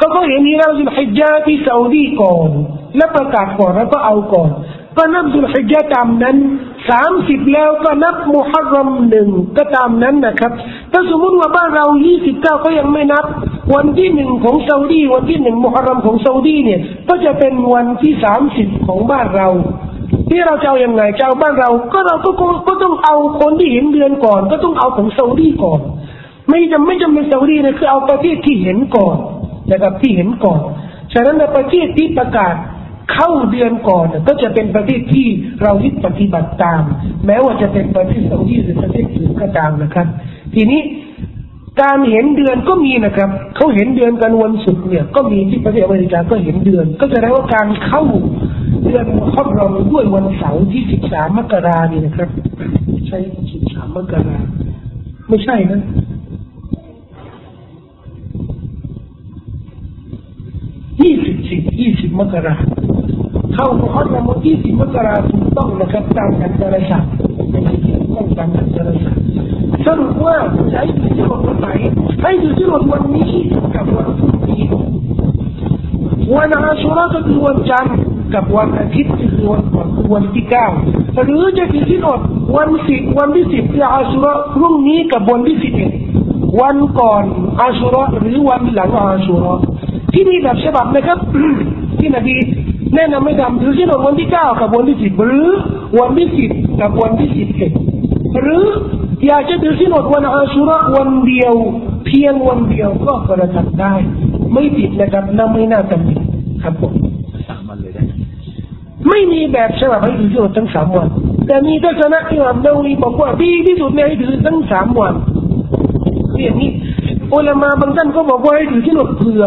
ก็ก็เห็นนี่เราสุลฮิจญาที่ซาอุดีก่อน และประกาศก่อนแล้วก็เอาก่อน ก็นับสุลฮิจญาตามนั้นสามสิบแล้วก็นับมุฮัรรอมหนึ่งก็ตามนั้นนะครับ ถ้าสมมติว่าบ้านเรายี่สิบเก้าก็ยังไม่นับ วันที่หนึ่งของซาอุดีวันที่หนึ่งมุฮัรรอมของซาอุดีเนี่ย ก็จะเป็นวันที่สามสิบของบ้านเราที่เราจะเอายังไงจะเอาบ้านเรา ก็เราก็คงก็ต้องเอาคนที่เห็นเดือนก่อน ก็ต้องเอาของซาอุดีก่อน ไม่จำไม่จำเป็นซาอุดีนะคือเอาประเทศที่เห็นก่อนนะครับที่เห็นก่อน ฉะนั้นในประเทศที่ประกาศ เข้าเดือนก่อนก็จะเป็นประเทศที่เรายึดปฏิบัติตาม แม้ว่าจะเป็นประเทศซาอุดีหรือประเทศอื่นก็ตามนะครับ ทีนี้การเห็นเดือนก็มีนะครับเขาเห็นเดือนกันวันศุกร์เนี่ย ก็มีที่ประเทศอเมริกาก็เห็นเดือน ก็จะได้ว่าการเข้าเดือนครอบเราด้วยวันเสาร์ที่สิบสามมกรานี่นะครับ ใช่สิบสามมกราไม่ใช่นะยี่สิบสิบยี่สิบมกรา เข้ามุฮัรรอมยี่สิบมกราถูกต้องนะครับตามกันดารศาสตร์เป็นสิ่งที่ต้องตามกันดารศาสตร์ สรุปว่าจะให้ถือที่หมดวันไหนให้ถือที่หมดวันนี้กับวันพรุ่งนี้วันอาชุระก็คือวันจันทร์กับวันอาทิตย์คือวันก่อนคือวันที่เก้าหรือจะถือที่หมดวันสิบวันที่สิบที่อาชุระพรุ่งนี้กับวันที่สิบเอ็ดวันก่อนอาชุระหรือวันหลังอาชุระที่นี่แบบฉบับนะครับ ที่นบี แนะนำไม่ทำถือที่หมดวันที่เก้ากับวันที่สิบหรือวันที่สิบกับวันที่สิบเอ็ดหรืออยากจะถือที่หมดวันอาชุระวันเดียว เพียงวันเดียวก็กระทำได้ ไม่ผิดนะครับและไม่น่าตำหนิครับผมสามวันเลยได้ไม่มีแบบฉบับให้ถือที่หมดทั้งสามวัน แต่มีทัศนะที่อัมดาวีบอกว่าดีที่สุดเนี่ยให้ถือทั้งสามวันคืออย่างนี้อุลามาบางท่านก็บอกว่าให้ถือที่หมดเผื่อ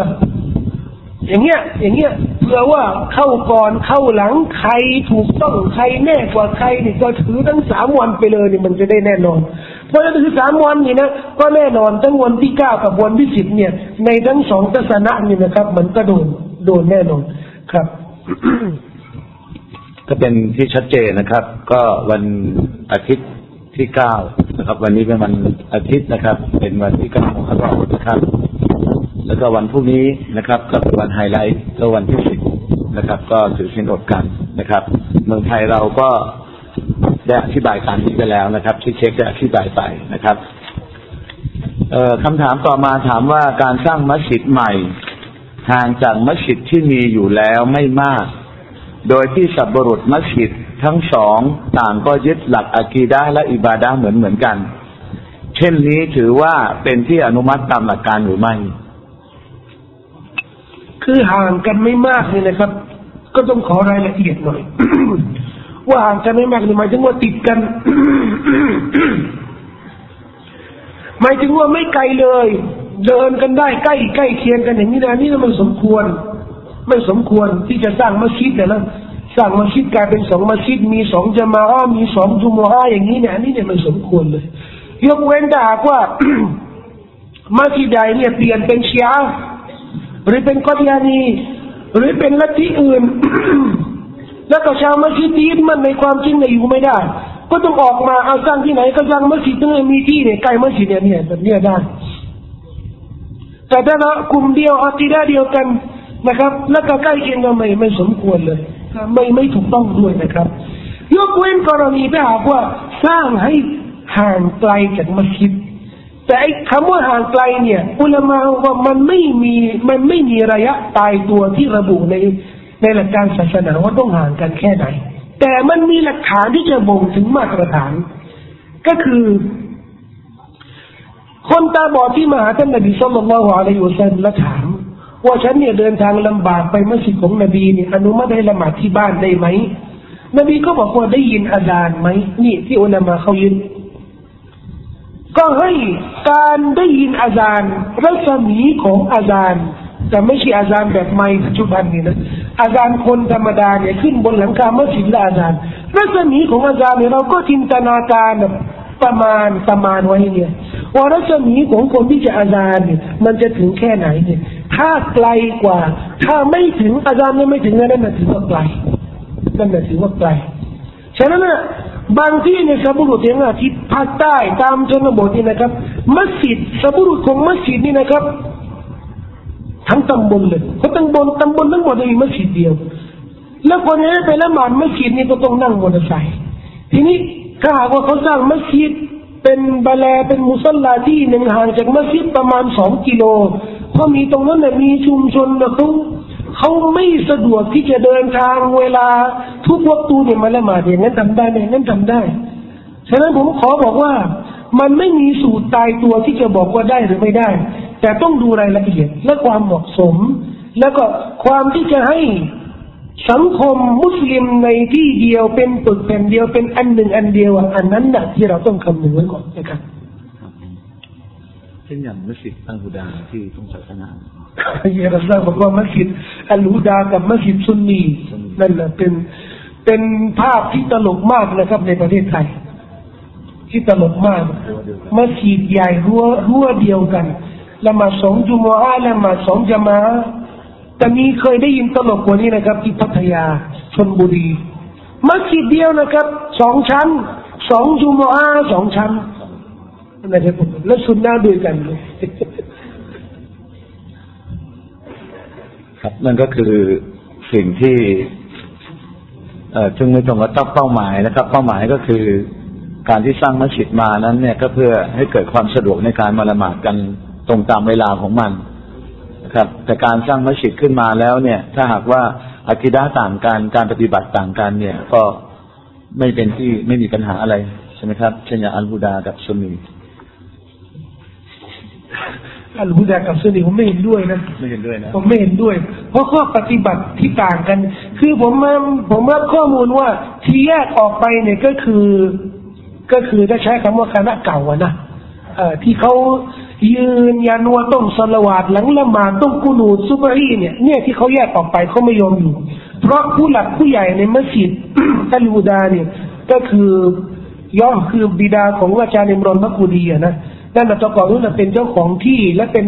อย่างเงี้ยอย่างเงี้ยเผื่อว่าเข้าก่อนเข้าหลังใครถูกต้องใครแน่กว่าใครนี่ก็ถือทั้งสามวันไปเลยนี่มันจะได้แน่นอน เพราะถ้าถือสามวันนี่นะก็แน่นอนทั้งวันที่เก้ากับวันที่สิบเนี่ย ในทั้งสองทัศนะนี่นะครับ มันก็โดนโดนแน่นอนครับก็เป็นที่ชัดเจนนะครับ ก็วันอาทิตย์ที่เก้านะครับ วันนี้เป็นวันอาทิตย์นะครับ เป็นวันที่เก้าของรอบนะครับ แล้วก็วันพรุ่งนี้นะครับ ก็เป็นวันไฮไลท์ก็วันที่สิบนะครับ ก็ถือสินอดกันนะครับ เมืองไทยเราก็ได้อธิบายการนี้ไปแล้วนะครับ ที่เช็คได้อธิบายไปนะครับเอ่อคำถามต่อมาถามว่าการสร้างมัสยิดใหม่ห่างจากมัสยิดที่มีอยู่แล้วไม่มาก โดยที่สับบรุษมัสยิดทั้งสองต่างก็ยึดหลักอะกีดะและอิบาดะเหมือนเหมือนกัน เช่นนี้ถือว่าเป็นที่อนุมัติตามหลักการหรือไม่ คือห่างกันไม่มากนี่นะครับ ก็ต้องขอรายละเอียดหน่อย ว่าห่างกันไม่มากนี่หมายถึงว่าติดกันหมายถึงว่าไม่ไกลเลย เดินกันได้ใกล้ใกล้เคียงกันอย่างนี้นะนี่มันสมควร ไม่สมควรที่จะสร้างมัสยิดเนี่ยนะสร้างมัสยิดกลายเป็นสองมัสยิดมีสองจามาอะห์มีสองจุมอะห์อย่างนี้เนี่ยนนี้เนี่ยมันสมควรเลย ยกเว้นแต่หากว่ามัสยิดใดเนี่ยเปลี่ยนเป็นชีอะ หรือเป็นกอดยานีหรือเป็นลัทธิอื่น แล้วก็ชาวมัสยิดที่ยึดมันในความจริงเนี่ยอยู่ไม่ได้ ก็ต้องออกมาเอาสร้างที่ไหนก็สร้างมัสยิดตรงนี้มีที่เนี่ยใกล้มัสยิดเนี่ยเนี่ยแบบเนี้ยได้แต่ถ้าเรากลุ่มเดียวอากีดาเดียวกันนะครับ แล้วก็ใกล้เคียงกันไม่ไม่สมควรเลย ไม่ไม่ถูกต้องด้วยนะครับ ยกเว้นกรณีไปหากว่าสร้างให้ห่างไกลจากมัสยิด แต่ไอ้คำว่าห่างไกลเนี่ยอุลามาว่ามันไม่มีมันไม่มีระยะตายตัวที่ระบุในในหลักการศาสนาว่าต้องห่างกันแค่ไหน แต่มันมีหลักฐานที่จะบ่งถึงมาตรฐาน ก็คือ คนตาบอดที่มาหาท่านนบีสุลต่านละฮ์อะลัยฮิวะซัลลัมและถาม ว่าฉันเนี่ยเดินทางลำบากไปมัสยิดของนบีเนี่ยอนุมัติให้ละหมาดที่บ้านได้ไหมนบีก็บอกว่าได้ยินอาจารย์ไหมนี่ที่อุลามาเขายืน ก็ให้การได้ยินอาจารย์รัศมีของอาจารย์แต่ไม่ใช่อาจารย์แบบไม่ปัจจุบันนี่นะอาจารย์คนธรรมดาเนี่ยขึ้นบนหลังคาเมัสยิดและอาจารย์รัศมีของอาจารย์เนี่ยเราก็จินตนาการประมาณประมาณไว้เนี่ยว่ารัศมีของคนที่จะอาจารย์เนี่ยมันจะถึงแค่ไหนเนี่ยถ้าไกลกว่า ถ้าไม่ถึงอาจารย์เนี่ยไม่ถึงนั่นน่ะถือว่าไกลนั่นน่ะถือว่าไกลฉะนั้นน่ะ บางที่ในสบุรุษอย่างอะที่ภาคใต้ตามชนบทนี่นะครับ มัสยิดสบุรุษของมัสยิดนี่นะครับ ทั้งตำบลเลยเพราะตำบลตำบลทั้งหมดมีมัสยิดเดียว แล้วคนนี้ไปละหมาดมัสยิดนี่ก็ต้องนั่งมอเตอร์ไซค์ทีนี้ถ้าหากว่าเขาสร้างมัสยิดเป็นบาแลเป็นมุสลาที่หนึ่งห่างจากมัสยิดประมาณสองกิโลเพราะมีตรงนั้นน่ะมีชุมชนนะเขา เขาไม่สะดวกที่จะเดินทางเวลาทุกวัตถุเนี่ยมาละหมาดอย่างนั้นทำได้ไหมนั้นทำได้ ฉะนั้นผมขอบอกว่า มันไม่มีสูตรตายตัวที่จะบอกว่าได้หรือไม่ได้ แต่ต้องดูรายละเอียดและความเหมาะสม แล้วก็ความที่จะให้สังคมมุสลิมในที่เดียวเป็นปึกแผ่นเดียวเป็นอันหนึ่งอันเดียวอันนั้นน่ะที่เราต้องคำนึงไว้ก่อนนะครับเช่นอย่างมัสยิดอังกุดาที่ทุ่งศาสนา ยรัสซาบอกว่ามัสยิดอัลฮูดากับมัสยิดซุนนีนั่นแหละเป็นเป็นภาพที่ตลกมากนะครับในประเทศไทย ที่ตลกมากมัสยิดใหญ่รั้วรั้วเดียวกันละหมาดสองจุมอาละหมาดสองจามาอะห์แต่มีเคยได้ยินตลกกว่านี้นะครับ ที่พัทยาชนบุรีมัสยิดเดียวนะครับสองชั้นสองจุมอาสองชั้นนะครับผมแล้วสุนนะด้วยกันเลย ครับ นั่นก็คือสิ่งที่เอ่อจึงไม่ตรงกับต้องเป้าหมายนะครับ เป้าหมายก็คือการที่สร้างมัสยิดมานั้น เนี่ยก็เพื่อให้เกิดความสะดวกในการมาละหมาดกันตรงตามเวลาของมันนะครับ แต่การสร้างมัสยิดขึ้นมาแล้วเนี่ย ถ้าหากว่าอากิดาต่างกันการปฏิบัติต่างกันเนี่ย ก็ไม่เป็นที่ไม่มีปัญหาอะไรใช่ไหมครับเช่นอย่างอัลฮูดากับซุนนี อัลฮุดากับซุนนีผมไม่เห็นด้วยนะไม่เห็นด้วยนะผมไม่เห็นด้วย เพราะข้อปฏิบัติที่ต่างกัน คือผมมาผมรับข้อมูลว่าที่แยกออกไปเนี่ยก็คือ ก็คือได้ใช้คำว่าคณะเก่าอะนะเอ่อที่เขายืนยันว่าต้องสละวาดหลังละหมาดต้องกุนูดซุบฮีเนี่ยเนี่ยที่เขาแยกออกไปเขาไม่ยอมอยู่ เพราะผู้หลักผู้ใหญ่ในมัสยิดอัลฮูดาเนี่ยก็คือย่อมคือบิดาของอาจารย์อิมรอนมักกูดีอะนะ นั่นแหละตะก่อนนู้นนะเป็นเจ้าของที่และเป็น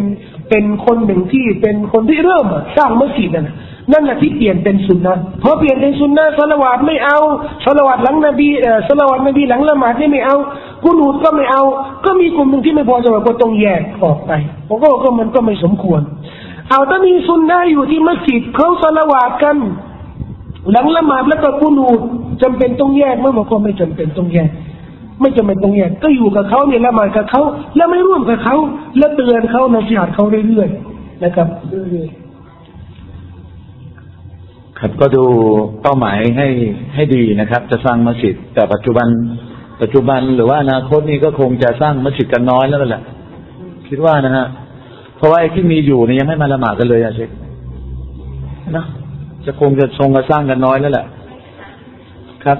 เป็นคนหนึ่งที่เป็นคนที่เริ่มสร้างมัสยิดอะนะนั่นแหละที่เปลี่ยนเป็นสุนนะพอเปลี่ยนเป็นสุนนะสละวาดไม่เอาสละวาดหลังนบีเอ่อสละวาดนบีหลังละหมาดนี่ไม่เอากุนูดก็ไม่เอา ก็มีกลุ่มหนึ่งที่ไม่พอใจก็ต้องแยกออกไปผมก็ก็มันก็ไม่สมควร เอาถ้ามีสุนนะอยู่ที่มัสยิดเขาสละวาดกันหลังละหมาดแล้วก็กุนูดจำเป็นต้องแยกไหมบอกว่าไม่จำเป็นต้องแยก ไม่จำเป็นต้องแยกก็อยู่กับเขาเนี่ยละหมาดกับเขาแล้วไม่ร่วมกับเขาแล้วเตือนเขาในะสิหัดเขาเรื่อยๆนะครับเรื่อยๆครับก็ดูเป้าหมายให้ให้ดีนะครับ จะสร้างมัสยิดแต่ปัจจุบัน ปัจจุบันหรือว่าอนาคตนี่ก็คงจะสร้างมัสยิดกันน้อยแล้วแหละคิดว่านะฮะเพราะว่าไอ้ที่มีอยู่เนี่ยยังไม่มาละหมาดกันเลยอะเชคนะจะคงจะทรงกันสร้างกันน้อยแล้วแหละครับ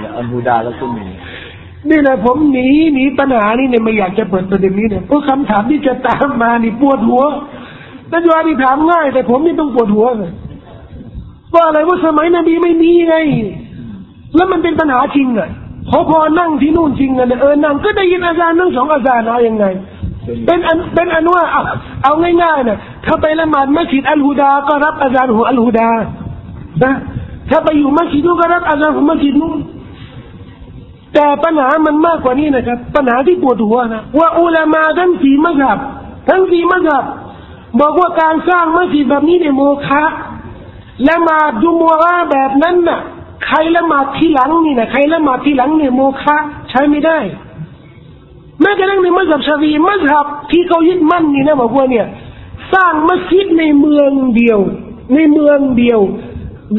เนี่ยอันบูดาแล้วก็มีนี่นะผมหนีหนีปัญหานี่เนี่ยไม่อยากจะเปิดประเด็นนี้เนี่ยเพราะคำถามที่จะตามมานี่ปวดหัวนักวานี่ถามง่าย แต่ผมนี่ต้องปวดหัวเลยว่าอะไรว่าสมัยนบีไม่มีไง แล้วมันเป็นปัญหาจริงอะพอพอนั่งที่นู่นจริงอะเนี่ยเออนั่งก็ได้ยินอาจารย์ทั้งสองอาจารย์เอายังไง เป็นอันเป็นอันว่าเอาเอาง่ายๆนะถ้าไปละหมาดมัสยิดอัลฮูดา ก็รับอาจารย์ของอัลฮูดานะถ้าไปอยู่มัสยิดนู้นก็รับอาจารย์ของมัสยิดนู้น แต่ปัญหามันมากกว่านี้นะครับ ปัญหาที่ปวดหัวนะว่าอุลามาทั้งสี่มัสยิดทั้งสี่มัสยิดบอกว่าการสร้างมัสยิดแบบนี้เนี่ยโมฆะละมาดจุมัวะแบบนั้นน่ะ ใครละมาดที่หลังนี่นะใครละมาดที่หลังเนี่ยโมฆะใช้ไม่ได้แม้กระทั่งในมัสยิดชาฟีมัสยิดที่เขายึดมั่นนี่นะบอกว่าเนี่ย สร้างมัสยิดในเมืองเดียว ในเมืองเดียว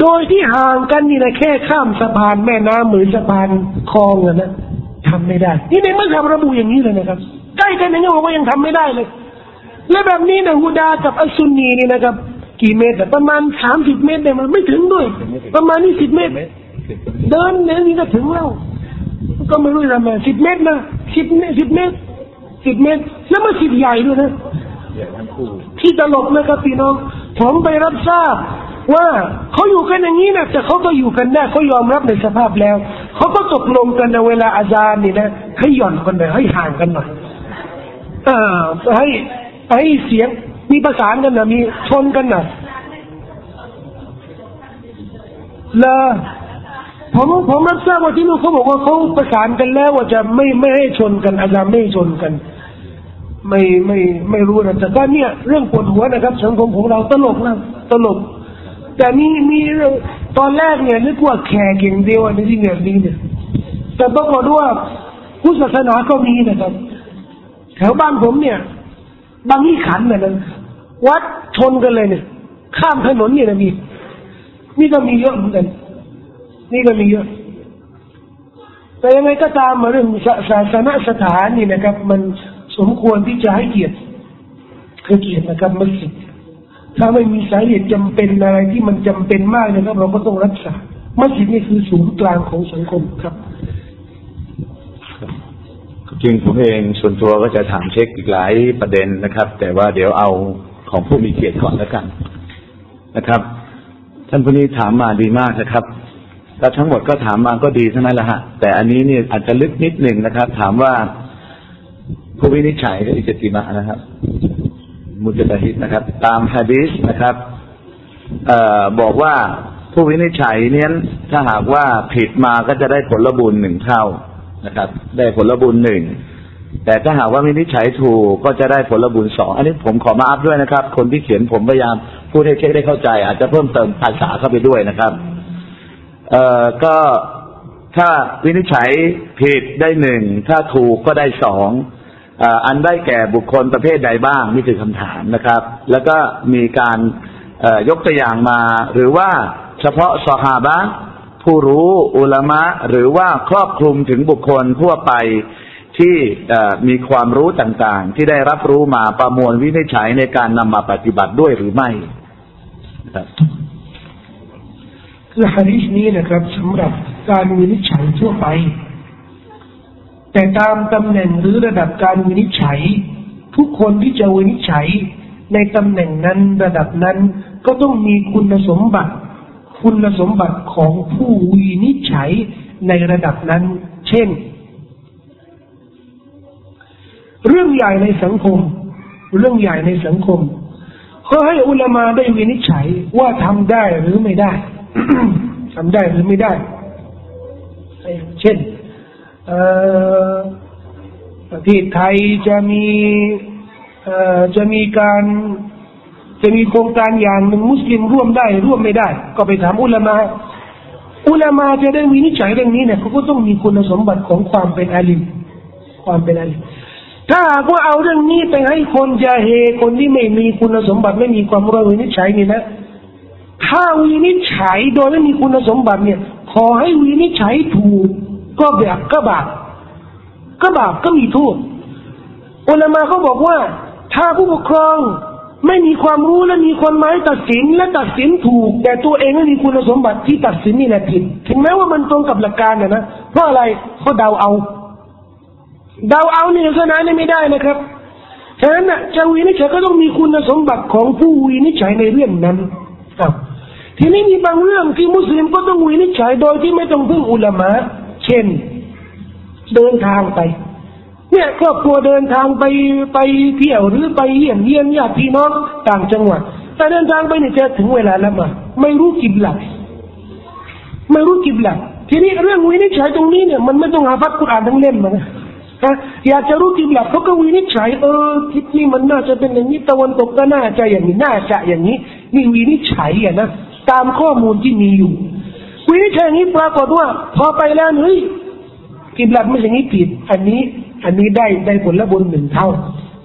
โดยที่ห่างกันนี่นะแค่ข้ามสะพานแม่น้ำเหมือนสะพานคลองอะนะทำไม่ได้ นี่ในมัสยิดระบุอย่างนี้เลยนะครับ ใกล้กันอย่างนี้บอกว่ายังทำไม่ได้เลย และแบบนี้นะฮูดากับอัสซุนนีนี่นะครับ กี่เมตรประมาณสามสิบเมตรได้มั้ยไม่ถึงด้วย ประมาณนี่สิบเมตร เดินเนี่ยนี่ก็ถึงแล้ว ก็ไม่รู้จะทำไงสิบเมตรนะสิบเมตรสิบเมตรสิบเมตร แล้วมันสิบใหญ่ด้วยนะใหญ่ทั้งคู่ที่ตลกนะครับพี่น้อง ผมไปรับทราบ ว่าเขาอยู่กันอย่างนี้นะแต่เขาก็อยู่กันได้เขายอมรับในสภาพแล้วเขาก็ตกลงกันในเวลาอาจารย์นี่นะให้หย่อนกันหน่อยให้ห่างกันหน่อยอ่าให้ให้เสียงมีประสานกันนะมีชนกันนะเลยผมผมรับทราบว่าที่นู่นเขาบอกว่าเขาประสานกันแล้วว่าจะไม่ไม่ให้ชนกัน อาจารย์ไม่ชนกัน ไม่ไม่ไม่รู้นะแต่ก็เนี่ยเรื่องปวดหัวนะครับสังคมของเราตลกนะตลก แต่มีมีเรื่องตอนแรกเนี่ยนึกว่าแขกเก่างเดียวอันนี้ที่เนี่ยนี้เนี่ยแต่ปรากฏว่าผู้ศาสนาก็มีนะครับแถวบ้านผมเนี่ย บางที่ขันเนี่ยนะวัดชนกันเลยเนี่ย ข้ามถนนเนี่ยนะมีนี่ก็มีเยอะเหมือนกัน นี่ก็มีเยอะแต่ยังไงก็ตามมาเรื่องศาศาสนสถานนี่นะครับ มันสมควรที่จะให้เกียรติคือเกียรตินะครับมัสยิด ถ้าไม่มีสาเหตุจำเป็นอะไรที่มันจำเป็นมากนะครับ เราก็ต้องรักษามัสยิดนี่คือศูนย์กลางของสังคมครับจริงผมเองส่วนตัวก็จะถามเช็คอีกหลายประเด็นนะครับ แต่ว่าเดี๋ยวเอาของผู้มีเกียรติก่อนแล้วกันนะครับ ท่านผู้นี้ถามมาดีมากนะครับแล้วทั้งหมดก็ถามมาก็ดีทั้งนั้นแหละฮะแต่อันนี้เนี่ยอาจจะลึกนิดหนึ่งนะครับ ถามว่าผู้วินิจฉัยอิจติมะนะครับ มุจตะฮิดนะครับ ตามฮะดีษนะครับเอ่อบอกว่าผู้วินิจฉัยเนี้ยถ้าหากว่าผิดมาก็จะได้ผลบุญหนึ่งเท่านะครับ ได้ผลบุญหนึ่งแต่ถ้าหากว่าวินิจฉัยถูกก็จะได้ผลบุญสองอันนี้ผมขอมาอัพด้วยนะครับ คนที่เขียนผมพยายามพูดให้เช็คได้เข้าใจ อาจจะเพิ่มเติมภาษาเข้าไปด้วยนะครับ เอ่อก็ถ้าวินิจฉัยผิดได้หนึ่งถ้าถูกก็ได้สอง อันได้แก่บุคคลประเภทใดบ้างนี่คือคำถามนะครับ แล้วก็มีการยกตัวอย่างมา หรือว่าเฉพาะสหาบะผู้รู้อุลามะ หรือว่าครอบคลุมถึงบุคคลทั่วไปที่มีความรู้ต่างๆ ที่ได้รับรู้มาประมวลวินิจฉัยในการนำมาปฏิบัติด้วยหรือไม่ครับคือฮะดิษนี้นะครับสำหรับการวินิจฉัยทั่วไป แต่ตามตำแหน่งหรือระดับการวินิจฉัย ทุกคนที่จะวินิจฉัย ในตำแหน่งนั้นระดับนั้น ก็ต้องมีคุณสมบัติ คุณสมบัติของผู้วินิจฉัยในระดับนั้น เช่น เรื่องใหญ่ในสังคม เรื่องใหญ่ในสังคมเขาให้อุลามาได้วินิจฉัยว่าทำได้หรือไม่ได้ทำได้หรือไม่ได้ เช่น ประเทศไทยจะมีจะมีการจะมีโครงการอย่างหนึ่งมุสลิมร่วมได้ร่วมไม่ได้ ก็ไปถามอุลามาอุลามาจะได้วินิจฉัยเรื่องนี้เนี่ยเขาก็ต้องมีคุณสมบัติของความเป็นอาลิมความเป็นอาลิมถ้าหากว่าเอาเรื่องนี้ไปให้คนจะเฮคนที่ไม่มีคุณสมบัติไม่มีความรู้วินิจฉัยนี่นะถ้าวินิจฉัยโดยไม่มีคุณสมบัติเนี่ย ขอให้วินิจฉัยถูก ก็แบบก็บาปก็บาปก็มีโทษอุลามาเขาบอกว่า ถ้าผู้ปกครองไม่มีความรู้และมีคนหมายตัดสินและตัดสินถูก แต่ตัวเองไม่มีคุณสมบัติที่ตัดสินนี่แหละผิดถึงแม้ว่ามันตรงกับหลักการนะนะเพราะอะไรเขาเดาเอาเดาเอาเนี่ยชนะนี่ไม่ได้นะครับฉะนั้นจะวินิจฉัยก็ต้องมีคุณสมบัติของผู้วินิจฉัยในเรื่องนั้นครับทีนี้มีบางเรื่องที่มุสลิมก็ต้องวินิจฉัยโดยที่ไม่ต้องพึ่งอุลามะ เช่น เดินทางไป เนี่ยครอบครัวเดินทางไปไปเที่ยวหรือไปเยี่ยมเยียนญาติพี่น้องต่างจังหวัดแต่เดินทางไปเนี่ยจะถึงเวลาละหมาไม่รู้กิบหลักไม่รู้กิบหลักทีนี้เรื่องวินิจฉัยตรงนี้เนี่ยมันไม่ต้องหาฟัดกุรอานทั้งเล่มมานะฮะอยากจะรู้กิบหลักเขาก็วินิจฉัยเออทิศนี้มันน่าจะเป็นอย่างนี้ตะวันตกก็น่าจะอย่างนี้น่าจะอย่างนี้นี่วินิจฉัยอะนะตามข้อมูลที่มีอยู่ คุยแค่นี้ปรากฏว่า พอไปแล้วเฮ้ยกิบลัดไม่ใช่นี้ผิด อันนี้อันนี้ได้ได้ผลละบนญหนึ่งเท่า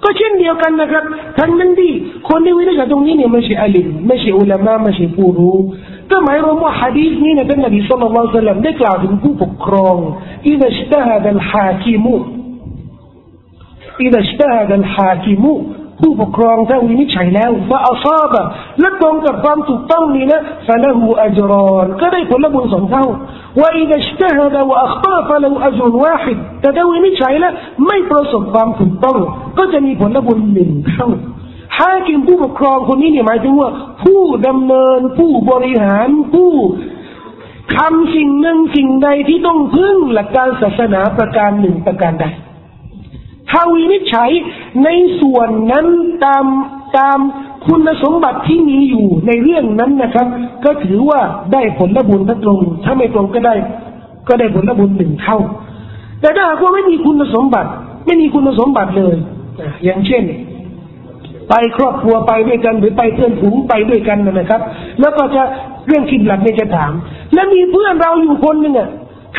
ก็เช่นเดียวกันนะครับทั้งนั้นที่คนที่วินิจฉัยตรงนี้เนี่ยไม่ใช่อาลิมไม่ใช่อุลามะไม่ใช่ผู้รู้ก็หมายรวมว่าฮะดีษนี้นะท่านนบีสุลต่านสัลลัมได้กล่าวถึงผู้ปกครองอิดัชตาฮัดัลฮากิมุอิดัชตาฮัดัลฮากิมุ ผู้ปกครองถ้าวินิจฉัยแล้วว่าอัซาบะและตรงกับความถูกต้องนี้นะฟะละหูอัจรอนก็ได้ผลบุญสองเท่าว่าอิดะชตฮดะวะอัคตาฟะละหูอัจรวาฮิดแต่ถ้าวินิจฉัยแล้วไม่ประสบความถูกต้องก็จะมีผลบุญหนึ่งเท่าฮากิมผู้ปกครองคนนี้เนี่ยหมายถึงว่า ผู้ดำเนินผู้บริหารผู้ทำสิ่งหนึ่งสิ่งใดที่ต้องพึ่งหลักการศาสนาประการหนึ่งประการใด ถ้าวินิจฉัยในส่วนนั้นตามตามคุณสมบัติที่มีอยู่ในเรื่องนั้นนะครับ ก็ถือว่าได้ผลบุญถ้าตรง ถ้าไม่ตรงก็ได้ ก็ได้ผลบุญหนึ่งเท่า แต่ถ้าหากว่าไม่มีคุณสมบัติ ไม่มีคุณสมบัติเลยอะอย่างเช่น ไปครอบครัวไปด้วยกัน หรือไปเพื่อนฝูงไปด้วยกันนะครับ แล้วก็จะเรื่องคิดหลักเนี่ยจะถาม แล้วมีเพื่อนเราอยู่คนหนึ่งอะ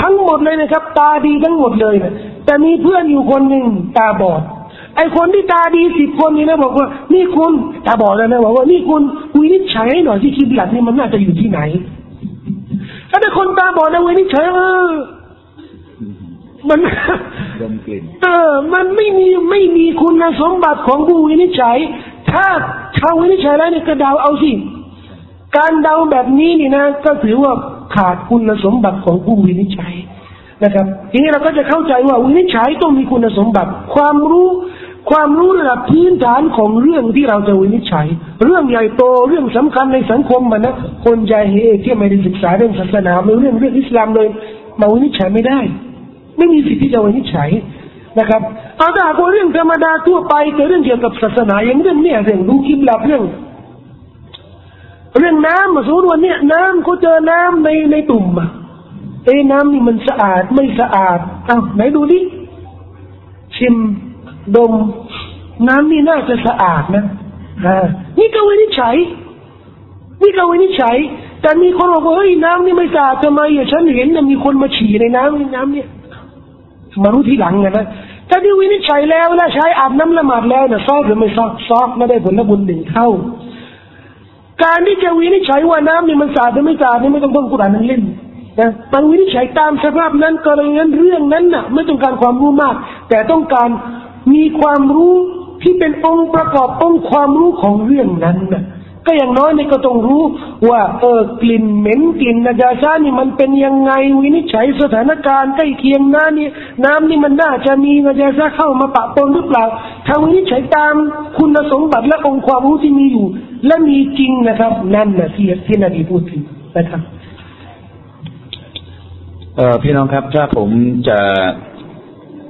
ทั้งหมดเลยนะครับ ตาดีทั้งหมดเลยนะแต่มีเพื่อนอยู่คนหนึ่งตาบอด ไอคนที่ตาดีสิบคนนี้นะบอกว่า นี่คุณตาบอดแล้วนะบอกว่านี่คุณวินิจฉัยให้หน่อยที่คิดหลักนี่มันน่าจะอยู่ที่ไหนถ้าคนตาบอดนะวินิจฉัยเออมันดมกลิ่นเออ มันไม่มีไม่มีคุณสมบัติของผู้วินิจฉัย ถ้าชาววินิจฉัยแล้วเนี่ยก็เดาเอาสิ การเดาแบบนี้นี่นะ ก็ถือว่าขาดคุณสมบัติของผู้วินิจฉัยนะครับ ทีนี้เราก็จะเข้าใจว่าวินิจฉัยต้องมีคุณสมบัติ ความรู้ความรู้ระดับพื้นฐานของเรื่องที่เราจะวินิจฉัย เรื่องใหญ่โตเรื่องสำคัญในสังคมมันนะคนใจเฮที่ไม่ได้ศึกษาเรื่องศาสนาไม่เรื่องเรื่องอิสลามเลยมาวินิจฉัยไม่ได้ ไม่มีสิทธิ์ที่จะวินิจฉัยนะครับเอาแต่หากว่าเรื่องธรรมดาทั่วไปแต่เรื่องเกี่ยวกับศาสนาอย่างเรื่องเนี่ยเรื่องรู้คิดลับเรื่อง เรื่องน้ำมาสมมติวันนี้น้ำเขาเจอน้ำในในตุ่มอะเอ้น้ำนี่มันสะอาดไม่สะอาดอ้าวไหนดูดิชิมดม น้ำนี่น่าจะสะอาดนะนี่ก็วินิจฉัยนี่ก็วินิจฉัย แต่มีคนบอกว่าเฮ้ยน้ำนี่ไม่สะอาดทำไมอะฉันเห็นนะมีคนมาฉี่ในน้ำในน้ำเนี่ยมารู้ทีหลังไงนะถ้าที่วินิจฉัยแล้วนะใช้อาบน้ำละหมาดแล้วนะซอกหรือไม่ซอกซอกไม่ได้ผลบุญหนึ่งเท่า การที่จะวินิจฉัยว่าน้ำนี่มันสะอาดหรือไม่สะอาดนี่ไม่ต้องต้องกุรานนั้นเล่นนะมันวินิจฉัยตามสภาพนั้นกรณีนั้นเรื่องนั้นน่ะ ไม่ต้องการความรู้มาก แต่ต้องการมีความรู้ที่เป็นองค์ประกอบองค์ความรู้ของเรื่องนั้นน่ะ ก็อย่างน้อยนี่ก็ต้องรู้ว่าเออกลิ่นเหม็นกลิ่นนาจาซานี่มันเป็นยังไงวินิจฉัยสถานการณ์ใกล้เคียงน้ำนี่น้ำนี่มันน่าจะมีนาจาซาเข้ามาปะปนหรือเปล่าถ้าวินิจฉัยตามคุณสมบัติและองค์ความรู้ที่มีอยู่ และมีจริงนะครับ นั่นนะที่ที่นบีพูดถึงนะครับเออพี่น้องครับ ถ้าผมจะ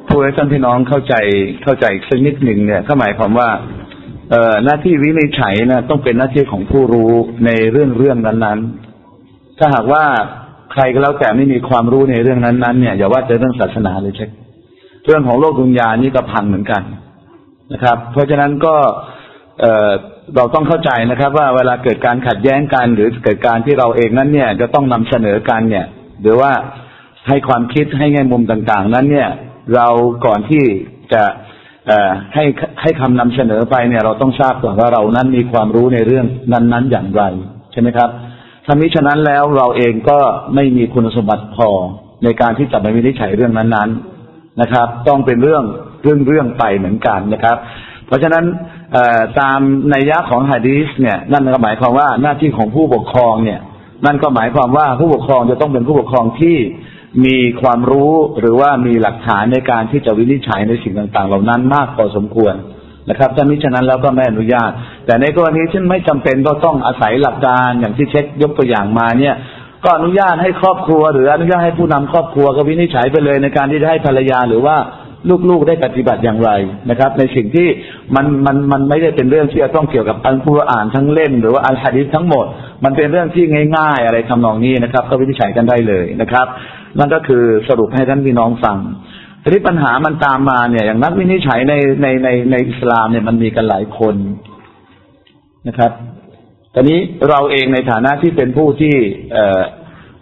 พูดให้ท่านพี่น้องเข้าใจเข้าใจสักนิดหนึ่งเนี่ยก็หมายความว่า เอ่อหน้าที่วินิจฉัยนะต้องเป็นหน้าที่ของผู้รู้ในเรื่องเรื่องนั้นๆ ถ้าหากว่าใครก็แล้วแต่ไม่มีความรู้ในเรื่องนั้นๆเนี่ยอย่าว่าจะเรื่องศาสนาเลยเช็คเรื่องของโลกดุนยานี่ก็พังเหมือนกันนะครับ เพราะฉะนั้นก็เอ่อเราต้องเข้าใจนะครับ ว่าเวลาเกิดการขัดแย้งกัน หรือเกิดการที่เราเองนั้นเนี่ย จะต้องนำเสนอกันเนี่ย หรือว่าให้ความคิดให้แง่มุมต่าง ๆ นั้นเนี่ย เราก่อนที่จะ ให้ให้คำนำเสนอไปเนี่ย เราต้องทราบก่อนว่าเรานั้นมีความรู้ในเรื่องนั้น ๆ อย่างไร ใช่ไหมครับถ้ามิฉะนั้นแล้วเราเองก็ไม่มีคุณสมบัติพอในการที่จะไปวินิจฉัยเรื่องนั้น ๆนะครับ ต้องเป็นเรื่องเรื่องเรื่องไปเหมือนกันนะครับ เพราะฉะนั้นเอ่อตามนัยยะของฮะดีสเนี่ย นั่นก็หมายความว่าหน้าที่ของผู้ปกครองเนี่ย นั่นก็หมายความว่าผู้ปกครองจะต้องเป็นผู้ปกครองที่ มีความรู้หรือว่ามีหลักฐานในการที่จะวินิจฉัยในสิ่งต่างๆ เหล่านั้นมากพอสมควรนะครับถ้ามิฉะนั้นแล้วก็ไม่อนุญาต แต่ในกรณีที่ไม่จำเป็นก็ต้องอาศัยหลักการอย่างที่เช็คยกตัวอย่างมาเนี่ย ก็อนุญาตให้ครอบครัว หรืออนุญาตให้ผู้นำครอบครัวก็วินิจฉัยไปเลยในการที่จะให้ภรรยาหรือว่าลูกๆได้ปฏิบัติอย่างไรนะครับ ในสิ่งที่มันมันมันไม่ได้เป็นเรื่องที่จะต้องเกี่ยวกับอัลกุรอานทั้งเล่มหรือว่าอัลฮะดิษทั้งหมด มันเป็นเรื่องที่ง่าย ๆ อะไรทำนองนี้นะครับ ก็วินิจฉัยกันได้เลยนะครับ นั่นก็คือสรุปให้ท่านพี่น้องฟังทีนี้ปัญหามันตามมาเนี่ย อย่างนักวินิจฉัยในในในในอิสลามเนี่ยมันมีกันหลายคนนะครับตอนนี้เราเองในฐานะที่เป็นผู้ที่เอ่อ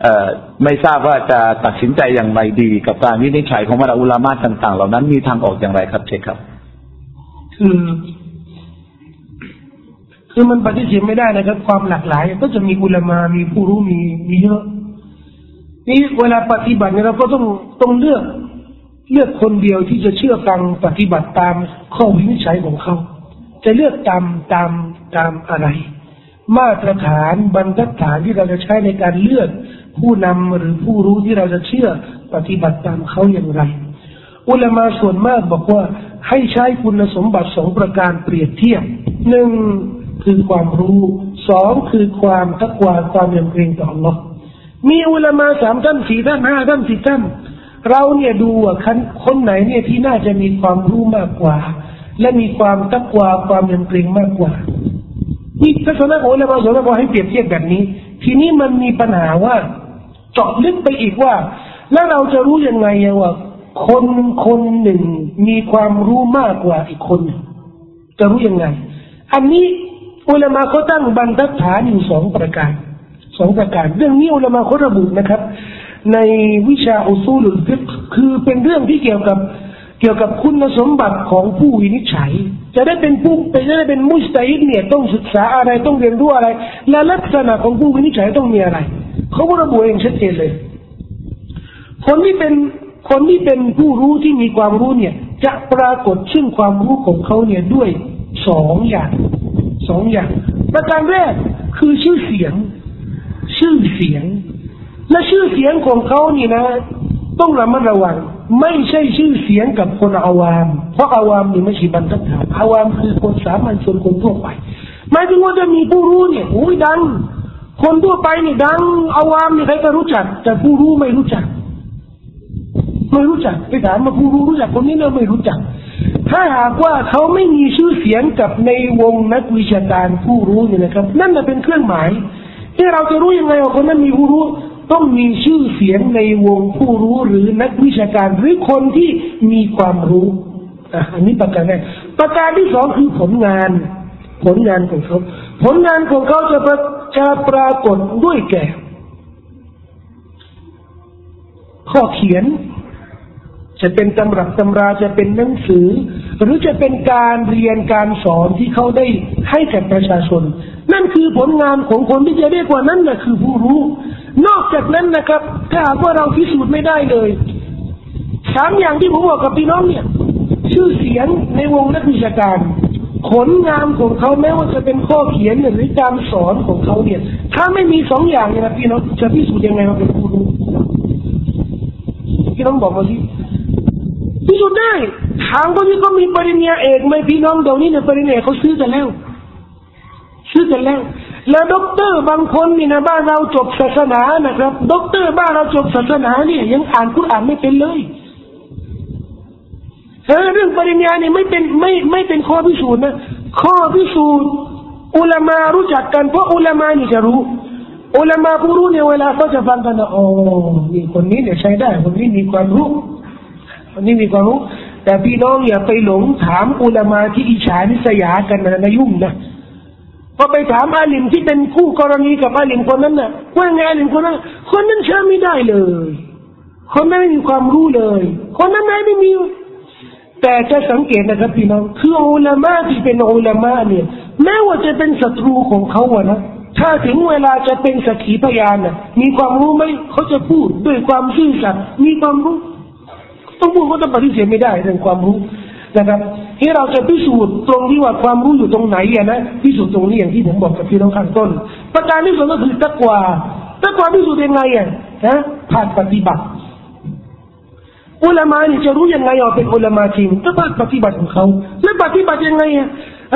เอ่อไม่ทราบว่าจะตัดสินใจอย่างไรดี กับการวินิจฉัยของบรรดาอุลามะต่าง ๆ เหล่านั้นมีทางออกอย่างไรครับเชคครับ คือคือมันปฏิเสธไม่ได้นะครับ ความหลากหลาย ก็จะมีอุลามามีผู้รู้มีมีเยอะ นี่เวลาปฏิบัติเนี่ยเราก็ต้องต้องเลือก เลือกคนเดียวที่จะเชื่อฟังปฏิบัติตามข้อวินิจฉัยของเขา จะเลือกตามตามตามอะไร มาตรฐานบรรทัดฐานที่เราจะใช้ในการเลือกผู้นำหรือผู้รู้ที่เราจะเชื่อปฏิบัติตามเขาอย่างไร อุลามาส่วนมากบอกว่าให้ใช้คุณสมบัติสองประการเปรียบเทียบหนึ่งคือความรู้สองคือความทักวาความยำเกรงต่อ Allah มีอุลามาสามท่านสี่ท่านห้าท่านสิบท่านเราเนี่ยดูว่าคนไหนเนี่ยที่น่าจะมีความรู้มากกว่า และมีความตักวาความยำเกรงมากกว่านี่ทัศนะของอุลามาส่วนมาให้เปรียบเทียบแบบนี้ ทีนี้มันมีปัญหาว่าเจาะลึกไปอีกว่า แล้วเราจะรู้ยังไงว่า คนคนหนึ่งมีความรู้มากกว่าอีกคนหนึ่งจะรู้ยังไง อันนี้อุลามาเขาตั้งบรรทัดฐานอยู่สองประการ สองประการเรื่องนี้อุลามาเขาระบุนะครับ ในวิชาอุซูลุลฟิกคือเป็นเรื่องที่เกี่ยวกับเกี่ยวกับคุณสมบัติของผู้วินิจฉัย จะได้เป็นผู้เป็นจะได้เป็นมุสตัยเนี่ยต้องศึกษาอะไรต้องเรียนรู้อะไร และลักษณะของผู้วินิจฉัยต้องมีอะไรเขาระบุเองชัดเจนเลย คนที่เป็นคนที่เป็นผู้รู้ที่มีความรู้เนี่ย จะปรากฏซึ่งความรู้ของเขาเนี่ยด้วยสองอย่างสองอย่าง ประการแรกคือชื่อเสียง ชื่อเสียง และชื่อเสียงของเขานี่นะ ต้องระมัดระวัง ไม่ใช่ชื่อเสียงกับคนอาวาม เพราะอาวามนี่ไม่ใช่บรรทัดฐานอาวามคือคนสามัญชนคนทั่วไปหมายถึงว่าจะมีผู้รู้เนี่ยโอ้ยดัง คนทั่วไปนี่ดังอาวามนี่ใครก็รู้จัก แต่ผู้รู้ไม่รู้จัก ไม่รู้จักไปถามมาผู้รู้รู้จักคนนี้เราไม่รู้จักถ้าหากว่าเขาไม่มีชื่อเสียงกับในวงนักวิชาการผู้รู้เนี่ยนะครับ นั่นเป็นเครื่องหมาย ที่เราจะรู้ยังไงว่าคนนั้นมีผู้รู้ ต้องมีชื่อเสียงในวงผู้รู้หรือนักวิชาการหรือคนที่มีความรู้อันนี้ประการแรกประการที่สองคือผลงาน ผลงานของเขา ผลงานของเขาจะจะปรากฏด้วยแก่ข้อเขียน จะเป็นตำรับตำราจะเป็นหนังสือ หรือจะเป็นการเรียนการสอนที่เขาได้ให้แก่ประชาชน นั่นคือผลงานของคนที่จะเรียกว่านั้นนะคือผู้รู้ นอกจากนั้นนะครับ ถ้าหากว่าเราพิสูจน์ไม่ได้เลยสามอย่างที่ผมบอกกับพี่น้องเนี่ย ชื่อเสียงในวงนักวิชาการ ผลงานของเขาแม้ว่าจะเป็นข้อเขียนหรือการสอนของเขาเนี่ย ถ้าไม่มีสองอย่างเนี่ยนะพี่น้องจะพิสูจน์ยังไงว่าเป็นผู้รู้พี่น้องบอกมาสิ พิสูจน์ได้ทางคนที่เขามีปริญญาเอกไหมพี่น้องเดี๋ยวนี้เนี่ยปริญญาเขาซื้อกันแล้ว ซื้อกันแล้ว แล้วด็อกเตอร์บางคนนี่นะบ้านเราจบศาสนานะครับ ด็อกเตอร์บ้านเราจบศาสนาเนี่ยยังอ่านคุรอ่านไม่เป็นเลยเเรื่องปริญญาเนี่ยไม่เป็นไม่ไม่เป็นข้อพิสูจน์นะข้อพิสูจน์อุลามารู้จักกันเพราะอุลามานี่จะรู้อุลามาผู้รู้เนี่ยเวลาเขาจะฟังกันนะโอ้นี่คนนี้เนี่ยใช้ได้ คนนี้มีความรู้ คนนี้มีความรู้ แต่พี่น้องอย่าไปหลงถามอุลามาที่อิจฉานิสยากันนะนะยุ่งนะพอไปถามอาลิมที่เป็นคู่กรณีกับอาลิมคนนั้นน่ะว่าไงอาลิมคนนั้นคนนั้นเชื่อไม่ได้เลย คนนั้นไม่มีความรู้เลย คนนั้นไม่มี แต่จะสังเกตนะครับพี่น้อง คืออุลามะที่เป็นอุลามะเนี่ยแม้ว่าจะเป็นศัตรูของเขาอะนะถ้าถึงเวลาจะเป็นสักขีพยานน่ะมีความรู้ไหมเขาจะพูดด้วยความซื่อสัตย์มีความรู้ ต้องพูดเขาจะปฏิเสธไม่ได้เรื่องความรู้นะครับที่เราจะพิสูจน์ตรงที่ว่าความรู้อยู่ตรงไหนอะนะพิสูจน์ตรงนี้อย่างที่ผมบอกกับพี่น้องข้างต้น ประการที่สองก็คือตะกวาตะกวาพิสูจน์ยังไงอะนะผ่านปฏิบัติอุลามานี่จะรู้ยังไงว่าเป็นอุลามาจริงก็ต้องปฏิบัติของเขาและปฏิบัติยังไงอะ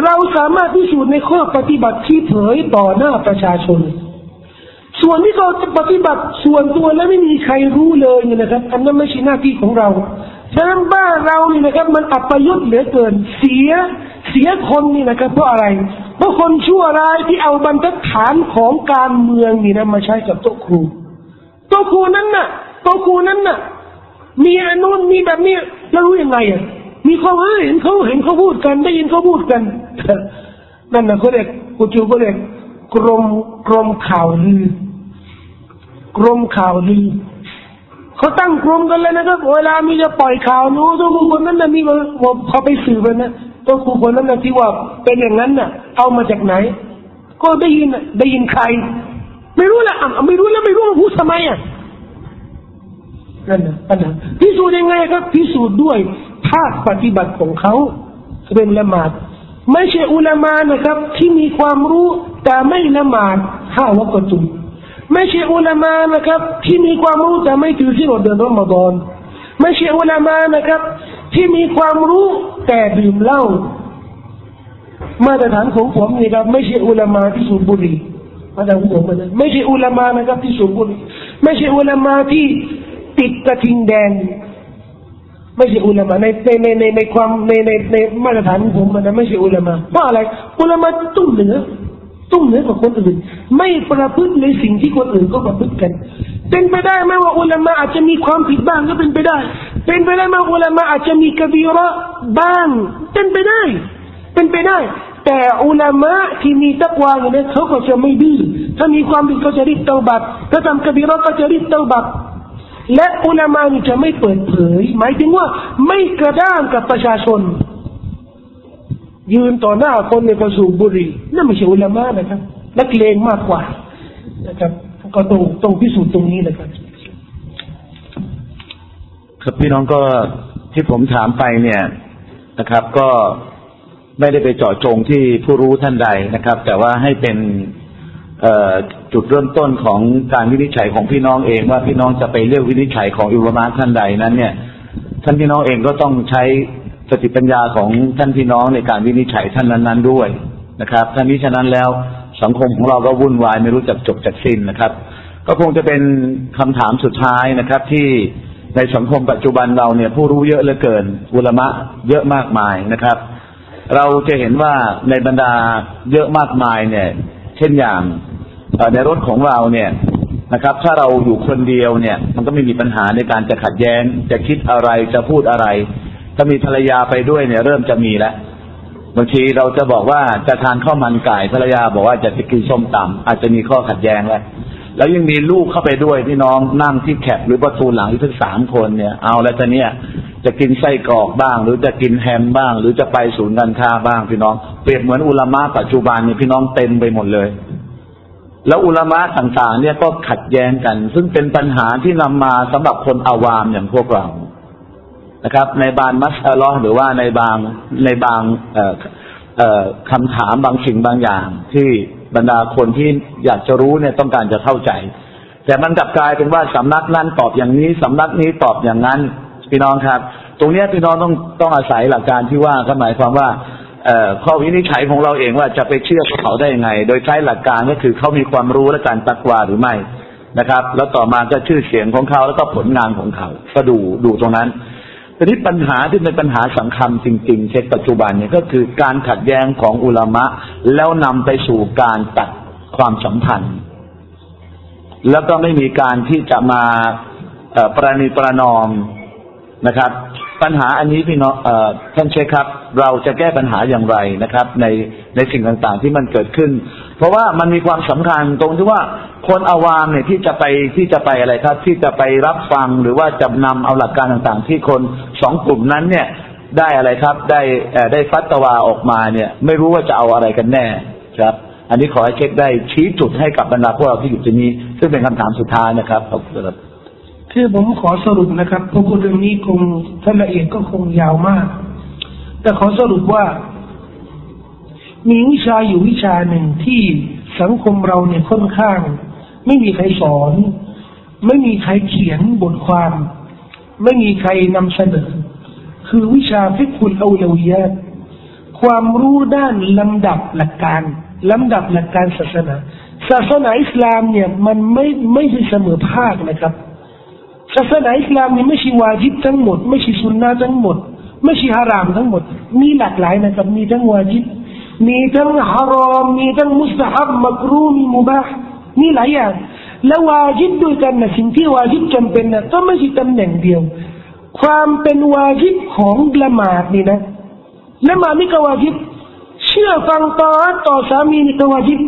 เราสามารถพิสูจน์ในข้อปฏิบัติที่เผยต่อหน้าประชาชน ส่วนที่เขาปฏิบัติส่วนตัวแล้วไม่มีใครรู้เลยเนี่ยนะครับอันนั้นไม่ใช่หน้าที่ของเราฉะนั้นบ้านเรานี่นะครับ มันอัปยศเหลือเกิน เสียเสียคนนี่นะครับเพราะอะไรเพราะคนชั่วร้ายที่เอาบรรทัดฐานของการเมืองนี่นะมาใช้กับโต๊ะครูโต๊ะครูนั้นน่ะโต๊ะครูนั้นน่ะ มีอนนู้นมีแบบนี้แล้วรู้ยังไงอะมีเขาเห็นเขาเห็นเขาพูดกัน ได้ยินเขาพูดกันนั่นนะเขาเรียกกูจูก็เรียกกรมกรมข่าวลือ กรมข่าวลือเขาตั้งกรมกันเลยนะครับเวลามีจะปล่อยข่าวนู้ตัวคนนั้นนะมีเขาไปสืบนะตัวคนนั้นนะที่ว่าเป็นอย่างนั้นน่ะ เอามาจากไหน ก็ได้ยินได้ยินใคร ไม่รู้ละไม่รู้แล้วไม่รู้ว่าพูดทำไมอะนั่นนะปัญหาพิสูจน์ยังไงครับพิสูจน์ด้วยภาคปฏิบัติของเขาเป็นละหมาดไม่ใช่อุลามานะครับ ที่มีความรู้แต่ไม่ละหมาดห้าวักตุ ไม่ใช่อุลามานะครับ ที่มีความรู้แต่ไม่ถือที่อดเดือนรอมฎอนไม่ใช่อุลามานะครับ ที่มีความรู้แต่ดื่มเหล้ามาตรฐานของผมนี่ครับไม่ใช่อุลามาที่สูบบุหรี่มาตรฐานของผมนะไม่ใช่อุลามานะครับที่สูบบุหรี่ไม่ใช่อุลามาที่ติดกระทิงแดง ไม่ใช่อุลามะในในในในในความในในในมาตรฐานของผมมันไม่ใช่อุลามะเพราะอะไรอุลามะตุ้งเหนือ ตุ้งเหนือกว่าคนอื่น ไม่ประพฤติในสิ่งที่คนอื่นก็ประพฤติกัน เป็นไปได้ไหมว่าอุลามะอาจจะมีความผิดบ้างก็เป็นไปได้ เป็นไปได้ไหมอุลามะอาจจะมีกบีระบ้าง เป็นไปได้ เป็นไปได้ แต่อุลามะที่มีตักวาอย่างนี้เขาก็จะไม่ดื้อถ้ามีความผิดก็จะรีบเตาบัตถ้าทำกบีระก็จะรีบเตาบัตและอุลามานี่จะไม่เปิดเผย หมายถึงว่าไม่กระด้างกับประชาชน ยืนต่อหน้าคนในประสูบุรีนั่นไม่ใช่อุลามานะครับนักเลงมากกว่านะครับ ก็ต้องต้องพิสูจน์ตรงนี้นะครับครับพี่น้องก็ที่ผมถามไปเนี่ยนะครับ ก็ไม่ได้ไปเจาะจงที่ผู้รู้ท่านใดนะครับ แต่ว่าให้เป็นจุดเริ่มต้นของการวินิจฉัยของพี่น้องเองว่าพี่น้องจะไปเลือกวินิจฉัยของอิบราท่านใดนั้น เนี่ย ท่านพี่น้องเองก็ต้องใช้ สติปัญญาของท่านพี่น้องในการวินิจฉัยท่านนั้นๆด้วยนะครับท่านี้ฉะนั้นแล้วสังคมของเราก็วุ่นวายไม่รู้จักจบจากสิ้นนะครับ ก็คงจะเป็นคำถามสุดท้ายนะครับ ที่ในสังคมปัจจุบันเราเนี่ยผู้รู้เยอะเหลือเกินอุลมะเยอะมากมายนะครับ เราจะเห็นว่าในบรรดาเยอะมากมายเนี่ย เช่นอย่างในรถของเราเนี่ยนะครับ ถ้าเราอยู่คนเดียวเนี่ย มันก็ไม่มีปัญหาในการจะขัดแย้ง จะคิดอะไรจะพูดอะไร ถ้ามีภรรยาไปด้วยเนี่ย เริ่มจะมีแล้วบางทีเราจะบอกว่าจะทานข้าวมันไก่ภรรยาบอกว่าจะไปกินส้มตำอาจจะมีข้อขัดแย้งแล้วแล้วยังมีลูกเข้าไปด้วยพี่น้องนั่งที่แคบหรือประตูหลังทั้งสามคนเนี่ย เอาแล้วจะเนี่ยจะกินไส้กรอกบ้าง หรือจะกินแฮมบ้าง หรือจะไปศูนย์การค้าบ้าง พี่น้องเปรียบเหมือนอุลามะปัจจุบันเนี่ยพี่น้องเต็มไปหมดเลย แล้วอุลามะต่างๆ เนี่ยก็ขัดแย้งกัน ซึ่งเป็นปัญหาที่นำมาสำหรับคนอาวามอย่างพวกเรา นะครับ ในบางมัสลอหรือว่าในบางในบางคำถามบางสิ่งบางอย่าง ที่บรรดาคนที่อยากจะรู้เนี่ยต้องการจะเข้าใจ แต่มันกลับกลายเป็นว่าสำนักนั้นตอบอย่างนี้สำนักนี้ตอบอย่างนั้นพี่น้องครับ ตรงนี้พี่น้องต้องต้องอาศัยหลักการที่ว่าก็หมายความว่าข้อวินิจฉัยของเราเองว่าจะไปเชื่อเขาได้ยังไง โดยใช้หลักการก็คือเขามีความรู้และการตักวาหรือไม่นะครับ แล้วต่อมาก็ชื่อเสียงของเขาแล้วก็ผลงานของเขา ก็ดูดูตรงนั้น ทีนี้ปัญหาที่เป็นปัญหาสำคัญจริง ๆ เช่นปัจจุบันเนี่ยก็คือการขัดแย้งของอุลามะ แล้วนำไปสู่การตัดความสัมพันธ์ แล้วก็ไม่มีการที่จะมาประนีประนอมนะครับ ปัญหาอันนี้พี่น้องท่านเชคครับ เราจะแก้ปัญหาอย่างไรนะครับ ในในสิ่งต่างๆที่มันเกิดขึ้น เพราะว่ามันมีความสำคัญตรงที่ว่าคนอาวามเนี่ยที่จะไปที่จะไปอะไรครับ ที่จะไปรับฟังหรือว่าจะนำเอาหลักการต่างๆ ที่คนสองกลุ่มนั้นเนี่ยได้อะไรครับ ได้ได้ฟัตวาออกมาเนี่ย ไม่รู้ว่าจะเอาอะไรกันแน่ครับ อันนี้ขอให้เช็คได้ชี้จุดให้กับบรรดาพวกเราที่อยู่ที่นี้ซึ่งเป็นคำถามสุดท้ายนะครับขอบคุณครับคือผมขอสรุปนะครับเพราะเรื่องนี้คงท่านละเอียดก็คงยาวมาก แต่ขอสรุปว่า มีวิชาอยู่วิชาหนึ่งที่สังคมเราเนี่ยค่อนข้าง ไม่มีใครสอน ไม่มีใครเขียนบทความ ไม่มีใครนำเสนอ คือวิชาฟิกุลเอาเลวียตความรู้ด้านลำดับหลักการลำดับหลักการศาสนา ศาสนาอิสลามเนี่ยมันไม่ไม่ใช่เสมอภาคนะครับ ศาสนาอิสลามนี่ไม่ใช่วาจิบทั้งหมด ไม่ใช่สุนนะทั้งหมด ไม่ใช่ฮารามทั้งหมด มีหลากหลายนะครับ มีทั้งวาจิบ มีทั้งฮารอมมีทั้งมุสฮับมักรูมีมุบาห์มีหลายอย่างแล้ววาจิบด้วยกันนะสิ่งที่วาจิบจำเป็นนะก็ไม่ใช่ตำแหน่งเดียว ความเป็นวาจิบของละหมาดนี่นะละหมาดนี่ก็วาจิบ เชื่อฟังต่อต่อสามีนี่ก็วาจิบ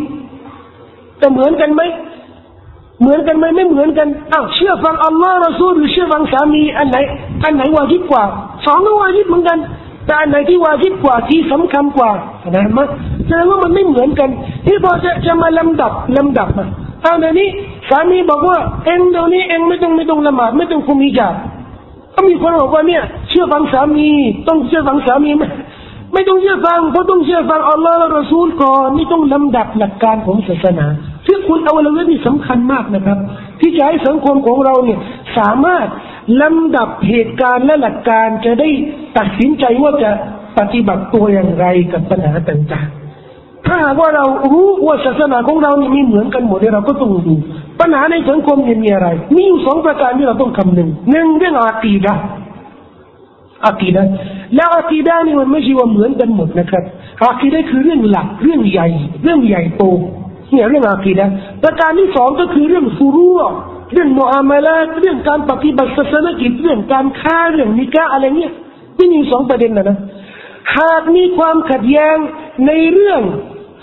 แต่เหมือนกันไหมเหมือนกันไหมไม่เหมือนกันอ้าวเชื่อฟังอัลลอฮ์รอซูลหรือเชื่อฟังสามีอันไหน อันไหนวาจิบกว่าสองก็วาจิบเหมือนกัน แต่อันไหนที่วาจิบกว่าที่สำคัญกว่านะมั้ยแสดงว่ามันไม่เหมือนกันที่พอจะจะมาลำดับลำดับอะเอาเดี๋ยวนี้สามีบอกว่าเองเดี๋ยวนี้เองไม่ต้องไม่ต้องละหมาดไม่ต้องคุมฮิญาบก็มีคนบอกว่าเนี่ย เชื่อฟังสามีต้องเชื่อฟังสามีไหมไม่ต้องเชื่อฟังเพราะต้องเชื่อฟังอัลลอฮ์และรอซูลก่อนนี่ต้องลำดับหลักการของศาสนา ซึ่งคุณเอาละเรื่องนี้สำคัญมากนะครับ ที่จะให้สังคมของเราเนี่ยสามารถลำดับเหตุการณ์และหลักการจะได้ตัดสินใจว่าจะปฏิบัติตัวอย่างไรกับปัญหาต่างๆ ถ้าหากว่าเรารู้ว่าศาสนาของเรานี่มีเหมือนกันหมดเราก็ต้องดูปัญหาในสังคมเนี่ยมีอะไร มีอยู่สองประการที่เราต้องคำนึงหนึ่งเรื่องอาตีดะอากีดะแล้วอากีดะนี่มันไม่ใช่ว่าเหมือนกันหมดนะครับอากีดะคือเรื่องหลักเรื่องใหญ่ เรื่องใหญ่โต เนี่ยเรื่องอากีดะประการที่สองก็คือเรื่องฟูรุเรื่องมุอามาลาเรื่องการปฏิบัติศาสนกิจเรื่องการค้าเรื่องนิกาอะไรเงี้ยนี่มีสองประเด็นนะนะหากมีความขัดแย้งในเรื่อง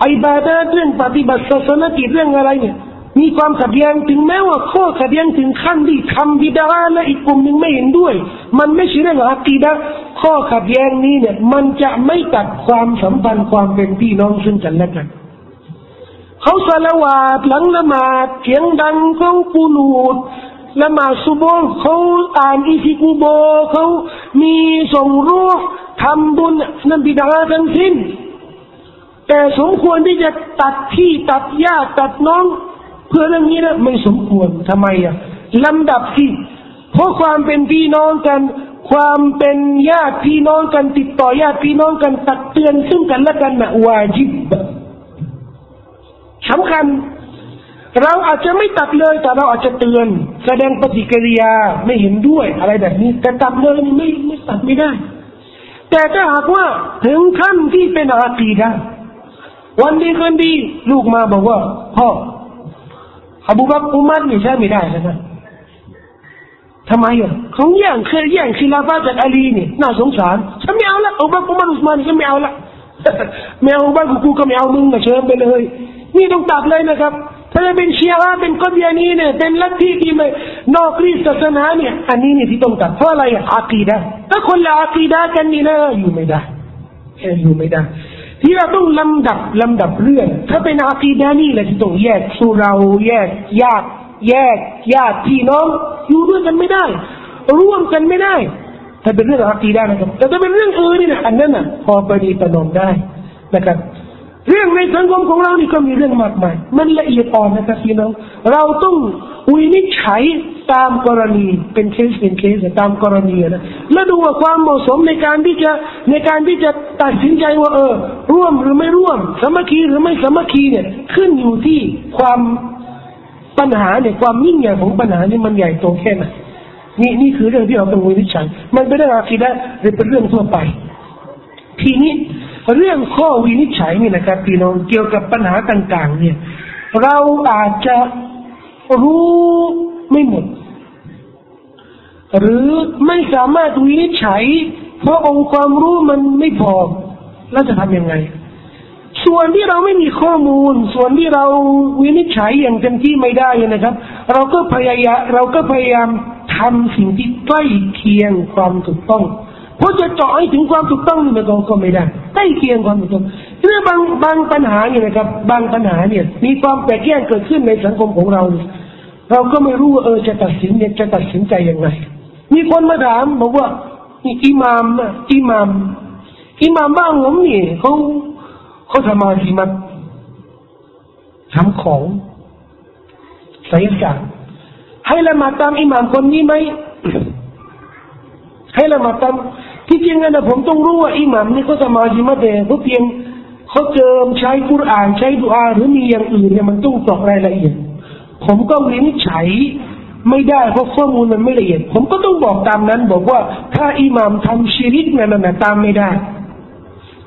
อิบาดะเรื่องปฏิบัติศาสนกิจเรื่องอะไรเนี่ยมีความขัดแย้งถึงแม้ว่าข้อขัดแย้งถึงขั้นที่ทำบิดาและอีกกลุ่มหนึ่งไม่เห็นด้วย มันไม่ใช่เรื่องอากีดะข้อขัดแย้งนี้เนี่ย มันจะไม่ตัดความสัมพันธ์ความเป็นพี่น้องซึ่งกันและกัน เขาสละวาดหลังละหมาดเสียงดังเขาปูนูดละหมาดซุโบเขาอ่านอิซิกูโบเขามีส่งรูปทำบุญนั่นบิดาทั้งสิ้น แต่สมควรที่จะตัดพี่ตัดญาติตัดน้อง เพื่อเรื่องนี้นะไม่สมควรทำไมอะลำดับที่เพราะความเป็นพี่น้องกัน ความเป็นญาติพี่น้องกันติดต่อญาติพี่น้องกันตักเตือนซึ่งกันและกันนะวาจิบ สำคัญ เราอาจจะไม่ตัดเลย แต่เราอาจจะเตือน แสดงปฏิกิริยาไม่เห็นด้วย อะไรแบบนี้ แต่ตัดเลยไม่ไม่ตัดไม่ได้ แต่ถ้าหากว่าถึงขั้นที่เป็นอาตีดะวันดีคืนดี ลูกมาบอกว่า พ่ออบูบักอุมัดนี่ใช่ไม่ได้นะทำไมอะเขาแย่งเคยแย่งคิลาฟาจากอาลีนี่น่าสงสารฉันไม่เอาละอบูบักอุมัดอุสมานฉันไม่เอาละไม่เอาบ้านกูก็ไม่เอามึงนะเชิญไปเลย นี่ต้องตัดเลยนะครับ ถ้าจะเป็นเชียร์เป็นกอดียานีเนี่ยเป็นลัทธิที่ไม่นอกรีศาสนาเนี่ย อันนี้นี่ที่ต้องตัดเพราะอะไรอาคีดะถ้าคนละอาคีดะกันนี่นะอยู่ไม่ได้อยู่ไม่ได้ที่เราต้องลำดับลำดับเรื่อง ถ้าเป็นอาคีดานี่แหละที่ต้องแยกสุเราแยกญาติแยกญาติพี่น้องอยู่ด้วยกันไม่ได้ ร่วมกันไม่ได้ ถ้าเป็นเรื่องอาคีดานะครับแต่ถ้าเป็นเรื่องอื่นนี่นะอันนั้นน่ะพอประนีประนอมได้นะครับ เรื่องในสังคมของเรานี่ก็มีเรื่องมากมาย มันละเอียดอ่อนนะครับพี่น้อง เราต้องวินิจฉัยตามกรณีเป็นเคสเป็นเคสตามกรณีนะแล้วดูว่าความเหมาะสมในการที่จะในการที่จะตัดสินใจว่า เออ ร่วมหรือไม่ร่วม สมัคคีหรือไม่สมัคคีเนี่ย ขึ้นอยู่ที่ความปัญหาเนี่ยความยิ่งใหญ่ของปัญหานี่มันใหญ่โตแค่ไหนนี่นี่คือเรื่องที่เราต้องวินิจฉัยมันเป็นเรื่องอาคีดะหรือเป็นเรื่องทั่วไป ทีนี้ เรื่องข้อวินิจฉัยนี่นะครับพี่น้องเกี่ยวกับปัญหาต่าง ๆ เนี่ย เราอาจจะรู้ไม่หมด หรือไม่สามารถวินิจฉัย เพราะองค์ความรู้มันไม่พอเราจะทำยังไง ส่วนที่เราไม่มีข้อมูล ส่วนที่เราวินิจฉัยอย่างเต็มที่ไม่ได้นะครับ เราก็พยายามเราก็พยายามทำสิ่งที่ใกล้เคียงความถูกต้อง เพราะจะเจาะให้ถึงความถูกต้องนี่มันก็ไม่ได้ใกล้เคียงความถูกต้องเรื่องบางบางปัญหาเนี่ยนะครับ บางปัญหาเนี่ย มีความแตกแยกเกิดขึ้นในสังคมของเรา เราก็ไม่รู้ว่าเออจะตัดสินเนี่ยจะตัดสินใจยังไง มีคนมาถามบอกว่าอิหมามอิหมามอิหมามบ้างผมนี่เขาเขาทำมาสิมันทำของไสยศาสตร์ให้ละมาตามอิหมามคนนี้ไหมให้ละมาตาม ที่จริงนะผมต้องรู้ว่าอิหมัมนี่เขาสมาธิมาแต่เขาเพียงเขาเจิมใช้กุรอานใช้ดุอาหรือมีอย่างอื่นเนี่ยมันต้องตอกรายละเอียดผมก็วินิจฉัยไม่ได้เพราะข้อมูลมันไม่ละเอียด ผมก็ต้องบอกตามนั้น บอกว่าถ้าอิหมัมทำชีริกนั่นน่ะตามไม่ได้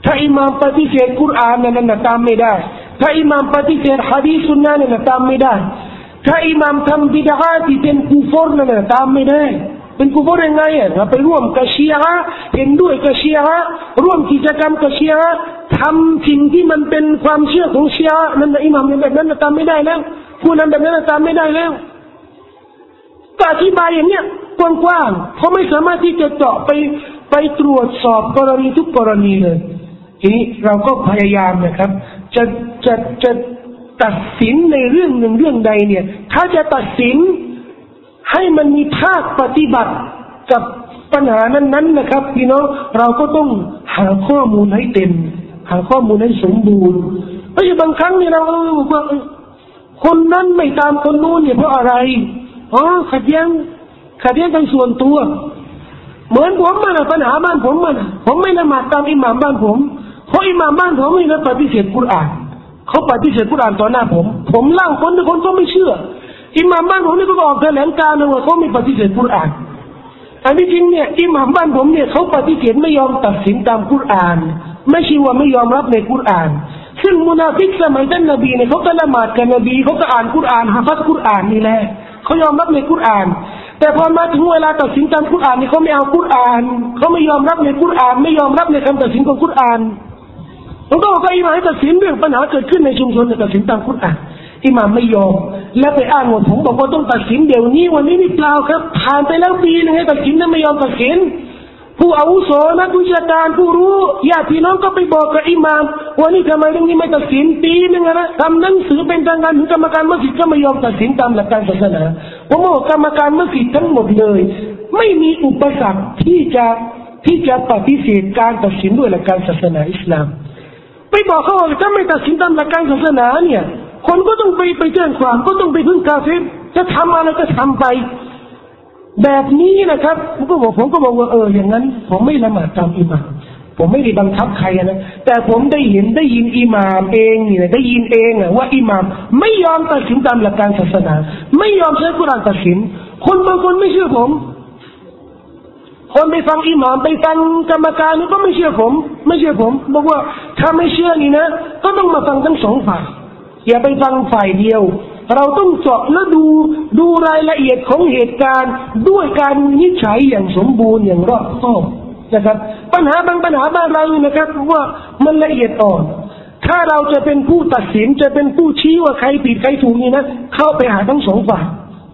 ถ้าอิหมัมปฏิเสธกุรอานนั่นน่ะตามไม่ได้ ถ้าอิหมัมปฏิเสธฮะดีสุนนะนั่นน่ะตามไม่ได้ ถ้าอิหมัมทำบิดาที่เป็นกูฟอร์นั่นน่ะตามไม่ได้ เป็นกุฟรยังไงอะไปร่วมกับชีอะเห็นด้วยกับชีอะร่วมกิจกรรมกับชีอะทำสิ่งที่มันเป็นความเชื่อของเชีอะนั่นอิหมัมแบบนั้นตามไม่ได้แล้วผู้นั้นแบบนั้นตามไม่ได้แล้วก็อธิบายอย่างเนี้ยกว้างๆเพราไม่สามารถที่จะเจาะไปไปตรวจสอบกรณีทุกกรณีเลยทีนี้เราก็พยายามนะครับ จะจะจะตัดสินในเรื่องหนึ่งเรื่องใดเนี่ย ถ้าจะตัดสิน ให้มันมีภาคปฏิบัติกับปัญหานั้นๆนะครับพี่น้องเราก็ต้องหาข้อมูลให้เต็ม หาข้อมูลให้สมบูรณ์เพราะบางครั้งเนี่ยเราบอกว่าคนนั้นไม่ตามคนนู้นเนี่ยเพราะอะไรอ๋อขัดแย้งขัดแย้งทางส่วนตัว เหมือนผมมันปัญหาบ้านผมมันผมไม่ละหมาดตามอิหม่ามบ้านผมเพราะอิหม่ามบ้านผมนี่นะปฏิเสธกุรอานเขาปฏิเสธกุรอานต่อหน้าผม ผมเล่าคนทุกคนก็ไม่เชื่อ อิหม่ามบ้านผมนี่ก็ออกแถลงการเลยว่าเขาไม่ปฏิเสธกุรอานอันนี้จริงเนี่ยอิหม่ามบ้านผมเนี่ยเขาปฏิเสธไม่ยอมตัดสินตามกุรอาน ไม่ใช่ว่าไม่ยอมรับในกุรอาน ซึ่งมุนาฟิกสมัยท่านนบีเนี่ยเขาก็ละหมาดกับนบีเขาก็อ่านกุรอานฮะฟัดกุรอานนี่แหละเขายอมรับในกุรอาน แต่พอมาถึงเวลาตัดสินตามกุรอานนี่เขาไม่เอากุรอานเขาไม่ยอมรับในกุรอาน ไม่ยอมรับในคำตัดสินของกุรอานผมก็บอกว่าอิหม่ามตัดสินเรื่องปัญหาเกิดขึ้นในชุมชนตัดสินตามกุรอาน อิหม่ามไม่ยอม และไปอ้างว่าผมบอกว่าต้องตัดสินเดี๋ยวนี้วันนี้นี่เปล่าครับผ่านไปแล้วปีนึงให้ตัดสินนั้นไม่ยอมตัดสิน ผู้อาวุโสนักวิชาการผู้รู้ญาติพี่น้องก็ไปบอกกับอิหม่ามว่านี่ทำไมเรื่องนี้ไม่ตัดสินปีนึงนะทำหนังสือเป็นทางการถึงกรรมการมัสยิดก็ไม่ยอมตัดสินตามหลักการศาสนาผมบอกกรรมการมัสยิดทั้งหมดเลย ไม่มีอุปสรรคที่จะที่จะปฏิเสธการตัดสินด้วยหลักการศาสนาอิสลามไปบอกเขาว่าถ้าไม่ตัดสินตามหลักการศาสนาเนี่ย คนก็ต้องไปไปแจ้งความก็ต้องไปพึ่งกาเฟรจะทำอะไรก็ทำไป แบบนี้นะครับผมก็บอกผมก็บอกว่าเอออย่างนั้น ผมไม่ละหมาดตามอิหม่ามผมไม่ได้บังคับใครนะแต่ผมได้เห็นได้ยินอิหมามเองนี่นะได้ยินเองอะว่าอิหมามไม่ยอมตัดสินตามหลักการศาสนา ไม่ยอมใช้กุรานตัดสิน คนบางคนไม่เชื่อผม คนไปฟังอิหมามไปฟังกรรมการนี่ก็ไม่เชื่อผม ไม่เชื่อผม บอกว่าถ้าไม่เชื่อนี่นะ ก็ต้องมาฟังทั้งสองฝ่าย อย่าไปฟังฝ่ายเดียว เราต้องเจาะและดูดูรายละเอียดของเหตุการณ์ ด้วยการนิจฉัยอย่างสมบูรณ์อย่างรอบคอบนะครับ ปัญหาบางปัญหาบ้านเรานะครับว่ามันละเอียดอ่อนถ้าเราจะเป็นผู้ตัดสินจะเป็นผู้ชี้ว่าใครผิดใครถูกนี่นะเข้าไปหาทั้งสองฝ่าย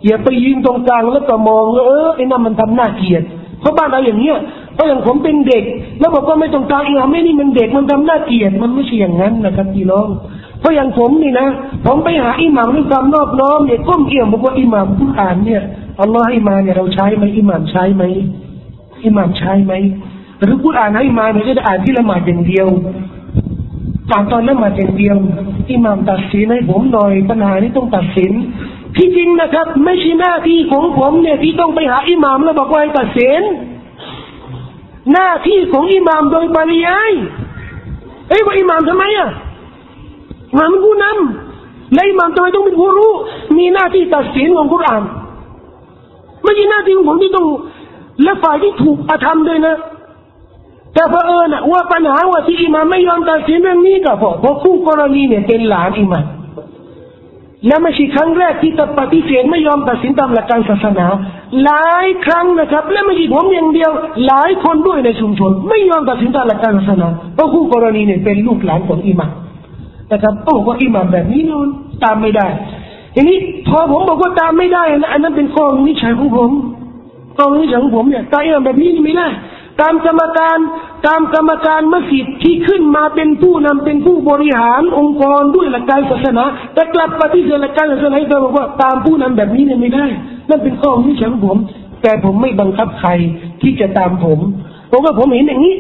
อย่าไปยืนตรงกลางแล้วก็มองว่าเออไอ้นั่นมันทำหน้าเกียดเพราะบ้านเราอย่างเนี้ยเพราะอย่างผมเป็นเด็ก แล้วบอกว่าไม่ตรงกลางอีกไม่นี่มันเด็กมันทำหน้าเกียดมันไม่ใช่อย่างนั้นนะครับพี่น้อง เพราะอย่างผมนี่นะ ผมไปหาอิหม่ามด้วยความนอบน้อมเนี่ยก้มเอี่ยมบอกว่าอิหม่มผู้อ่านเนี่ยอัลลอฮ์ให้มาเนี่ยเราใช้ไหมอิหม่มใช้ไหมอิหม่มใช้ไหมหรือผู้อ่านให้มาเนี่ยจะอ่านที่ละหมาดอย่างเดียวอ่านตอนละหมาดอย่างเดียวอิหม่มตัดสินให้ผมหน่อยปัญหานี้ต้องตัดสินที่จริงนะครับ ไม่ใช่หน้าที่ของผมเนี่ยที่ต้องไปหาอิหม่ามแล้วบอกว่าให้ตัดสินหน้าที่ของอิหม่ามโดยปริยายเอ้ยว่าอิหม่ามทำไมอะ มามเป็นผู้นำและอิหม่ามทำไมต้องเป็นผู้รู้ มีหน้าที่ตัดสินของกุรอานไม่ใช่หน้าที่ของผมที่ต้องและฝ่ายที่ถูกอาธรรมด้วยนะ แต่เพอเอิญว่าปัญหาว่าที่อิหม่ามไม่ยอมตัดสินเรื่องนี้ก็เพราะเพราะคู่กรณีเนี่ยเป็นหลานอิหม่ามและไม่ใช่ครั้งแรกที่ตัดปฏิเสธไม่ยอมตัดสินตามหลักการศาสนา หลายครั้งนะครับ และไม่ใช่ผมอย่างเดียว หลายคนด้วยในชุมชน ไม่ยอมตัดสินตามหลักการศาสนาเพราะคู่กรณีเนี่ยเป็นลูกหลานของอิหม่าม นะครับต้องบอกว่าอิหม่ามแบบนี้นู่นตามไม่ได้ทีนี้พอผมบอกว่าตามไม่ได้นะอันนั้นเป็นข้อวินิจฉัยของผมข้อวินิจฉัยของผมเนี่ยตามอิหม่ามแบบนี้ไม่ได้ตามกรรมการตามกรรมการมัสยิดที่ขึ้นมาเป็นผู้นำเป็นผู้บริหารองค์กรด้วยหลักการศาสนาแต่กลับปฏิเสธหลักการศาสนาให้บอกว่าตามผู้นำแบบนี้เนี่ยไม่ได้นั่นเป็นข้อวินิจฉัยของผม แต่ผมไม่บังคับใครที่จะตามผมผมว่าผมเห็นอย่างนี้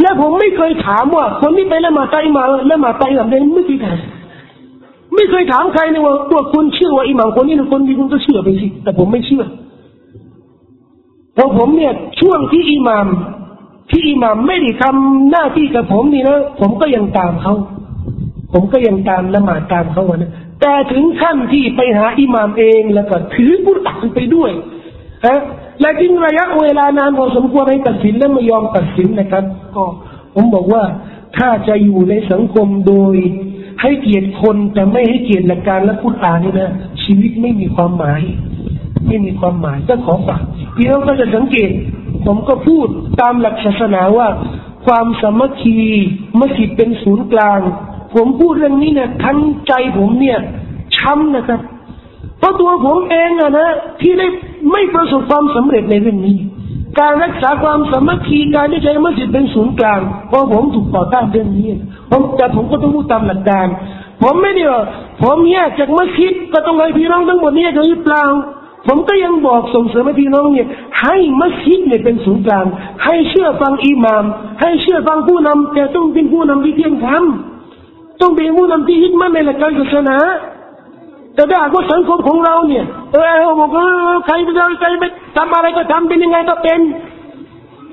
และผมไม่เคยถามว่าคนที่ไปละหมาดไตมาละหมาดไตแบบนี้ไม่เคยถามไม่เคยถามใครนะว่าตัวคุณเชื่อว่าอิหม่ามคนนี้เป็นคนดีคุณก็เชื่อไปสิแต่ผมไม่เชื่อเพราะผมเนี่ยช่วงที่อิหมามที่อิหมามไม่ได้ทำหน้าที่กับผมนี่นะผมก็ยังตามเขาผมก็ยังตามละหมาดตามเขาวนะแต่ถึงขั้นที่ไปหาอิหมามเองแล้วก็ถือกุรไปด้วยฮะ และจึงระยะเวลานานพอสมควรให้ตัดสินและไม่ยอมตัดสินนะครับ ก็ผมบอกว่าถ้าจะอยู่ในสังคมโดย ให้เกียรติคนแต่ไม่ให้เกียรติหลักการและกุรอานนี่นะชีวิตไม่มีความหมาย ไม่มีความหมายก็ขอฝากพี่น้องก็จะสังเกต ผมก็พูดตามหลักศาสนาว่า ความสามัคคีมัสยิดเป็นศูนย์กลาง ผมพูดเรื่องนี้เนี่ยทั้งใจผมเนี่ยช้ำนะครับ เพราะตัวผมเองอะนะที่ได้ไม่ประสบความสำเร็จในเรื่องนี้ การรักษาความสามัคคีการที่ใช้มัสยิดเป็นศูนย์กลางเพราะผมถูกต่อต้านเรื่องนี้ผมแต่ผมก็ต้องพูดตามหลักการ ผมไม่ได้ว่าผมแยกจากมัสยิดก็ต้องให้พี่น้องทั้งหมดนี้กันหรือเปล่าผมก็ยังบอกส่งเสริมให้พี่น้องเนี่ย ให้มัสยิดเนี่ยเป็นศูนย์กลาง ให้เชื่อฟังอิหมาม ให้เชื่อฟังผู้นำแต่ต้องเป็นผู้นำที่เที่ยงธรรมต้องเป็นผู้นำที่ยึดมั่นในหลักการศาสนา แต่ถ้าหากว่าสังคมของเราเนี่ย เออบอกว่าใครจะใครไปทำอะไรก็ทำเป็นยังไงก็เป็น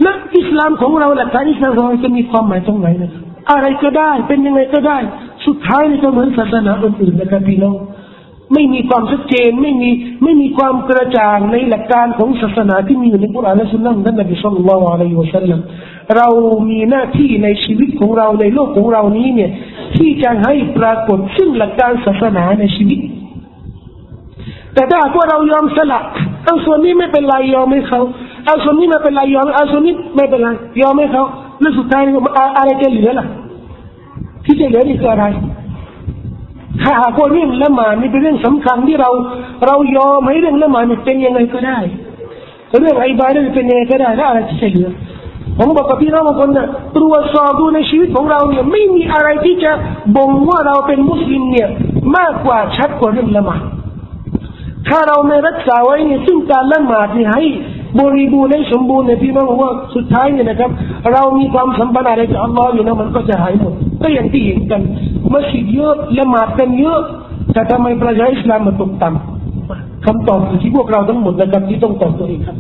แล้วอิสลามของเราหลักการอิสลามเราจะมีความหมายตรงไหนนะอะไรก็ได้ เป็นยังไงก็ได้ สุดท้ายนี่ก็เหมือนศาสนาอื่นๆนะครับพี่น้องไม่มีความชัดเจนไม่มีไม่มีความกระจ่างในหลักการของศาสนาที่มีอยู่ในกุรอานและสุนนะของท่านนบีสุลต่านละอะลัยฮิวะสัลลัมเรามีหน้าที่ในชีวิตของเราในโลกของเรานี้เนี่ย ที่จะให้ปรากฏซึ่งหลักการศาสนาในชีวิต แต่ถ้าหากว่าเรายอมสละเอาส่วนนี้ไม่เป็นไรยอมให้เขาเอาส่วนนี้ไม่เป็นไรยอมเอาส่วนนี้ไม่เป็นไรยอมให้เขาแล้วสุดท้ายอะไรจะเหลือล่ะที่จะเหลือนี่คืออะไรถ้าหากว่าเรื่องละหมาดนี่เป็นเรื่องสำคัญที่เรา เรายอมให้เรื่องละหมาดนี่เป็นยังไงก็ได้ เรื่องไอ้บายนี่เป็นยังไงก็ได้แล้วอะไรที่จะเหลือผมบอกกับพี่น้องบางคนนี่ยตรวจสอบดูในชีวิตของเราเนี่ยไม่มีอะไรที่จะบ่งว่าเราเป็นมุสลิมเนี่ย มากกว่าชัดกว่าเรื่องละหมาด ถ้าเราไม่รักษาไว้เนี่ยซึ่งการละหมาดนี่ให้บริบูรณ์ให้สมบูรณ์เนี่ยพี่น้องว่าสุดท้ายเนี่ยนะครับ เรามีความสัมพันธ์อะไรกับอัลลอฮ์อยู่นะมันก็จะหายหมดก็อย่างที่เห็นกันมัสยิดเยอะละหมาดกันเยอะแต่ทำไมประชาอิสลามมันตกต่ำคำตอบอยู่ที่พวกเราทั้งหมดนะครับที่ต้องตอบตัวเองครับ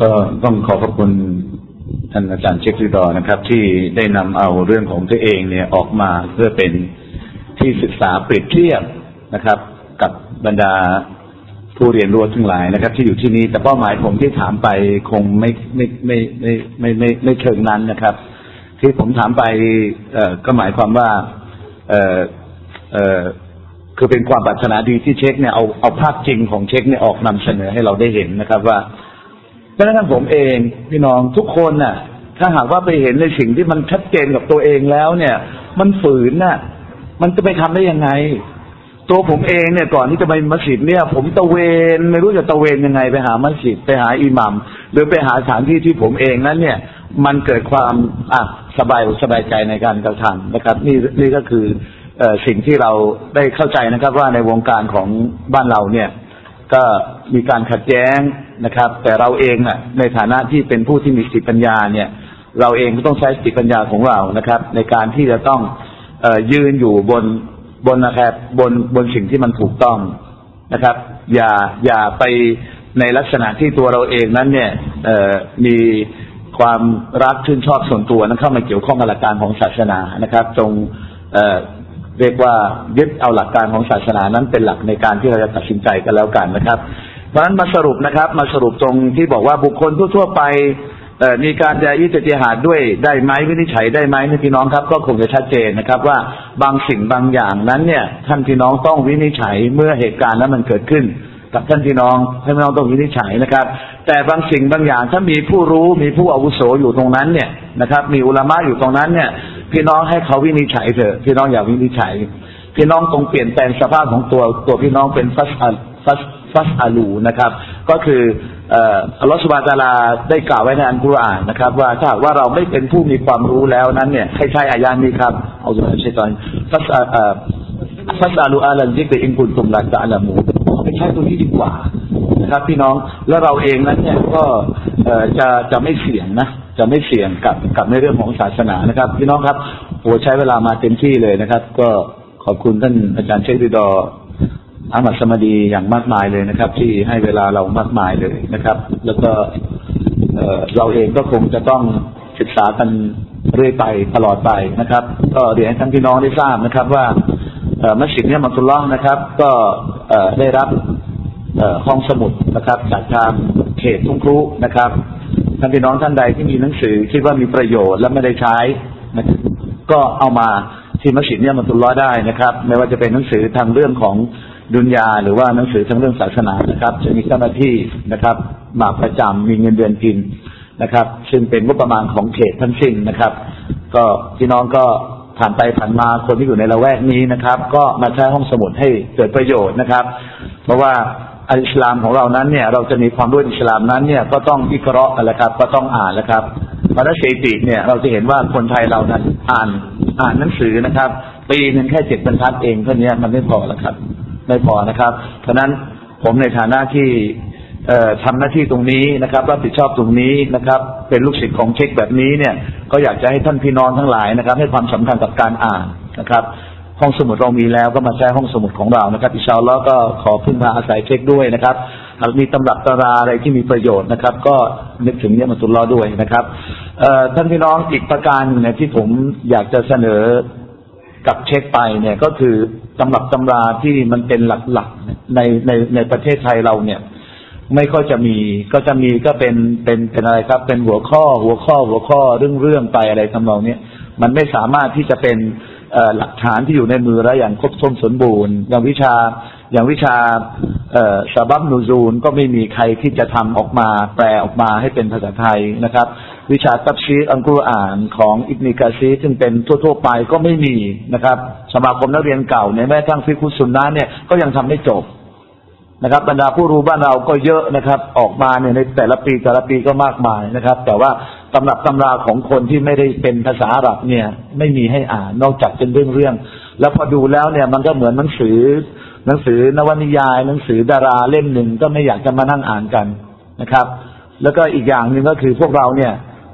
ก็ต้องขอขอบคุณท่านอาจารย์เชคริดอนะครับ ที่ได้นำเอาเรื่องของตัวเองเนี่ยออกมาเพื่อเป็นที่ศึกษาเปรียบเทียบนะครับ กับบรรดาผู้เรียนรู้ทั้งหลายนะครับ ที่อยู่ที่นี้แต่เป้าหมายผมที่ถามไปคงไม่ไม่ไม่ไม่ไม่ไม่ไม่เชิงนั้นนะครับ ที่ผมถามไปเอ่อก็หมายความว่าเอ่อเอ่อคือเป็นความปรารถนาดีที่เช็คเนี่ยเอาเอาภาพจริงของเช็คเนี่ยออกนำเสนอให้เราได้เห็นนะครับว่าแม้กระทั่งผมเองพี่น้องทุกคนน่ะ ถ้าหากว่าไปเห็นในสิ่งที่มันชัดเจนกับตัวเองแล้วเนี่ย มันฝืนน่ะ มันจะไปทำได้ยังไง ตัวผมเองเนี่ยก่อนที่จะไปมัสยิดเนี่ย ผมตะเวนไม่รู้จะตะเวนยังไงไปหามัสยิดไปหาอิหมัมหรือไปหาสถานที่ที่ผมเองนั้นเนี่ย มันเกิดความอะสบายสบายใจในการกระทำนะครับ นี่นี่ก็คือเออสิ่งที่เราได้เข้าใจนะครับ ว่าในวงการของบ้านเราเนี่ย ก็มีการขัดแย้งนะครับ แต่เราเองอะในฐานะที่เป็นผู้ที่มีสติปัญญาเนี่ย เราเองก็ต้องใช้สติปัญญาของเรานะครับ ในการที่จะต้องเออยืนอยู่บน บนนะครับบนบนสิ่งที่มันถูกต้องนะครับ อย่าอย่าไปในลักษณะที่ตัวเราเองนั้นเนี่ยมีความรักชื่นชอบส่วนตัวนั้นเข้ามาเกี่ยวข้องกับหลักการของศาสนานะครับ จงเเรียกว่ายึดเอาหลักการของศาสนานั้นเป็นหลักในการที่เราจะตัดสินใจกันแล้วกันนะครับ เพราะฉะนั้นมาสรุปนะครับ มาสรุปตรงที่บอกว่าบุคคลทั่วๆไป มีการจะยิจติหาดด้วยได้ไหมวินิจฉัยได้ไหมนี่พี่น้องครับ ก็คงจะชัดเจนนะครับว่าบางสิ่งบางอย่างนั้นเนี่ย ท่านพี่น้องต้องวินิจฉัยเมื่อเหตุการณ์นั้นมันเกิดขึ้น กับท่านพี่น้องท่านพี่น้องต้องวินิจฉัยนะครับ แต่บางสิ่งบางอย่างถ้ามีผู้รู้มีผู้อาวุโสอยู่ตรงนั้นเนี่ยนะครับ มีอุลามะอยู่ตรงนั้นเนี่ย พี่น้องให้เขาวินิจฉัยเถอะพี่น้องอย่าวินิจฉัย พี่น้องตรงเปลี่ยนแปลงสภาพของตัวตัวพี่น้องเป็นฟัสอัลฟัสฟัสอาลูนะครับ ก็คือ อัลลอฮฺสุบานตาลาได้กล่าวไว้ในอันกุรอานนะครับ ว่าถ้าว่าเราไม่เป็นผู้มีความรู้แล้วนั้นเนี่ยให้ใช้อายานี้ครับเอาตัวใช้ตอนฟัสฟัสอาลูอาลันยิกอินกุนตุมลาตะอัลามูให้ใช้ตัวนี้ดีกว่านะครับพี่น้องแล้วเราเองนั้นเนี่ยก็จะจะไม่เสี่ยงนะจะไม่เสี่ยงกับกับในเรื่องของศาสนานะครับ พี่น้องครับโอ้ใช้เวลามาเต็มที่เลยนะครับ ก็ขอบคุณท่านอาจารย์เชคดิดอร์ อามัดสมดีอย่างมากมายเลยนะครับ ที่ให้เวลาเรามากมายเลยนะครับ แล้วก็เราเองก็คงจะต้องศึกษากันเรื่อยไปตลอดไปนะครับ ก็เรียนให้ท่านพี่น้องได้ทราบนะครับ ว่ามัสยิดเนี่ยมัตุลลอฮ์นะครับ ก็ได้รับห้องสมุดนะครับ จากทางเขตทุ่งครุนะครับท่านพี่น้องท่านใดที่มีหนังสือคิดว่ามีประโยชน์และไม่ได้ใช้นะครับก็เอามาที่มัสยิดเนี่ยมันตุลล้อได้นะครับ ไม่ว่าจะเป็นหนังสือทางเรื่องของ ดุนยาหรือว่าหนังสือทางเรื่องศาสนานะครับ จะมีเจ้าหน้าที่นะครับ มาประจำมีเงินเดือนกินนะครับ ซึ่งเป็นงบประมาณของเขตทั้งสิ้นนะครับ ก็พี่น้องก็ผ่านไปผ่านมาคนที่อยู่ในละแวกนี้นะครับ ก็มาใช้ห้องสมุดให้เกิดประโยชน์นะครับ เพราะว่าอิสลามของเรานั้นเนี่ย เราจะมีความรู้อิสลามนั้นเนี่ยก็ต้องวิเคราะกันแหละครับ ก็ต้องอ่านแหละครับพระสถิติเนี่ยเราจะเห็นว่าคนไทยเรานั้นอ่านอ่านหนังสือนะครับ ปีหนึ่งแค่เจ็ดบรรทัดเองเท่านี้มันไม่พอแล้วครับ ไม่พอนะครับ เพราะนั้นผมในฐานะที่เอ่อทำหน้าที่ตรงนี้นะครับ รับผิดชอบตรงนี้นะครับ เป็นลูกศิษย์ของเช็คแบบนี้เนี่ย ก็อยากจะให้ท่านพี่น้องทั้งหลายนะครับ ให้ความสำคัญกับการอ่านนะครับ ห้องสมุดเรามีแล้วก็มาใช้ห้องสมุดของเรานะครับอิชาอัลลอก็ขอพึ่งพาอาศัยเช็คด้วยนะครับหากมีตำรับตาราอะไรที่มีประโยชน์นะครับ ก็นึกถึงเนี่ยมาตุลลอด้วยนะครับท่านพี่น้องอีกประการหนึ่งเนี่ยที่ผมอยากจะเสนอ กับเช็คไปเนี่ยก็คือตำรับตำราที่มันเป็นหลักๆในในในประเทศไทยเราเนี่ย ไม่ค่อยจะมีก็จะมีก็เป็นเป็นเป็นอะไรครับ เป็นหัวข้อหัวข้อหัวข้อเรื่องเรื่องไปอะไรทำนองเนี้ยมันไม่สามารถที่จะเป็นหลักฐานที่อยู่ในมือแล้วอย่างครบถ้วนสมบูรณ์ อย่างวิชาอย่างวิชาเอ่อซาบับนูซูลก็ไม่มีใครที่จะทำออกมา แปลออกมาให้เป็นภาษาไทยนะครับ วิชาตับชีอัลกุรอานของอิบนิกาซีซึ่งเป็นทั่ว ๆ ไปก็ไม่มีนะครับ สมาคมนักเรียนเก่าเนี่ยแม้กระทั่งฟิกุสุนนะเนี่ยก็ยังทำไม่จบนะครับบรรดาผู้รู้บ้านเราก็เยอะนะครับ ออกมาเนี่ยในแต่ละปีแต่ละปีก็มากมายนะครับ แต่ว่าตำรับตำราของคนที่ไม่ได้เป็นภาษาอาหรับเนี่ย ไม่มีให้อ่านนอกจากเป็นเรื่องเรื่องๆแล้วพอดูแล้วเนี่ยมันก็เหมือนหนังสือ หนังสือนวนิยาย หนังสือดาราเล่มหนึ่งก็ไม่อยากจะมานั่งอ่านกันนะครับ แล้วก็อีกอย่างหนึ่งก็คือพวกเราเนี่ย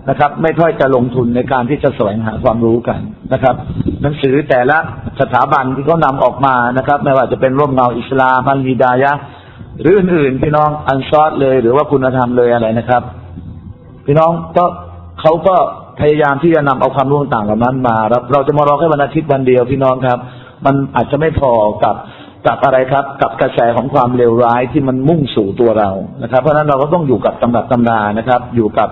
นะครับ ไม่ค่อยจะลงทุนในการที่จะแสวงหาความรู้กันนะครับ หนังสือแต่ละสถาบันที่เขานำออกมานะครับ ไม่ว่าจะเป็นร่มเงาอิสลามอัลฮิดายะหรืออื่นๆพี่น้องอันซอดเลย หรือว่าคุณธรรมเลยอะไรนะครับ พี่น้องก็เขาก็พยายามที่จะนำเอาความรู้ต่างๆเหล่านั้นมาเราเราจะมารอแค่วันอาทิตย์วันเดียวพี่น้องครับ มันอาจจะไม่พอกับกับอะไรครับ กับกระแสของความเลวร้ายที่มันมุ่งสู่ตัวเรานะครับ เพราะฉะนั้นเราก็ต้องอยู่กับตำรับตำรานะครับ อยู่กับ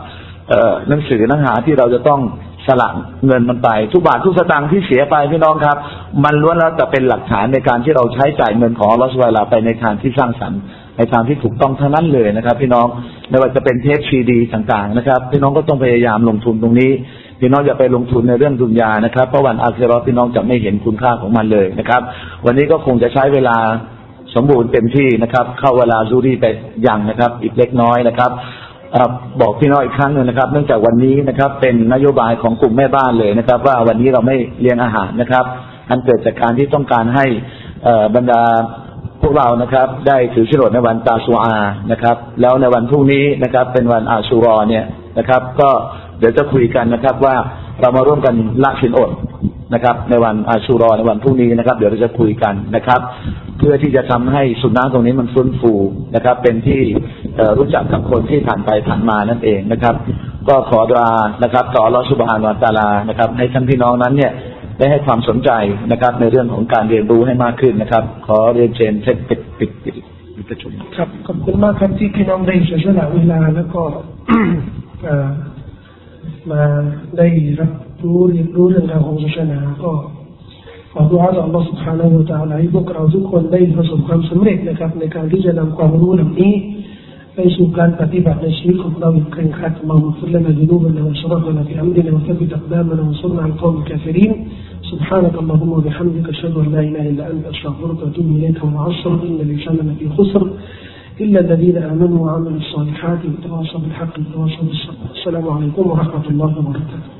หนังสือเนื้อหาที่เราจะต้องสละเงินมันไป ทุกบาททุกสตางค์ที่เสียไปพี่น้องครับ มันล้วนแล้วแต่เป็นหลักฐานในการที่เราใช้จ่ายเงินของลอสุบไบร์ลาไปในทางที่สร้างสรรค์ในทางที่ถูกต้องทั้งนั้นเลยนะครับ พี่น้องไม่ว่าจะเป็นเทปซีดีต่างๆนะครับ พี่น้องก็ต้องพยายามลงทุนตรงนี้ พี่น้องอย่าไปลงทุนในเรื่องดุนยานะครับเพราะวันอาคิรอพี่น้องจะไม่เห็นคุณค่าของมันเลยนะครับ วันนี้ก็คงจะใช้เวลาสมบูรณ์เต็มที่นะครับ เข้าเวลาซูรีไปยังนะครับ อีกเล็กน้อยนะครับ บอกพี่น้องอีกครั้งหนึ่งนะครับ เนื่องจากวันนี้นะครับ เป็นนโยบายของกลุ่มแม่บ้านเลยนะครับ ว่าวันนี้เราไม่เลี้ยงอาหารนะครับ อันเกิดจากการที่ต้องการให้บรรดาพวกเรานะครับ ได้ถือฉลดในวันตาซูอานะครับ แล้วในวันพรุ่งนี้นะครับ เป็นวันอาชูรอเนี่ยนะครับ ก็เดี๋ยวจะคุยกันนะครับว่าเรามาร่วมกันละสินอด นะครับ ในวันอาชูรอในวันพรุ่งนี้นะครับ เดี๋ยวเราจะคุยกันนะครับ เพื่อที่จะทำให้สุนัขตรงนี้มันฟื้นฟูนะครับ เป็นที่รู้จักกับคนที่ผ่านไปผ่านมานั่นเองนะครับ ก็ขอดุอานะครับต่ออัลลอสุบฮานาอัลตาลานะครับ ให้ท่านพี่น้องนั้นเนี่ยได้ให้ความสนใจนะครับ ในเรื่องของการเรียนรู้ให้มากขึ้นนะครับ ขอเรียนเชิญเซตปิดปิดปิดปิดประชุมครับขอบคุณมากครับที่พี่น้องได้เสียสละเวลาแล้วก็มาได้รับ รู้เรียนรู้เรื่องราวของศาสนาก็ขอดุอาต่อ Allah سبحانه และ تعالى ให้พวกเราทุกคนได้ประสบความสำเร็จนะครับ ในการที่จะนำความรู้เหล่านี้ไปสู่การปฏิบัติในชีวิตของเราอย่างเคร่งครัดมาฝุลลาดินูบันวะชรบนะฟิอัมดินะวะทับิตอักดามนะวะสุรนะอัลกอมกาฟิริน سبحانك اللهم وبحمدك أشهد أن لا إله إلا أنت أستغفرك وأتوب إليك والعصر إن الإنسان لفي خسر إلا الذين آمنوا وعملوا الصالحات وتواصوا بالحق وتواصوا بالصبر السلام عليكم ورحمة الله وبركاته